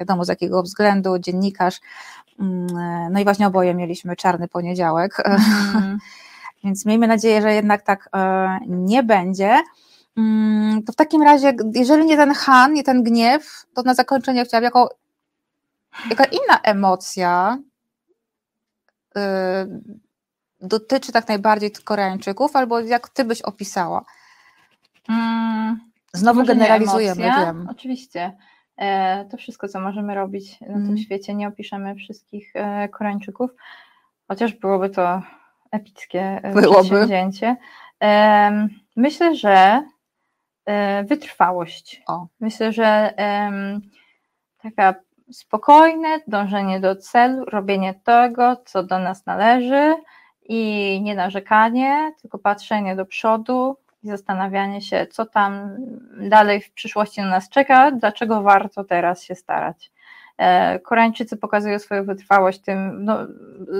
wiadomo z jakiego względu, dziennikarz. Mm, no i właśnie oboje mieliśmy czarny poniedziałek. Mm. Więc miejmy nadzieję, że jednak tak nie będzie. Mm, to w takim razie, jeżeli nie ten han, nie ten gniew, to na zakończenie chciałabym jako jaka inna emocja y, dotyczy tak najbardziej Koreańczyków, albo jak ty byś opisała? Mm, Znowu generalizujemy, wiem. Oczywiście. E, to wszystko, co możemy robić na mm. tym świecie, nie opiszemy wszystkich e, Koreańczyków, chociaż byłoby to epickie e, byłoby. przedsięwzięcie. Myślę, że e, wytrwałość. O. Myślę, że taka spokojne dążenie do celu, robienie tego, co do nas należy i nie narzekanie, tylko patrzenie do przodu i zastanawianie się, co tam dalej w przyszłości na nas czeka, dlaczego warto teraz się starać. E, Koreańczycy pokazują swoją wytrwałość tym, no,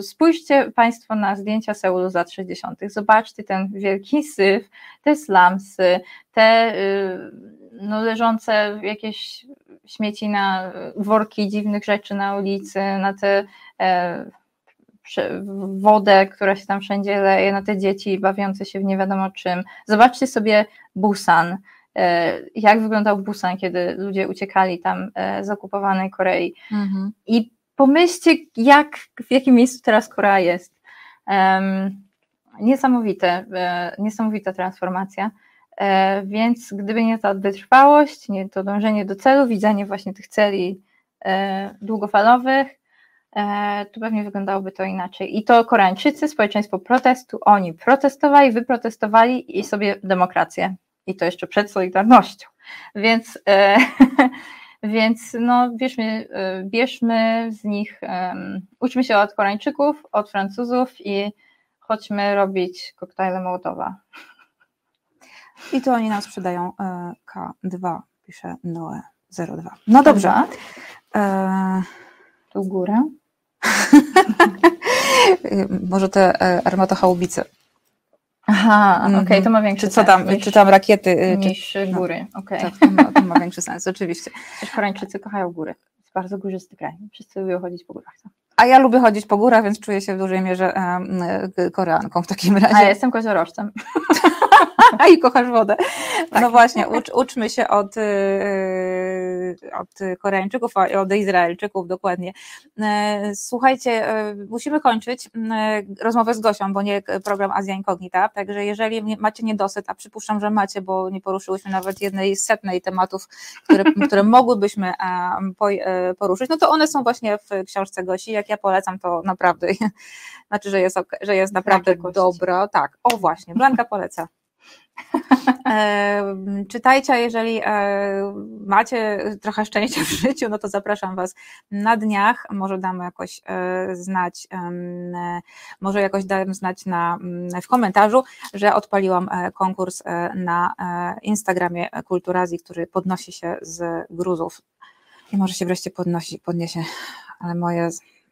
spójrzcie Państwo na zdjęcia Seulu z lat 60., zobaczcie ten wielki syf, te slumsy, te y, no, leżące jakieś śmieci na worki dziwnych rzeczy na ulicy, na te e, wodę, która się tam wszędzie leje, na te dzieci bawiące się w nie wiadomo czym. Zobaczcie sobie Busan, jak wyglądał Busan, kiedy ludzie uciekali tam e, z okupowanej Korei. Mhm. I pomyślcie, jak, w jakim miejscu teraz Korea jest. Um, niesamowite, e, niesamowita transformacja. E, więc gdyby nie ta wytrwałość, nie to dążenie do celu, widzenie właśnie tych celi e, długofalowych, e, to pewnie wyglądałoby to inaczej. I to Koreańczycy, społeczeństwo protestu, oni protestowali, wyprotestowali i sobie demokrację. I to jeszcze przed Solidarnością. Więc, więc no, bierzmy, bierzmy z nich, uczmy się od Koreańczyków, od Francuzów i chodźmy robić koktajle Mołotowa. I to oni nam sprzedają e, K2, pisze Noe02. No dobrze. E... Tu górę. Może te e, armatochaubice. Aha, okej, okay, to ma większy czy co tam, niż, czy tam rakiety. E, niż czy, góry, no, okej. Okay. Tak, to, ma, to ma większy sens, oczywiście. Też Koreańczycy kochają góry. Jest bardzo górzysty kraj. Wszyscy lubią chodzić po górach. A ja lubię chodzić po górach, więc czuję się w dużej mierze e, Koreanką w takim razie. A ja jestem koziorożcem. i kochasz wodę. Tak. No właśnie, ucz, uczmy się od, y, od Koreańczyków, od Izraelczyków dokładnie. E, słuchajcie, e, musimy kończyć e, rozmowę z Gosią, bo nie program Azja Incognita, także jeżeli macie niedosyt, a przypuszczam, że macie, bo nie poruszyłyśmy nawet jednej setnej tematów, które, które mogłybyśmy poruszyć, no to one są właśnie w książce Gosi. Jak ja polecam, to naprawdę, znaczy, że jest, że jest naprawdę dobra. Tak, o właśnie, Blanka poleca. E, czytajcie, jeżeli e, macie trochę szczęścia w życiu, no to zapraszam Was na dniach. Może dam jakoś e, znać, może jakoś dam znać na, w komentarzu, że odpaliłam konkurs na Instagramie Kulturazji, który podnosi się z gruzów i może się wreszcie podnosi, podniesie, ale moje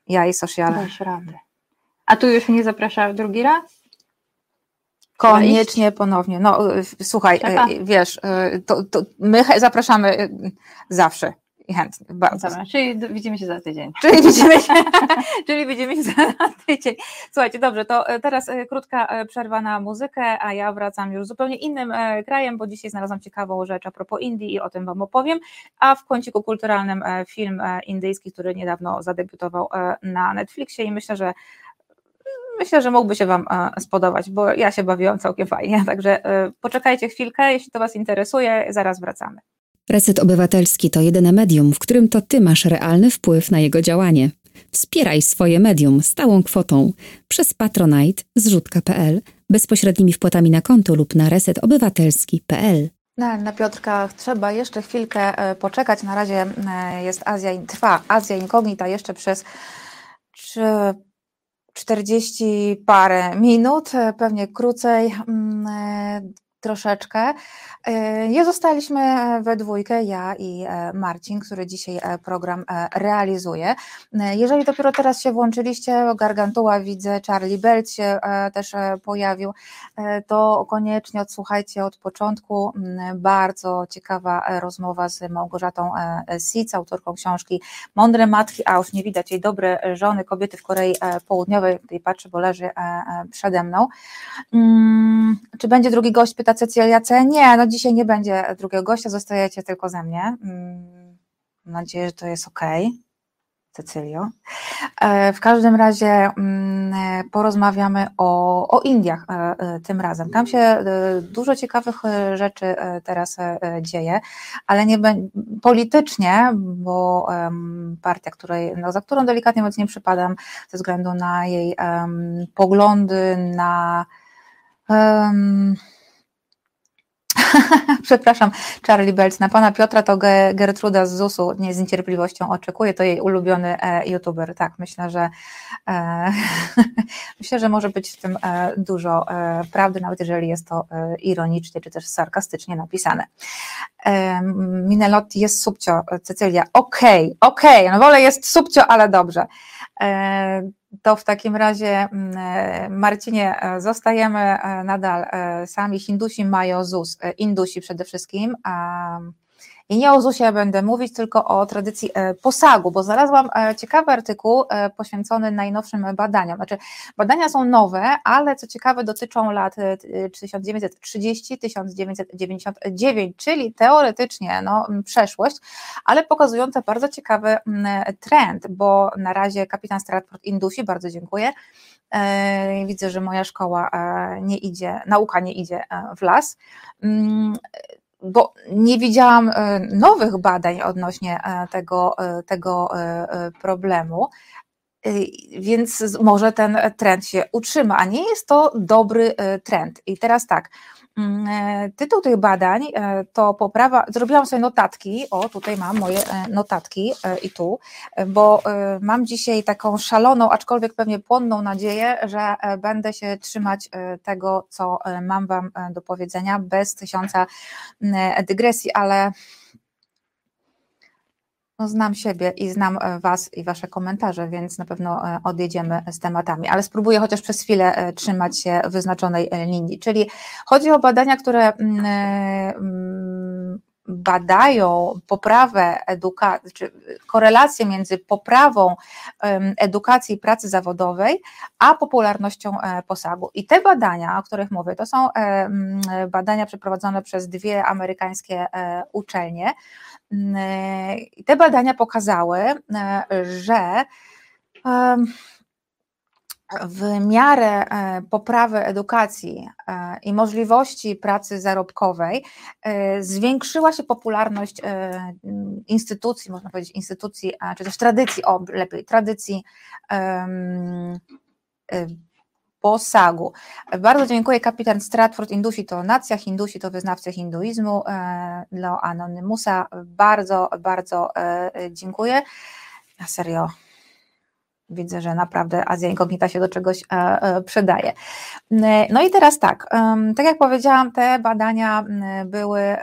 ja i sociale. Dasz radę. A tu już mnie zaprasza drugi raz? Koniecznie ponownie. No słuchaj, Czeka. wiesz, to, to my zapraszamy zawsze. i chętnie, bardzo. Dobra, czyli widzimy się za tydzień. Czyli widzimy się, czyli widzimy się za tydzień. Słuchajcie, dobrze, to e, teraz e, krótka e, przerwa na muzykę, a ja wracam już zupełnie innym krajem, bo dzisiaj znalazłam ciekawą rzecz a propos Indii i o tym Wam opowiem, a w kąciku kulturalnym film indyjski, który niedawno zadebiutował na Netflixie i myślę, że myślę, że mógłby się Wam spodobać, bo ja się bawiłam całkiem fajnie, także poczekajcie chwilkę, jeśli to Was interesuje, zaraz wracamy. Reset Obywatelski to jedyne medium, w którym to Ty masz realny wpływ na jego działanie. Wspieraj swoje medium stałą kwotą przez Patronite, zrzutka.pl, bezpośrednimi wpłatami na konto lub na resetobywatelski.pl. Na, na Piotrkach trzeba jeszcze chwilkę e, poczekać. Na razie e, jest Azja, trwa Azja Inkognita jeszcze przez 40 parę minut, e, pewnie krócej mm, troszeczkę. E, nie zostaliśmy we dwójkę, ja i e, Marcin, który dzisiaj e, program realizuje. Jeżeli dopiero teraz się włączyliście, Gargantuła widzę, Charlie Belt się też pojawił, to koniecznie odsłuchajcie od początku. Bardzo ciekawa rozmowa z Małgorzatą Sic, autorką książki Mądre Matki, a już nie widać jej dobre żony, kobiety w Korei Południowej, tutaj patrzę, bo leży przede mną. Mm, czy będzie drugi gość, pyta Cecylia C? Nie, no dzisiaj nie będzie drugiego gościa, zostajecie tylko ze mnie. Mm, mam nadzieję, że to jest ok. Cecylio. E, w każdym razie mm, porozmawiamy o, o Indiach e, e, tym razem. Tam się dużo ciekawych rzeczy teraz dzieje, ale nie politycznie, bo partia, której, no, za którą delikatnie mówiąc nie przypadam, ze względu na jej poglądy, na Przepraszam, Charlie Belc. Na pana Piotra to Gertruda z ZUS-u nie z niecierpliwością oczekuje, to jej ulubiony e, youtuber. Tak, myślę, że e, myślę, że może być w tym e, dużo prawdy, nawet jeżeli jest to ironicznie czy też sarkastycznie napisane. Minelotti jest subcio, Cecylia. Okej, okay, okej, okay. no wolę jest subcio, ale dobrze to w takim razie, mm, e, Marcinie, e, zostajemy e, nadal sami. Hindusi mają ZUS, Indusi przede wszystkim. I nie o ZUSie będę mówić, tylko o tradycji e, posagu, bo znalazłam e, ciekawy artykuł e, poświęcony najnowszym badaniom. Znaczy, badania są nowe, ale co ciekawe, dotyczą lat 1930-1999, czyli teoretycznie no, przeszłość, ale pokazujące bardzo ciekawy trend, bo na razie kapitan Stratford Indusi, bardzo dziękuję. Widzę, że moja szkoła nie idzie, nauka nie idzie w las bo nie widziałam e, nowych badań odnośnie e, tego, e, tego problemu, więc może ten trend się utrzyma, a nie jest to dobry trend. I teraz tak, tytuł tych badań e, to poprawa, zrobiłam sobie notatki, o tutaj mam moje e, notatki i tu, bo mam dzisiaj taką szaloną, aczkolwiek pewnie płonną nadzieję, że będę się trzymać tego, co mam Wam do powiedzenia, bez tysiąca dygresji, ale no, znam siebie i znam e, Was i Wasze komentarze, więc na pewno e, odjedziemy z tematami, ale spróbuję chociaż przez chwilę e, trzymać się wyznaczonej linii. Czyli chodzi o badania, które mm, mm, badają poprawę edukacji, czy korelację między poprawą edukacji i pracy zawodowej, a popularnością posagu. I te badania, o których mówię, to są mm, badania przeprowadzone przez dwie amerykańskie uczelnie, te badania pokazały, e, że w miarę e, poprawy edukacji e, i możliwości pracy zarobkowej zwiększyła się popularność instytucji, można powiedzieć instytucji, czy też tradycji, o lepiej, tradycji posagu. Bardzo dziękuję kapitan Stratford. Indusi to nacja, Hindusi to wyznawcy hinduizmu. E, dla Anonymusa bardzo, bardzo e, dziękuję. Na serio, widzę, że naprawdę Azja Inkognita się do czegoś e, przydaje. No i teraz tak, tak jak powiedziałam, te badania były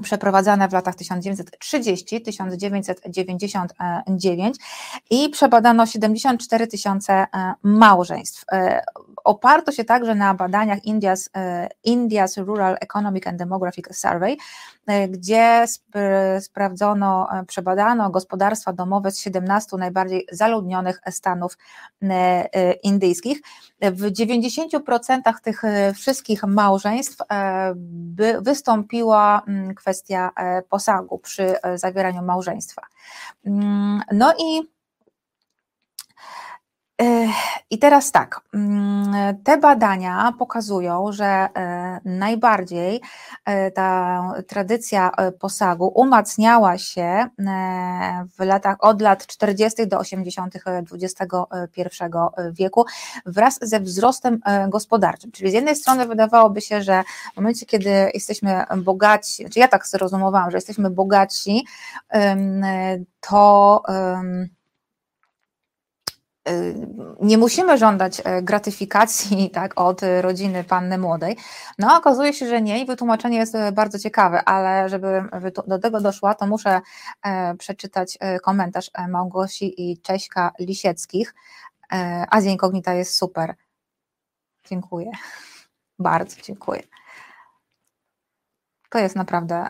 przeprowadzane w latach 1930-1999 i przebadano 74 tysiące e, małżeństw. E, oparto się także na badaniach India's, India's Rural Economic and Demographic Survey, gdzie sprawdzono, przebadano gospodarstwa domowe z 17 najbardziej zaludnionych stanów indyjskich. W 90% tych wszystkich małżeństw wystąpiła mm, kwestia posagu przy zawieraniu małżeństwa. Mm, no i i teraz tak, mm, te badania pokazują, że e, najbardziej e, ta tradycja e, posagu umacniała się w latach od lat 40. do 80. XXI wieku wraz ze wzrostem gospodarczym. Czyli z jednej strony wydawałoby się, że w momencie, kiedy jesteśmy bogaci, czy ja tak zrozumiałam, że jesteśmy bogaci, to nie musimy żądać e, gratyfikacji tak, od rodziny panny młodej. No, okazuje się, że nie i wytłumaczenie jest e, bardzo ciekawe, ale żeby do tego doszła, to muszę e, przeczytać komentarz Małgosi i Cześka Lisieckich. Azja Inkognita jest super. Dziękuję. Bardzo dziękuję. To jest naprawdę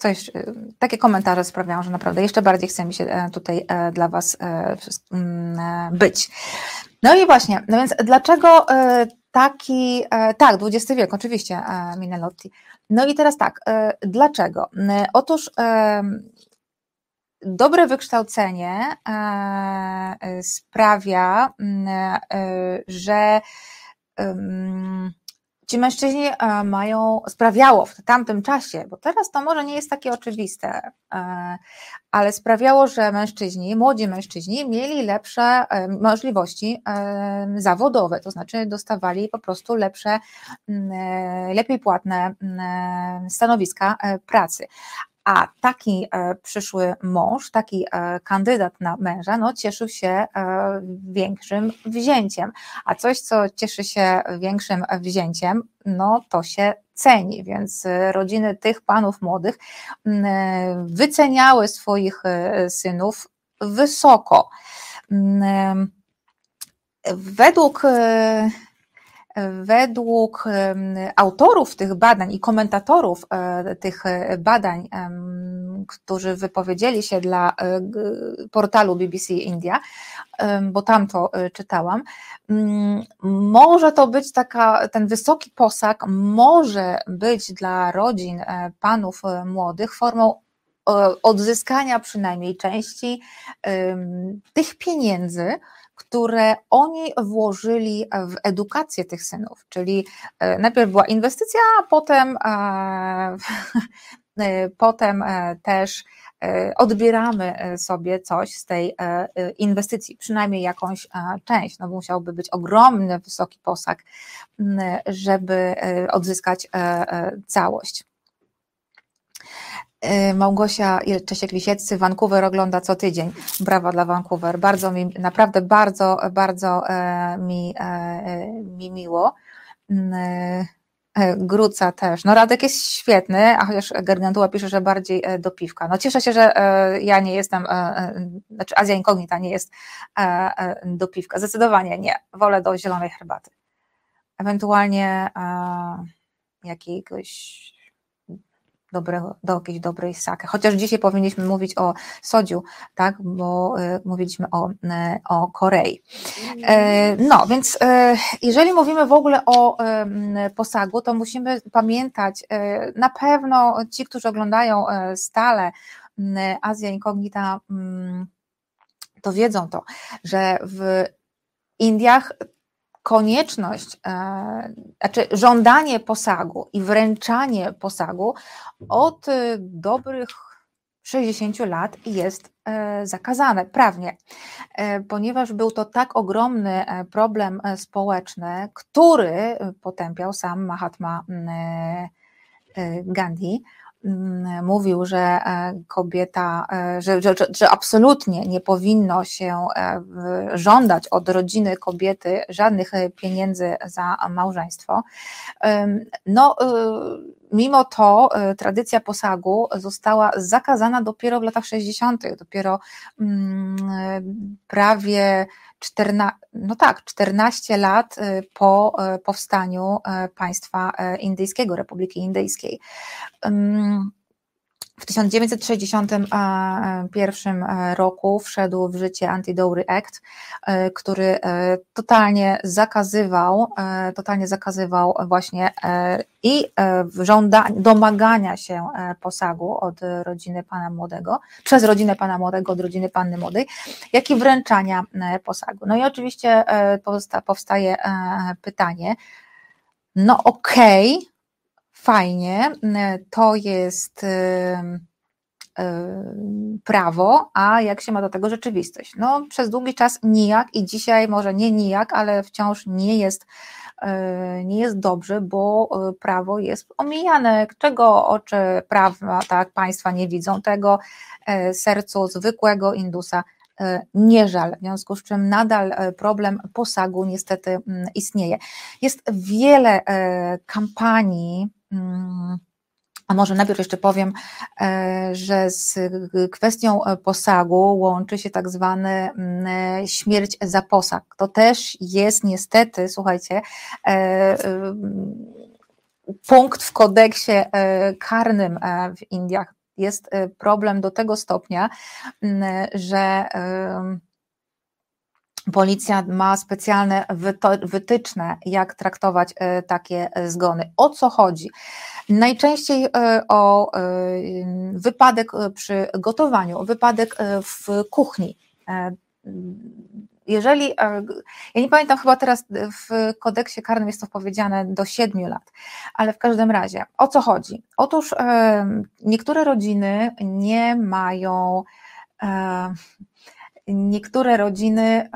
coś, y, takie komentarze sprawiają, że naprawdę jeszcze bardziej chce mi się e, tutaj e, dla Was e, mm, być. No i właśnie, no więc dlaczego taki, tak, XX wiek, oczywiście, Minelotti. No i teraz tak, dlaczego? Otóż dobre wykształcenie sprawia, że ci mężczyźni e, mają, sprawiało w tamtym czasie, bo teraz to może nie jest takie oczywiste, e, ale sprawiało, że mężczyźni, młodzi mężczyźni mieli lepsze e, możliwości zawodowe, to znaczy dostawali po prostu lepsze, lepiej płatne stanowiska pracy. A taki e, przyszły mąż, taki e, kandydat na męża, no, cieszył się e, większym wzięciem. A coś, co cieszy się większym wzięciem, no to się ceni, więc rodziny tych panów młodych wyceniały swoich synów wysoko. Według Według autorów tych badań i komentatorów e, tych e, badań, którzy wypowiedzieli się dla e, portalu BBC India, bo tam to czytałam, może to być taka, ten wysoki posag może być dla rodzin panów młodych formą odzyskania przynajmniej części tych pieniędzy, które oni włożyli w edukację tych synów, czyli e, najpierw była inwestycja, a potem, e, e, potem też odbieramy sobie coś z tej inwestycji, przynajmniej jakąś część. No musiałby być ogromny, wysoki posag, żeby odzyskać całość. Y, Małgosia Czesiek-Lisieccy, Vancouver ogląda co tydzień. Brawa dla Vancouver. Bardzo mi, naprawdę bardzo, bardzo e, mi, e, mi miło. Mm, e, Gruca też. No Radek jest świetny, a chociaż Gargantua pisze, że bardziej do piwka. No cieszę się, że ja nie jestem, znaczy Azja Inkognita nie jest do piwka. Zdecydowanie nie. Wolę do zielonej herbaty. Ewentualnie jakiegoś dobrego, do jakiejś dobrej sake. Chociaż dzisiaj powinniśmy mówić o sodziu, tak, bo y, mówiliśmy o, y, o Korei. Y, no, więc jeżeli mówimy w ogóle o posagu, to musimy pamiętać, na pewno ci, którzy oglądają stale Azja Inkognita, to wiedzą to, że w Indiach konieczność, e, znaczy żądanie posagu i wręczanie posagu od e, dobrych 60 lat jest e, zakazane prawnie, ponieważ był to tak ogromny problem społeczny, który potępiał sam Mahatma Gandhi Mm, mówił, że e, kobieta, e, że, że, że absolutnie nie powinno się e, żądać od rodziny kobiety żadnych pieniędzy za małżeństwo. No, mimo to tradycja posagu została zakazana dopiero w latach 60., dopiero mm, prawie 14, no tak, 14 lat po powstaniu państwa indyjskiego, Republiki Indyjskiej. W 1961 e, roku wszedł w życie Anti-Dowry Act, e, który e, totalnie zakazywał, totalnie zakazywał właśnie i żąda, domagania się posagu od rodziny pana młodego, przez rodzinę pana młodego od rodziny panny młodej, jak i wręczania posagu. No i oczywiście powstaje pytanie, no okej, okay, fajnie, to jest prawo, a jak się ma do tego rzeczywistość? No, przez długi czas nijak i dzisiaj może nie nijak, ale wciąż nie jest, e, nie jest dobrze, bo e, prawo jest omijane. Czego oczy prawa, tak, państwa nie widzą, tego e, sercu zwykłego Indusa nie żal, w związku z czym nadal problem posagu niestety mm, istnieje. Jest wiele kampanii, Mm, a może najpierw jeszcze powiem, e, że z kwestią e, posagu łączy się tak zwany mm, e, śmierć za posag. To też jest niestety, słuchajcie, punkt w kodeksie karnym w Indiach. Jest problem do tego stopnia, mm, że Policja ma specjalne wytyczne, jak traktować e, takie e, zgony. O co chodzi? Najczęściej e, o wypadek przy gotowaniu, wypadek w kuchni. Jeżeli, ja nie pamiętam, chyba teraz w kodeksie karnym jest to powiedziane do 7 lat, ale w każdym razie, o co chodzi? Otóż niektóre rodziny nie mają niektóre rodziny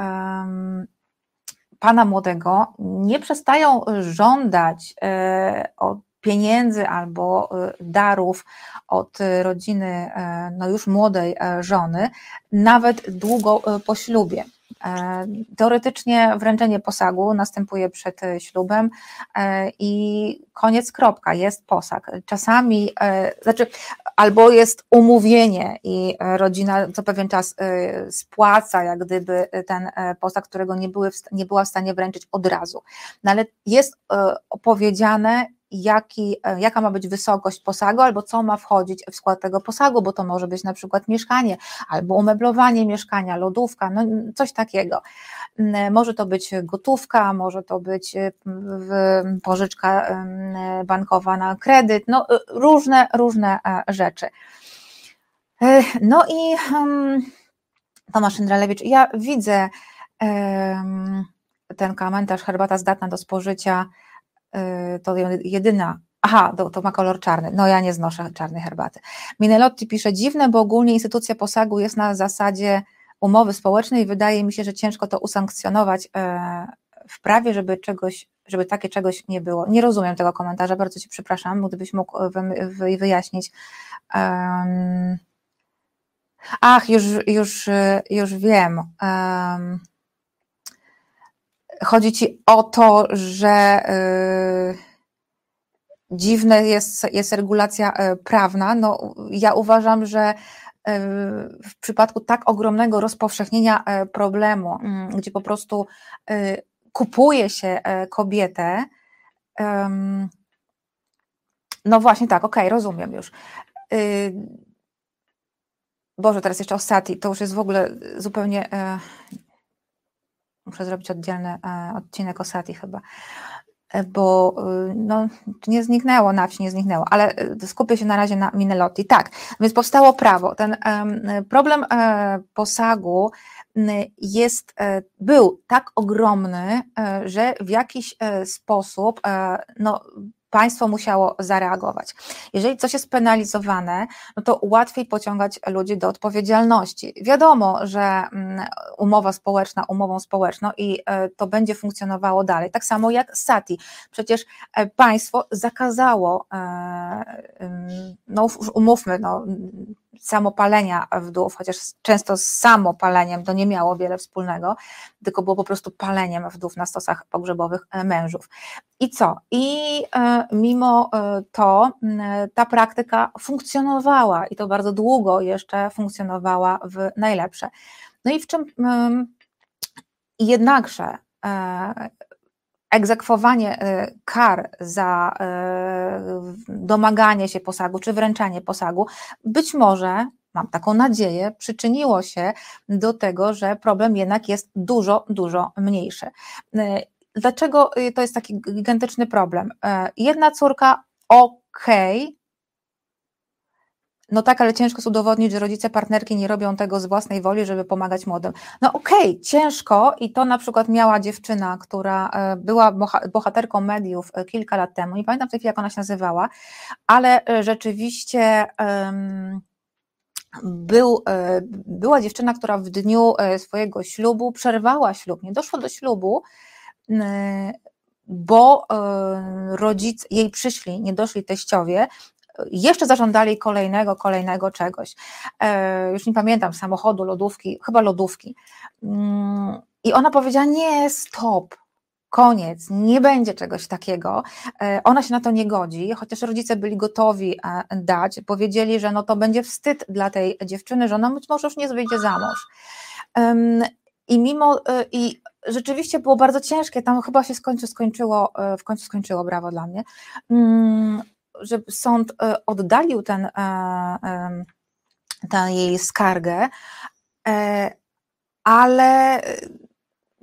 pana młodego nie przestają żądać e, od pieniędzy albo e, darów od rodziny e, no już młodej żony, nawet długo po ślubie. E, teoretycznie wręczenie posagu następuje przed ślubem e, i koniec, kropka, jest posag. Czasami, e, znaczy, albo jest umówienie i rodzina co pewien czas spłaca, jak gdyby ten posag, którego nie, były, nie była w stanie wręczyć od razu. No ale jest opowiedziane, jaki, e, jaka ma być wysokość posagu, albo co ma wchodzić w skład tego posagu, bo to może być na przykład mieszkanie, albo umeblowanie mieszkania, lodówka, no coś takiego. Może to być gotówka, może to być e, pożyczka bankowa na kredyt, no e, różne, różne rzeczy. No i Tomasz Indralewicz, ja widzę ten komentarz, herbata zdatna do spożycia, to jedyna. Aha, to, to, ma kolor czarny. No ja nie znoszę czarnej herbaty. Minelotti pisze, dziwne, bo ogólnie instytucja posagu jest na zasadzie umowy społecznej wydaje mi się, że ciężko to usankcjonować e, w prawie, żeby czegoś, żeby takie czegoś nie było. Nie rozumiem tego komentarza, bardzo Ci przepraszam, gdybyś mógł wyjaśnić. Ach, już, już, już wiem. Chodzi ci o to, że y, dziwna jest, jest regulacja y, prawna. No, ja uważam, że y, w przypadku tak ogromnego rozpowszechnienia problemu, mm, gdzie po prostu kupuje się kobietę, no właśnie tak, okej, okay, rozumiem już. Boże, teraz jeszcze o Sati, to już jest w ogóle zupełnie Muszę zrobić oddzielny e, odcinek o Sati chyba, e, bo e, no, nie zniknęło, na wsi nie zniknęło, ale skupię się na razie na Minelotti. Tak, więc powstało prawo. Ten problem posagu jest, był tak ogromny, że w jakiś sposób no, państwo musiało zareagować. Jeżeli coś jest penalizowane, no to łatwiej pociągać ludzi do odpowiedzialności. Wiadomo, że mm, umowa społeczna umową społeczną i e, to będzie funkcjonowało dalej. Tak samo jak SATI. Przecież e, państwo zakazało, e, no umówmy, no, samopalenia wdów, chociaż często z samopaleniem to nie miało wiele wspólnego, tylko było po prostu paleniem wdów na stosach pogrzebowych mężów. I co? I mimo to ta praktyka funkcjonowała i to bardzo długo jeszcze funkcjonowała w najlepsze. No i w czym jednakże egzekwowanie y, kar za y, domaganie się posagu czy wręczanie posagu być może, mam taką nadzieję, przyczyniło się do tego, że problem jednak jest dużo, dużo mniejszy. Y, dlaczego to jest taki gigantyczny problem? Jedna córka, okay, no tak, ale ciężko jest udowodnić, że rodzice partnerki nie robią tego z własnej woli, żeby pomagać młodym. No okej, okay, ciężko i to na przykład miała dziewczyna, która e, była bohaterką mediów e, kilka lat temu, nie pamiętam w tej chwili jak ona się nazywała, ale e, rzeczywiście um, był, była dziewczyna, która w dniu swojego ślubu przerwała ślub, nie doszło do ślubu, bo rodzic jej przyszli, nie doszli teściowie jeszcze zażądali kolejnego, kolejnego czegoś. E, już nie pamiętam, samochodu, lodówki, chyba lodówki. Mm, I ona powiedziała: Nie, stop, koniec, nie będzie czegoś takiego. E, ona się na to nie godzi, chociaż rodzice byli gotowi e, dać, powiedzieli, że no to będzie wstyd dla tej dziewczyny, że ona być może już nie wyjdzie za mąż. I mimo, i rzeczywiście było bardzo ciężkie, tam chyba się skończy, skończyło, w końcu skończyło, brawo dla mnie, mm, że sąd e, oddalił ten, e, tę jej skargę, e, ale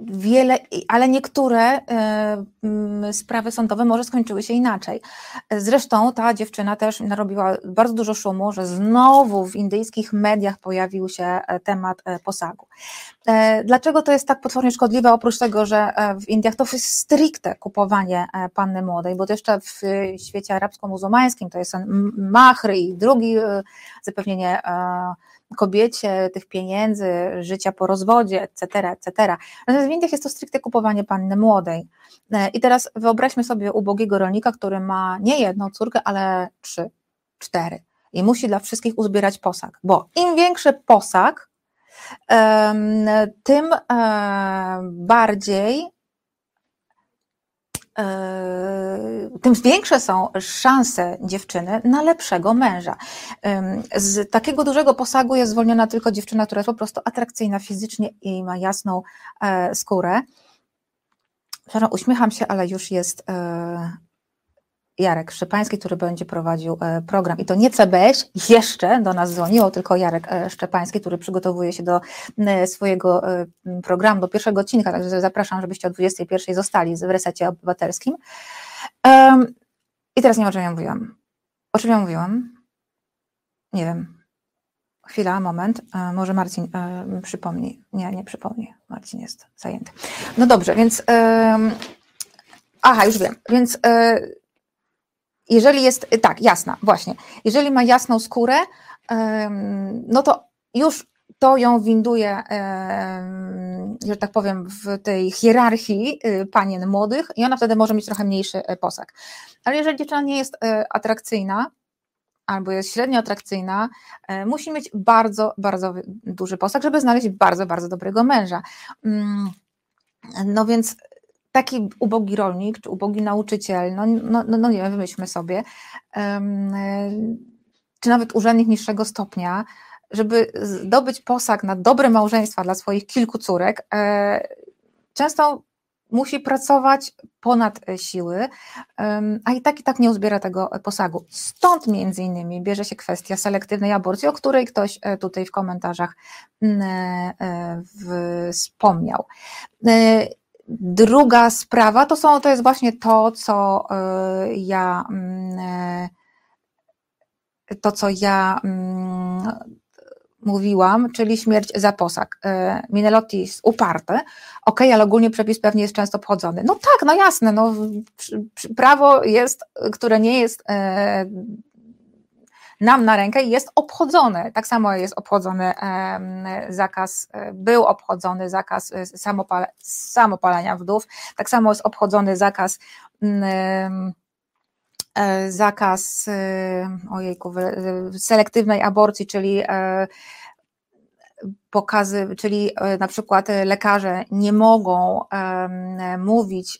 wiele, ale niektóre e, sprawy sądowe może skończyły się inaczej. Zresztą ta dziewczyna też narobiła bardzo dużo szumu, że znowu w indyjskich mediach pojawił się e, temat e, posagu. Dlaczego to jest tak potwornie szkodliwe? Oprócz tego, że w Indiach to jest stricte kupowanie panny młodej, bo to jeszcze w świecie arabsko-muzułmańskim to jest machry i drugi zapewnienie kobiecie tych pieniędzy, życia po rozwodzie, etc., etc. Natomiast w Indiach jest to stricte kupowanie panny młodej. E, I teraz wyobraźmy sobie ubogiego rolnika, który ma nie jedną córkę, ale trzy, cztery. I musi dla wszystkich uzbierać posag, bo im większy posag, tym e, bardziej tym większe są szanse dziewczyny na lepszego męża. Z takiego dużego posagu jest zwolniona tylko dziewczyna, która jest po prostu atrakcyjna fizycznie i ma jasną e, skórę. Uśmiecham się, ale już jest e, Jarek Szczepański, który będzie prowadził e, program. I to nie CBŚ jeszcze do nas dzwoniło, tylko Jarek e, Szczepański, który przygotowuje się do e, swojego programu, do pierwszego odcinka, także zapraszam, żebyście o 21 zostali w resecie obywatelskim. I teraz nie wiem, o czym ja mówiłam. O czym ja mówiłam? Nie wiem. Chwila, moment. Może Marcin przypomni. Nie, nie przypomni. Marcin jest zajęty. No dobrze, więc. Aha, już wiem. Więc jeżeli jest, tak, jasna, właśnie, jeżeli ma jasną skórę, no to już to ją winduje, że tak powiem, w tej hierarchii y, panien młodych i ona wtedy może mieć trochę mniejszy e, posag. Ale jeżeli dziewczyna nie jest atrakcyjna, albo jest średnio atrakcyjna, musi mieć bardzo, bardzo duży posag, żeby znaleźć bardzo, bardzo dobrego męża. Mm, no więc taki ubogi rolnik czy ubogi nauczyciel, no, no, no, no nie wiem, wymyślmy sobie, czy nawet urzędnik niższego stopnia, żeby zdobyć posag na dobre małżeństwa dla swoich kilku córek, e, często musi pracować ponad siły, a i tak i tak nie uzbiera tego posagu. Stąd między innymi bierze się kwestia selektywnej aborcji, o której ktoś e, tutaj w komentarzach e, wspomniał. Druga sprawa to, są, to jest właśnie to, co y, ja mm, y, to, co ja mm, mówiłam, czyli śmierć za posag. Y, Minelotti jest uparty, ok, ale ogólnie przepis pewnie jest często obchodzony. No tak, no jasne, no, prawo jest, które nie jest nam na rękę jest obchodzony. Tak samo jest obchodzony zakaz, e, był obchodzony zakaz e, samopalenia wdów, tak samo jest obchodzony zakaz zakaz ojejku, selektywnej aborcji, czyli pokazy, czyli na przykład lekarze nie mogą mówić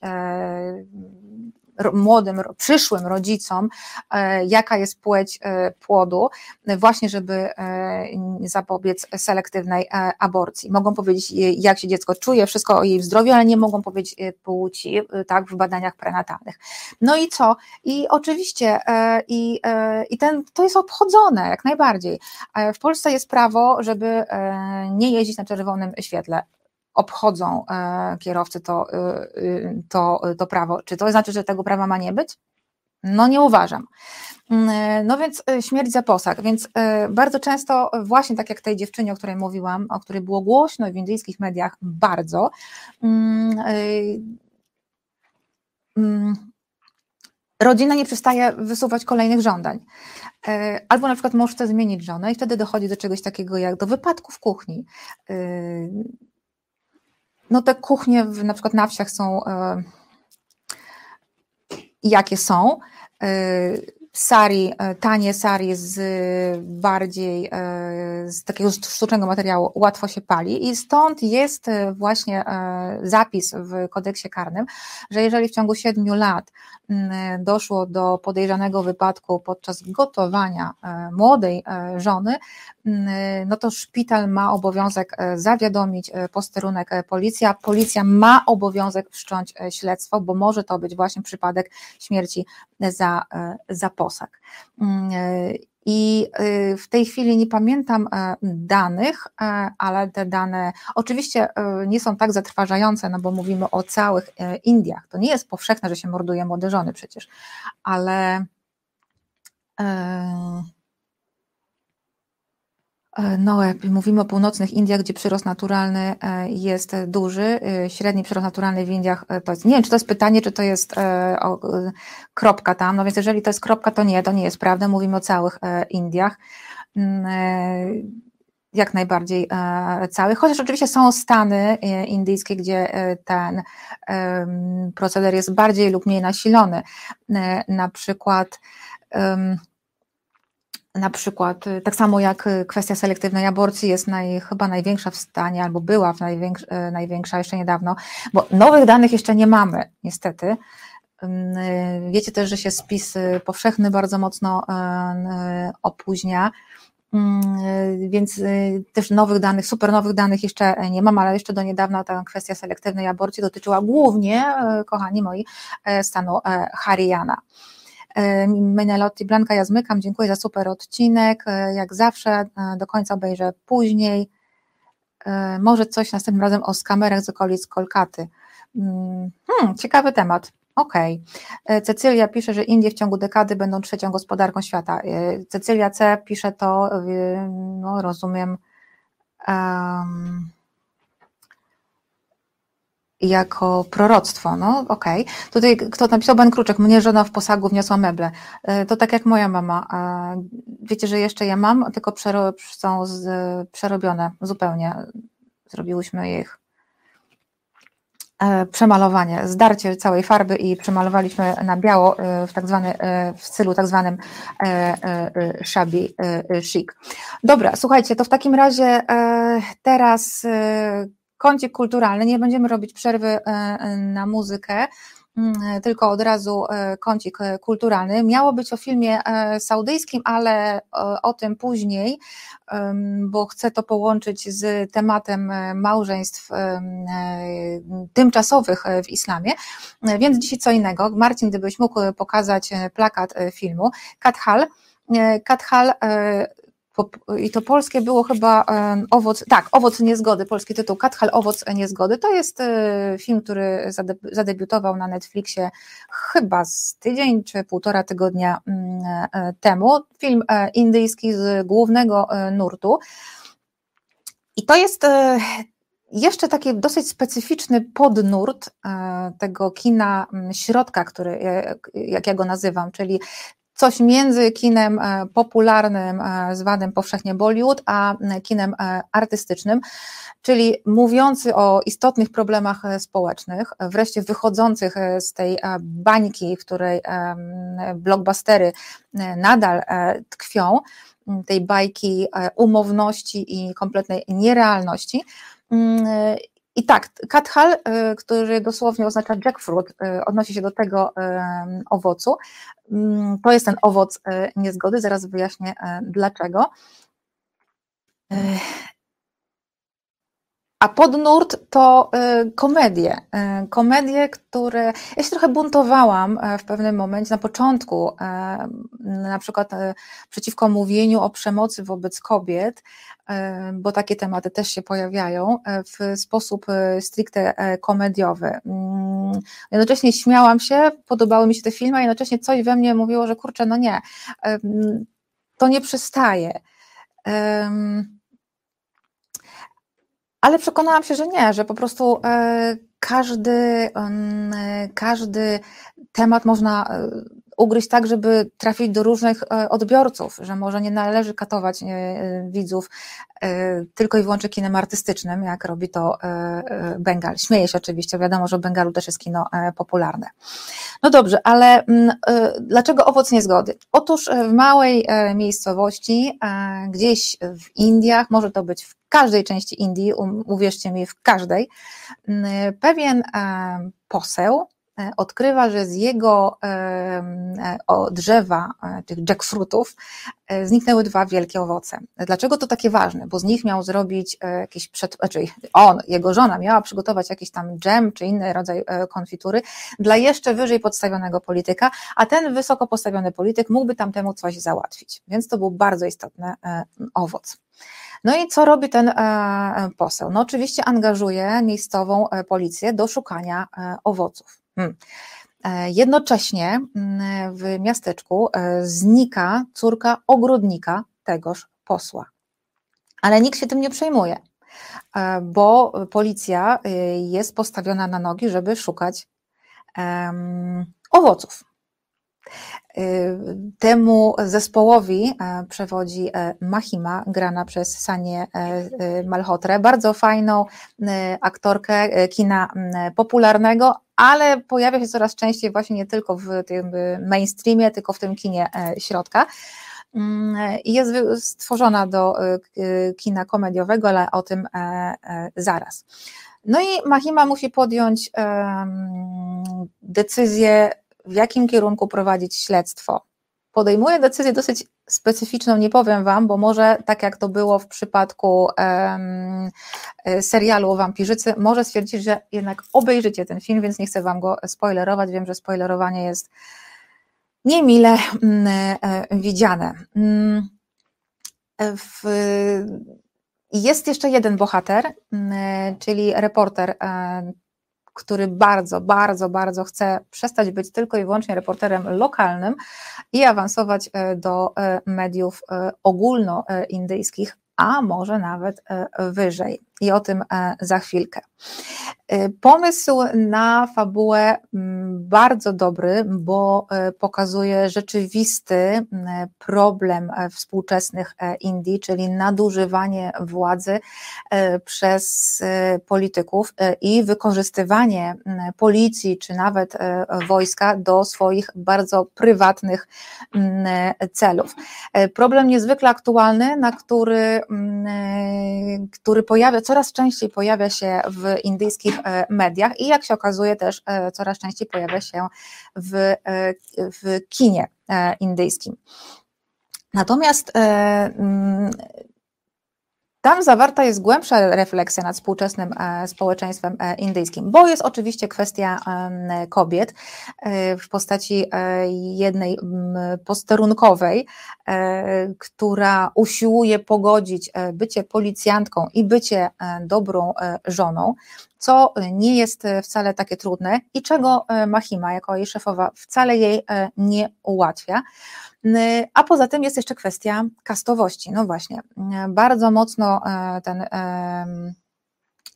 młodym, przyszłym rodzicom, e, jaka jest płeć e, płodu, właśnie żeby e, zapobiec selektywnej aborcji. Mogą powiedzieć, jak się dziecko czuje, wszystko o jej zdrowiu, ale nie mogą powiedzieć płci, tak, w badaniach prenatalnych. No i co? I oczywiście, i, i ten, to jest obchodzone jak najbardziej. W Polsce jest prawo, żeby nie jeździć na czerwonym świetle obchodzą e, kierowcy to, e, y, to, to prawo. Czy to znaczy, że tego prawa ma nie być? No nie uważam. Mm, e, no więc śmierć za posag. Więc bardzo często, właśnie tak jak tej dziewczynie, o której mówiłam, o której było głośno w indyjskich mediach bardzo, mm, mm, rodzina nie przestaje wysuwać kolejnych żądań. Albo na przykład mąż chce zmienić żonę i wtedy dochodzi do czegoś takiego jak do wypadku w kuchni no te kuchnie w, na przykład na wsiach są e, jakie są. E, sari, e, tanie sari z bardziej z takiego sztucznego materiału łatwo się pali i stąd jest właśnie zapis w kodeksie karnym, że jeżeli w ciągu siedmiu lat mm, doszło do podejrzanego wypadku podczas gotowania młodej żony, Mm, no to szpital ma obowiązek e, zawiadomić e, posterunek e, policja. Policja ma obowiązek wszcząć śledztwo, bo może to być właśnie przypadek śmierci za, za posag. Mm, I w tej chwili nie pamiętam danych, ale te dane oczywiście nie są tak zatrważające, no bo mówimy o całych Indiach. To nie jest powszechne, że się morduje młode żony przecież, ale. E, no, mówimy o północnych Indiach, gdzie przyrost naturalny e, jest duży. E, średni przyrost naturalny w Indiach to jest, nie wiem, czy to jest pytanie, czy to jest kropka tam. No więc jeżeli to jest kropka, to nie, to nie jest prawda. Mówimy o całych Indiach. Mm, jak najbardziej całych, chociaż oczywiście są stany indyjskie, gdzie ten proceder jest bardziej lub mniej nasilony. Na przykład na przykład, y, tak samo jak y, kwestia selektywnej aborcji jest naj, chyba największa w stanie, albo była w największa, y, największa jeszcze niedawno, bo nowych danych jeszcze nie mamy, niestety. Wiecie też, że się spis powszechny bardzo mocno opóźnia, więc też nowych danych, super nowych danych jeszcze nie mam, ale jeszcze do niedawna ta kwestia selektywnej aborcji dotyczyła głównie, kochani moi, stanu Haryana. E, Menelotti Blanka, ja zmykam, dziękuję za super odcinek, e, jak zawsze, e, do końca obejrzę później, może coś następnym razem o skamerach z okolic Kolkaty. Mm, hmm, ciekawy temat. Okej. Okay. Cecylia pisze, że Indie w ciągu dekady będą trzecią gospodarką świata. Cecylia C pisze to, no rozumiem, um, jako proroctwo. No okej. Okay. Tutaj kto napisał Ben Kruczek, mnie żona w posagu wniosła meble. E, to tak jak moja mama. Wiecie, że jeszcze je mam, tylko są z, przerobione zupełnie. Zrobiłyśmy ich e, przemalowanie, zdarcie całej farby i przemalowaliśmy na biało e, w tak zwany, w stylu tak zwanym shabby chic. Dobra, słuchajcie, to w takim razie teraz kącik kulturalny, nie będziemy robić przerwy e, e, na muzykę, mm, tylko od razu e, kącik kulturalny. Miało być o filmie saudyjskim, ale o tym później, bo chcę to połączyć z tematem małżeństw tymczasowych w islamie, więc dzisiaj co innego. Marcin, gdybyś mógł pokazać plakat filmu. Kathal. Kathal i to polskie było chyba owoc, tak, owoc niezgody, polski tytuł Kathal, owoc niezgody. To jest e, film, który zadebiutował na Netflixie chyba z tydzień czy półtora tygodnia mm, e, temu. Film e, indyjski z głównego nurtu. I to jest jeszcze taki dosyć specyficzny podnurt tego kina mm, środka, który, jak ja go nazywam, czyli coś między kinem popularnym, zwanym powszechnie Bollywood, a kinem artystycznym, czyli mówiący o istotnych problemach społecznych, wreszcie wychodzących z tej bańki, w której blockbustery nadal tkwią, tej bajki umowności i kompletnej nierealności. I tak, kathal, y, który dosłownie oznacza jackfruit, y, odnosi się do tego owocu. Mm, to jest ten owoc y, niezgody, zaraz wyjaśnię dlaczego. A podnurt to komedie. Komedie, które. Ja się trochę buntowałam w pewnym momencie, na początku, na przykład przeciwko mówieniu o przemocy wobec kobiet, bo takie tematy też się pojawiają e, w sposób e, stricte e, komediowy. Mm, jednocześnie śmiałam się, podobały mi się te filmy, a jednocześnie coś we mnie mówiło, że kurczę, no nie, to nie przystaje. Ale przekonałam się, że nie, że po prostu każdy, każdy temat można ugryźć tak, żeby trafić do różnych e, odbiorców, że może nie należy katować e, widzów e, tylko i wyłącznie kinem artystycznym, jak robi to Bengal. Śmieję się oczywiście, wiadomo, że w Bengalu też jest kino popularne. No dobrze, ale mm, dlaczego owoc niezgody? Otóż w małej miejscowości, gdzieś w Indiach, może to być w każdej części Indii, um, uwierzcie mi, w każdej, pewien poseł, odkrywa, że z jego e, drzewa, e, tych jackfruitów, zniknęły dwa wielkie owoce. Dlaczego to takie ważne? Bo z nich miał zrobić jakiś, przed, znaczy on, jego żona miała przygotować jakiś tam dżem czy inny rodzaj konfitury dla jeszcze wyżej podstawionego polityka, a ten wysoko postawiony polityk mógłby tam temu coś załatwić. Więc to był bardzo istotny owoc. No i co robi ten poseł? No oczywiście angażuje miejscową policję do szukania owoców. Hmm. E, jednocześnie mm, w miasteczku e, znika córka ogrodnika tegoż posła. Ale nikt się tym nie przejmuje, e, bo policja jest postawiona na nogi, żeby szukać owoców. Temu zespołowi przewodzi Mahima, grana przez Sanię Malhotrę, bardzo fajną aktorkę kina popularnego, ale pojawia się coraz częściej właśnie nie tylko w tym mainstreamie, tylko w tym kinie e, środka. Mm, jest stworzona do e, kina komediowego, ale o tym e, zaraz. No i Mahima musi podjąć decyzję, w jakim kierunku prowadzić śledztwo podejmuje decyzję dosyć specyficzną, nie powiem Wam, bo może tak jak to było w przypadku um, serialu o wampirzycy, może stwierdzić, że jednak obejrzycie ten film, więc nie chcę Wam go spoilerować. Wiem, że spoilerowanie jest niemile mm, e, widziane. Mm, w, jest jeszcze jeden bohater, mm, czyli reporter e, który bardzo, bardzo, bardzo chce przestać być tylko i wyłącznie reporterem lokalnym i awansować e, do e, mediów e, ogólnoindyjskich, a może nawet wyżej. I o tym za chwilkę. Y, pomysł na fabułę mm, bardzo dobry, bo y, pokazuje rzeczywisty y, problem współczesnych Indii, czyli nadużywanie władzy przez polityków i wykorzystywanie policji czy nawet wojska do swoich bardzo prywatnych celów. Problem niezwykle aktualny, na który, który pojawia, coraz częściej pojawia się w indyjskich E, mediach i jak się okazuje też e, coraz częściej pojawia się w, e, w kinie indyjskim. Natomiast tam zawarta jest głębsza refleksja nad współczesnym społeczeństwem indyjskim, bo jest oczywiście kwestia kobiet w postaci jednej posterunkowej, która usiłuje pogodzić bycie policjantką i bycie dobrą żoną co nie jest wcale takie trudne i czego e, Mahima jako jej szefowa wcale jej e, nie ułatwia. A poza tym jest jeszcze kwestia kastowości. No właśnie, bardzo mocno e, ten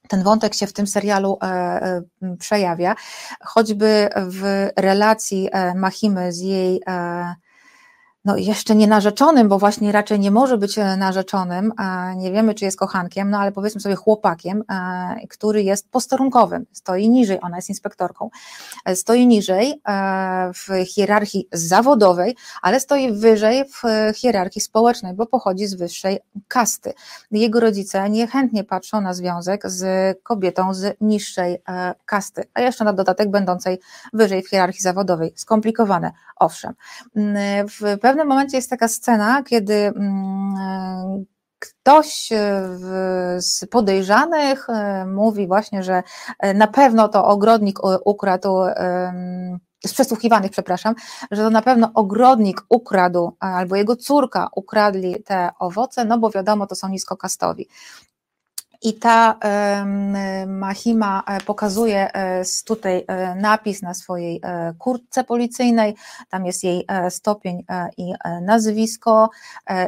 ten wątek się w tym serialu przejawia, choćby w relacji Mahimy z jej no jeszcze nie narzeczonym, bo właśnie raczej nie może być e, narzeczonym, nie wiemy czy jest kochankiem, no ale powiedzmy sobie chłopakiem, e, który jest posterunkowym, stoi niżej, ona jest inspektorką, e, stoi niżej w hierarchii zawodowej, ale stoi wyżej w hierarchii społecznej, bo pochodzi z wyższej kasty. Jego rodzice niechętnie patrzą na związek z kobietą z niższej kasty, a jeszcze na dodatek będącej wyżej w hierarchii zawodowej. Skomplikowane, owszem. Mm, w pewnym momencie jest taka scena, kiedy mm, ktoś z podejrzanych e, mówi właśnie, że e, na pewno to ogrodnik ukradł z przesłuchiwanych, przepraszam, że to na pewno ogrodnik ukradł, albo jego córka ukradli te owoce, no bo wiadomo, to są niskokastowi. I ta Mahima e, pokazuje e, tutaj e, napis na swojej kurtce policyjnej, tam jest jej stopień i nazwisko.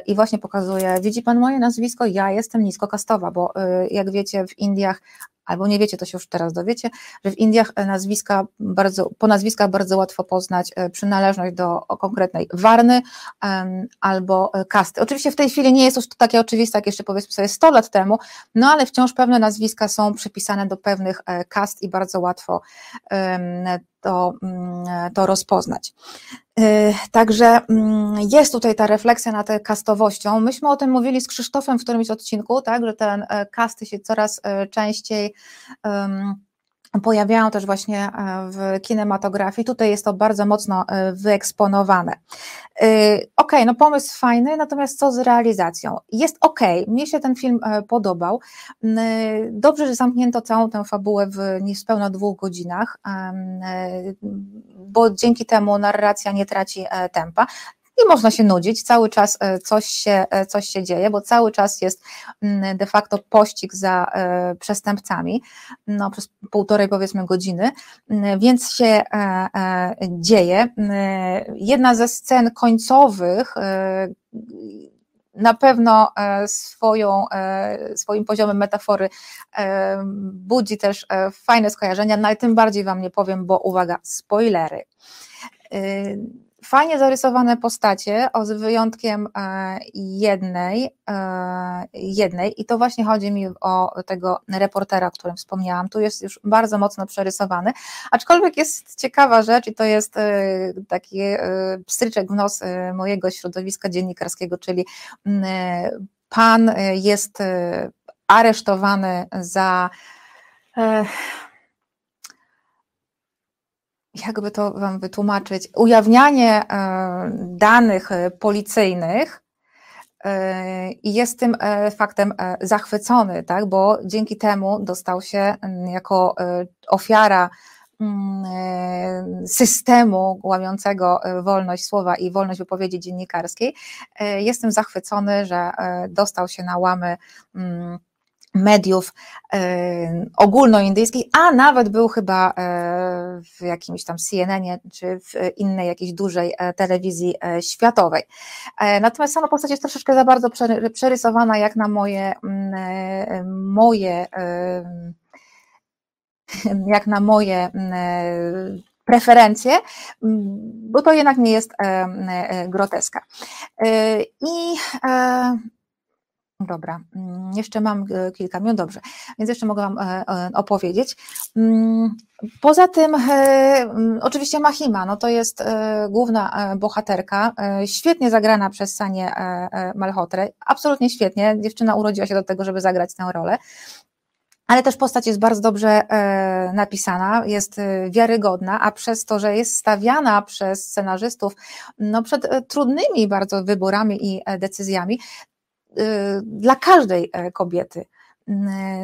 I właśnie pokazuje, widzi pan moje nazwisko, ja jestem niskokastowa, bo jak wiecie w Indiach albo nie wiecie, to się już teraz dowiecie, że w Indiach nazwiska bardzo, po nazwiskach bardzo łatwo poznać e, przynależność do konkretnej warny albo e, kasty. Oczywiście w tej chwili nie jest już to takie oczywiste, jak jeszcze powiedzmy sobie 100 lat temu, no ale wciąż pewne nazwiska są przypisane do pewnych e, kast i bardzo łatwo to, mm, to rozpoznać. Y, także mm, jest tutaj ta refleksja nad kastowością. Myśmy o tym mówili z Krzysztofem w którymś odcinku, tak, że ten e, kasty się coraz e, częściej um, pojawiają też właśnie e, w kinematografii. Tutaj jest to bardzo mocno e, wyeksponowane. E, ok, no pomysł fajny, natomiast co z realizacją? Jest ok, mnie się ten film podobał. Dobrze, że zamknięto całą tę fabułę w niespełna dwóch godzinach, bo dzięki temu narracja nie traci tempa nie można się nudzić, cały czas e, coś się, e, coś się dzieje, bo cały czas jest mm, de facto pościg za e, przestępcami, no przez półtorej powiedzmy godziny, mm, więc się dzieje. Mm, jedna ze scen końcowych na pewno swoją, swoim poziomem metafory budzi też fajne skojarzenia, no ale tym bardziej Wam nie powiem, bo uwaga, spoilery fajnie zarysowane postacie, o, z wyjątkiem e, jednej, e, jednej, i to właśnie chodzi mi o tego reportera, o którym wspomniałam. Tu jest już bardzo mocno przerysowany, aczkolwiek jest ciekawa rzecz, i to jest e, taki pstryczek w nos mojego środowiska dziennikarskiego, czyli pan jest aresztowany za jakby to Wam wytłumaczyć, ujawnianie e, danych e, policyjnych e, i jest tym faktem zachwycony, tak, bo dzięki temu dostał się jako ofiara systemu łamiącego wolność słowa i wolność wypowiedzi dziennikarskiej. Jestem zachwycony, że dostał się na łamy mediów ogólnoindyjskich, a nawet był chyba e, w jakimś tam CNN czy w innej jakiejś dużej e, telewizji e, światowej. Natomiast sama postać jest troszeczkę za bardzo przerysowana jak na moje, moje jak na moje preferencje, bo to jednak nie jest groteska. I Dobra, mm, jeszcze mam e, kilka minut, dobrze, więc jeszcze mogę Wam e, e, opowiedzieć. Mm, poza tym, mm, oczywiście Mahima, no to jest główna bohaterka, świetnie zagrana przez Sanię Malhotre, absolutnie świetnie, dziewczyna urodziła się do tego, żeby zagrać tę rolę, ale też postać jest bardzo dobrze napisana, jest wiarygodna, a przez to, że jest stawiana przez scenarzystów no, przed trudnymi bardzo wyborami i decyzjami, dla każdej e, kobiety y,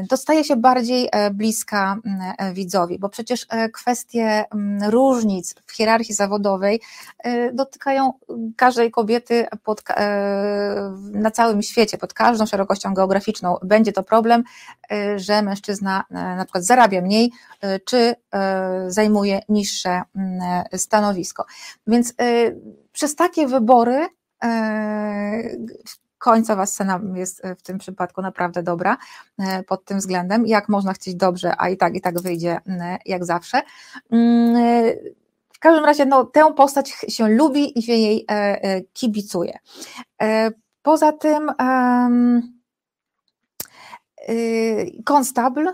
dostaje się bardziej e, bliska e, widzowi, bo przecież kwestie różnic w hierarchii zawodowej dotykają każdej kobiety pod, na całym świecie, pod każdą szerokością geograficzną. Będzie to problem, że mężczyzna na przykład zarabia mniej, czy zajmuje niższe stanowisko. Więc przez takie wybory końcowa scena jest e, w tym przypadku naprawdę dobra e, pod tym względem, jak można chcieć dobrze, a i tak, i tak wyjdzie jak zawsze. Mm, e, każdym razie no, tę postać się lubi i się jej kibicuje. Poza tym konstabl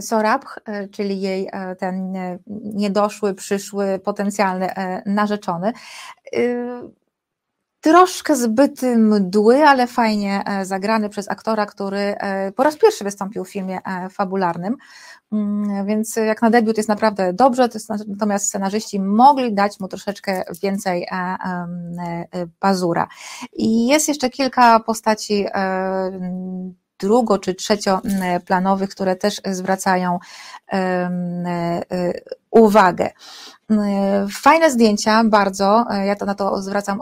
Sorabh, czyli jej ten niedoszły, przyszły, potencjalny narzeczony, troszkę zbyt mdły, ale fajnie e, zagrany przez aktora, który e, po raz pierwszy wystąpił w filmie e, fabularnym. Mm, więc jak na debiut jest naprawdę dobrze, natomiast scenarzyści mogli dać mu troszeczkę więcej pazura. I jest jeszcze kilka postaci drugo czy trzecioplanowych, które też zwracają uwagę. Fajne zdjęcia, bardzo. Ja to na to zwracam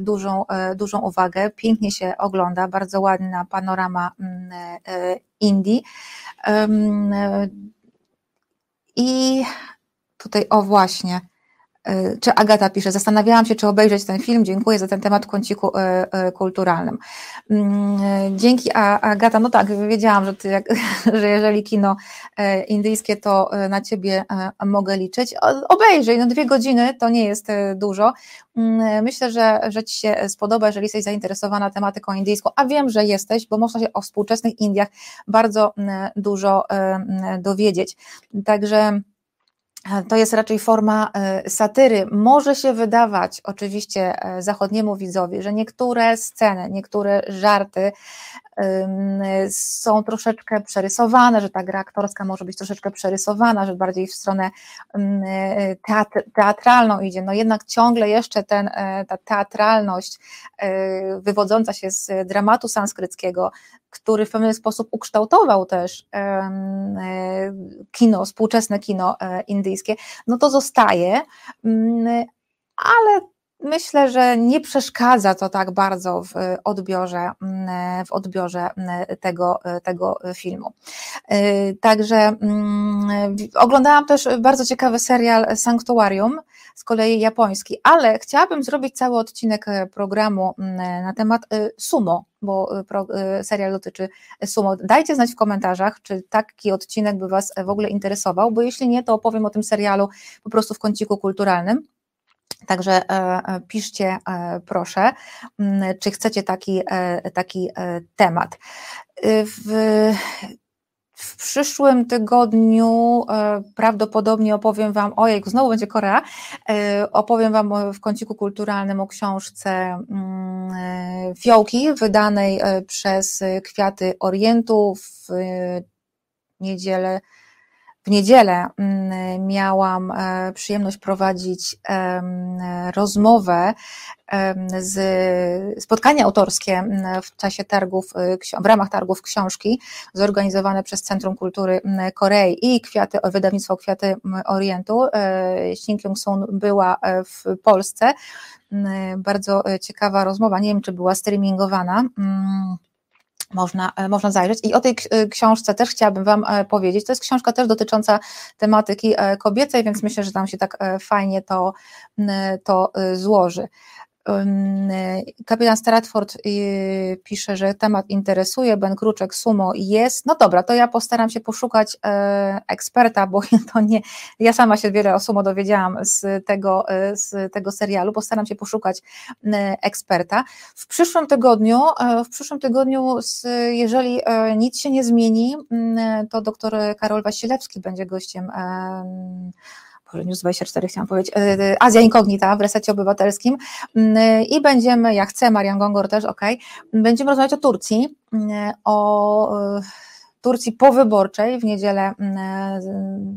dużą, dużą uwagę. Pięknie się ogląda, bardzo ładna panorama Indii. I tutaj, o właśnie, E, czy Agata pisze, zastanawiałam się, czy obejrzeć ten film, dziękuję za ten temat w kąciku e, e, kulturalnym. Mm, dzięki Agata, no tak, wiedziałam, że, ty, że jeżeli kino indyjskie, to na ciebie mogę liczyć. Obejrzyj, no dwie godziny to nie jest dużo. Mm, myślę, że, że ci się spodoba, jeżeli jesteś zainteresowana tematyką indyjską, a wiem, że jesteś, bo można się o współczesnych Indiach bardzo mm, dużo dowiedzieć. Także to jest raczej forma e, satyry. Może się wydawać oczywiście e, zachodniemu widzowi, że niektóre sceny, niektóre żarty są troszeczkę przerysowane, że ta gra aktorska może być troszeczkę przerysowana, że bardziej w stronę teatralną idzie. No jednak ciągle jeszcze ten, e, ta teatralność wywodząca się z dramatu sanskryckiego, który w pewien sposób ukształtował też kino, współczesne kino indyjskie, no to zostaje, ale myślę, że nie przeszkadza to tak bardzo w odbiorze, mm, w odbiorze mm, tego, tego filmu. Y, także mm, oglądałam też bardzo ciekawy serial Sanctuarium, z kolei japoński, ale chciałabym zrobić cały odcinek programu na temat y, sumo, bo y, serial dotyczy sumo. Dajcie znać w komentarzach, czy taki odcinek by Was w ogóle interesował, bo jeśli nie, to opowiem o tym serialu po prostu w kąciku kulturalnym. Także e, e, piszcie e, proszę, mm, czy chcecie taki, taki temat. W, w przyszłym tygodniu prawdopodobnie opowiem Wam, ojej, znowu będzie Korea, opowiem Wam w kąciku kulturalnym o książce mm, Fiołki, wydanej przez Kwiaty Orientu w niedzielę w niedzielę mm, miałam e, przyjemność prowadzić rozmowę z spotkanie autorskie mm, w czasie targów, e, w ramach targów książki zorganizowane przez Centrum Kultury mm, Korei i Kwiaty, wydawnictwo Kwiaty Orientu. Xin Kyung-sun była e, w Polsce. Bardzo ciekawa rozmowa, nie wiem czy była streamingowana można, e, można zajrzeć. I o tej e, książce też chciałabym Wam e, powiedzieć. To jest książka też dotycząca tematyki kobiecej, więc myślę, że tam się tak fajnie to, to złoży. Kapitan Stratford y, pisze, że temat interesuje, Ben Kruczek, Sumo jest. No dobra, to ja postaram się poszukać e, eksperta, bo to nie, ja sama się wiele o Sumo dowiedziałam z tego, e, z tego serialu, postaram się poszukać eksperta. W przyszłym tygodniu, e, w przyszłym tygodniu, jeżeli nic się nie zmieni, to doktor Karol Wasilewski będzie gościem News 24 chciałam powiedzieć, e, e, Azja Inkognita w resecie obywatelskim. Mm, i będziemy, ja chcę, Marian Gongor też, ok, będziemy rozmawiać o Turcji, mm, o Turcji powyborczej. W niedzielę mm,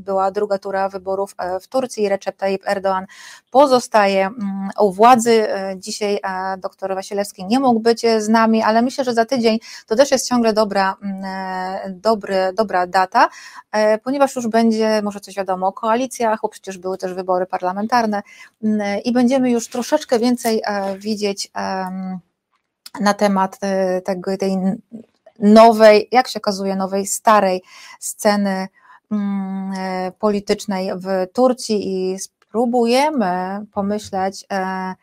była druga tura wyborów e, w Turcji. Recep Tayyip Erdoğan pozostaje mm, u władzy. E, dzisiaj e, doktor Wasilewski nie mógł być z nami, ale myślę, że za tydzień to też jest ciągle dobra, mm, dobry, dobra data, ponieważ już będzie, może coś wiadomo o koalicjach, bo przecież były też wybory parlamentarne i będziemy już troszeczkę więcej widzieć na temat tego, tej nowej, jak się okazuje, nowej, starej sceny mm, e, politycznej w Turcji i spróbujemy pomyśleć, e,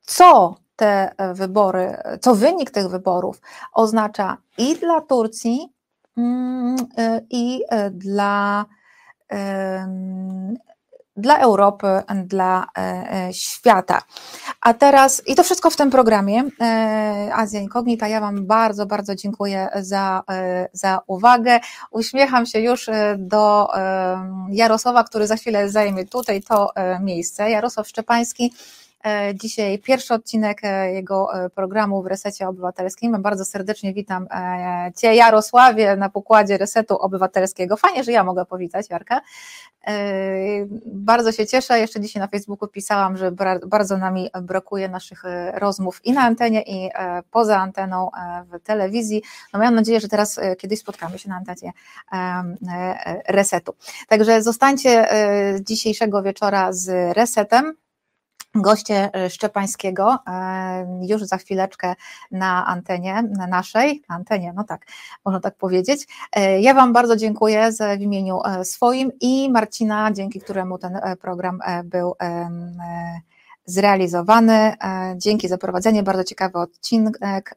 co te wybory, co wynik tych wyborów oznacza i dla Turcji, mm, e, i dla dla Europy, dla świata. A teraz, i to wszystko w tym programie Azja Incognita. Ja Wam bardzo, bardzo dziękuję za, za uwagę. Uśmiecham się już do Jarosława, który za chwilę zajmie tutaj to miejsce. Jarosław Szczepański E, dzisiaj pierwszy odcinek e, jego e, programu w Resecie Obywatelskim. Bardzo serdecznie witam Cię, Jarosławie, na pokładzie Resetu Obywatelskiego. Fajnie, że ja mogę powitać Jarka. Bardzo się cieszę. Jeszcze dzisiaj na Facebooku pisałam, że bardzo nami brakuje naszych rozmów i na antenie, i poza anteną w telewizji. No mam nadzieję, że teraz kiedyś spotkamy się na antenie Resetu. Także zostańcie dzisiejszego wieczora z Resetem goście e, Szczepańskiego e, już za chwileczkę na antenie na naszej, antenie, no tak, można tak powiedzieć. E, ja Wam bardzo dziękuję w imieniu swoim i Marcina, dzięki któremu ten program był zrealizowany. Dzięki za prowadzenie, bardzo ciekawy odcinek.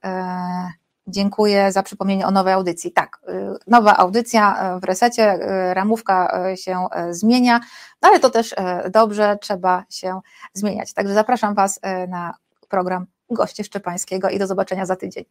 Dziękuję za przypomnienie o nowej audycji. Tak, y, nowa audycja y, w resecie, y, ramówka się zmienia, no ale to też dobrze, trzeba się zmieniać. Także zapraszam Was na program Goście Szczepańskiego i do zobaczenia za tydzień.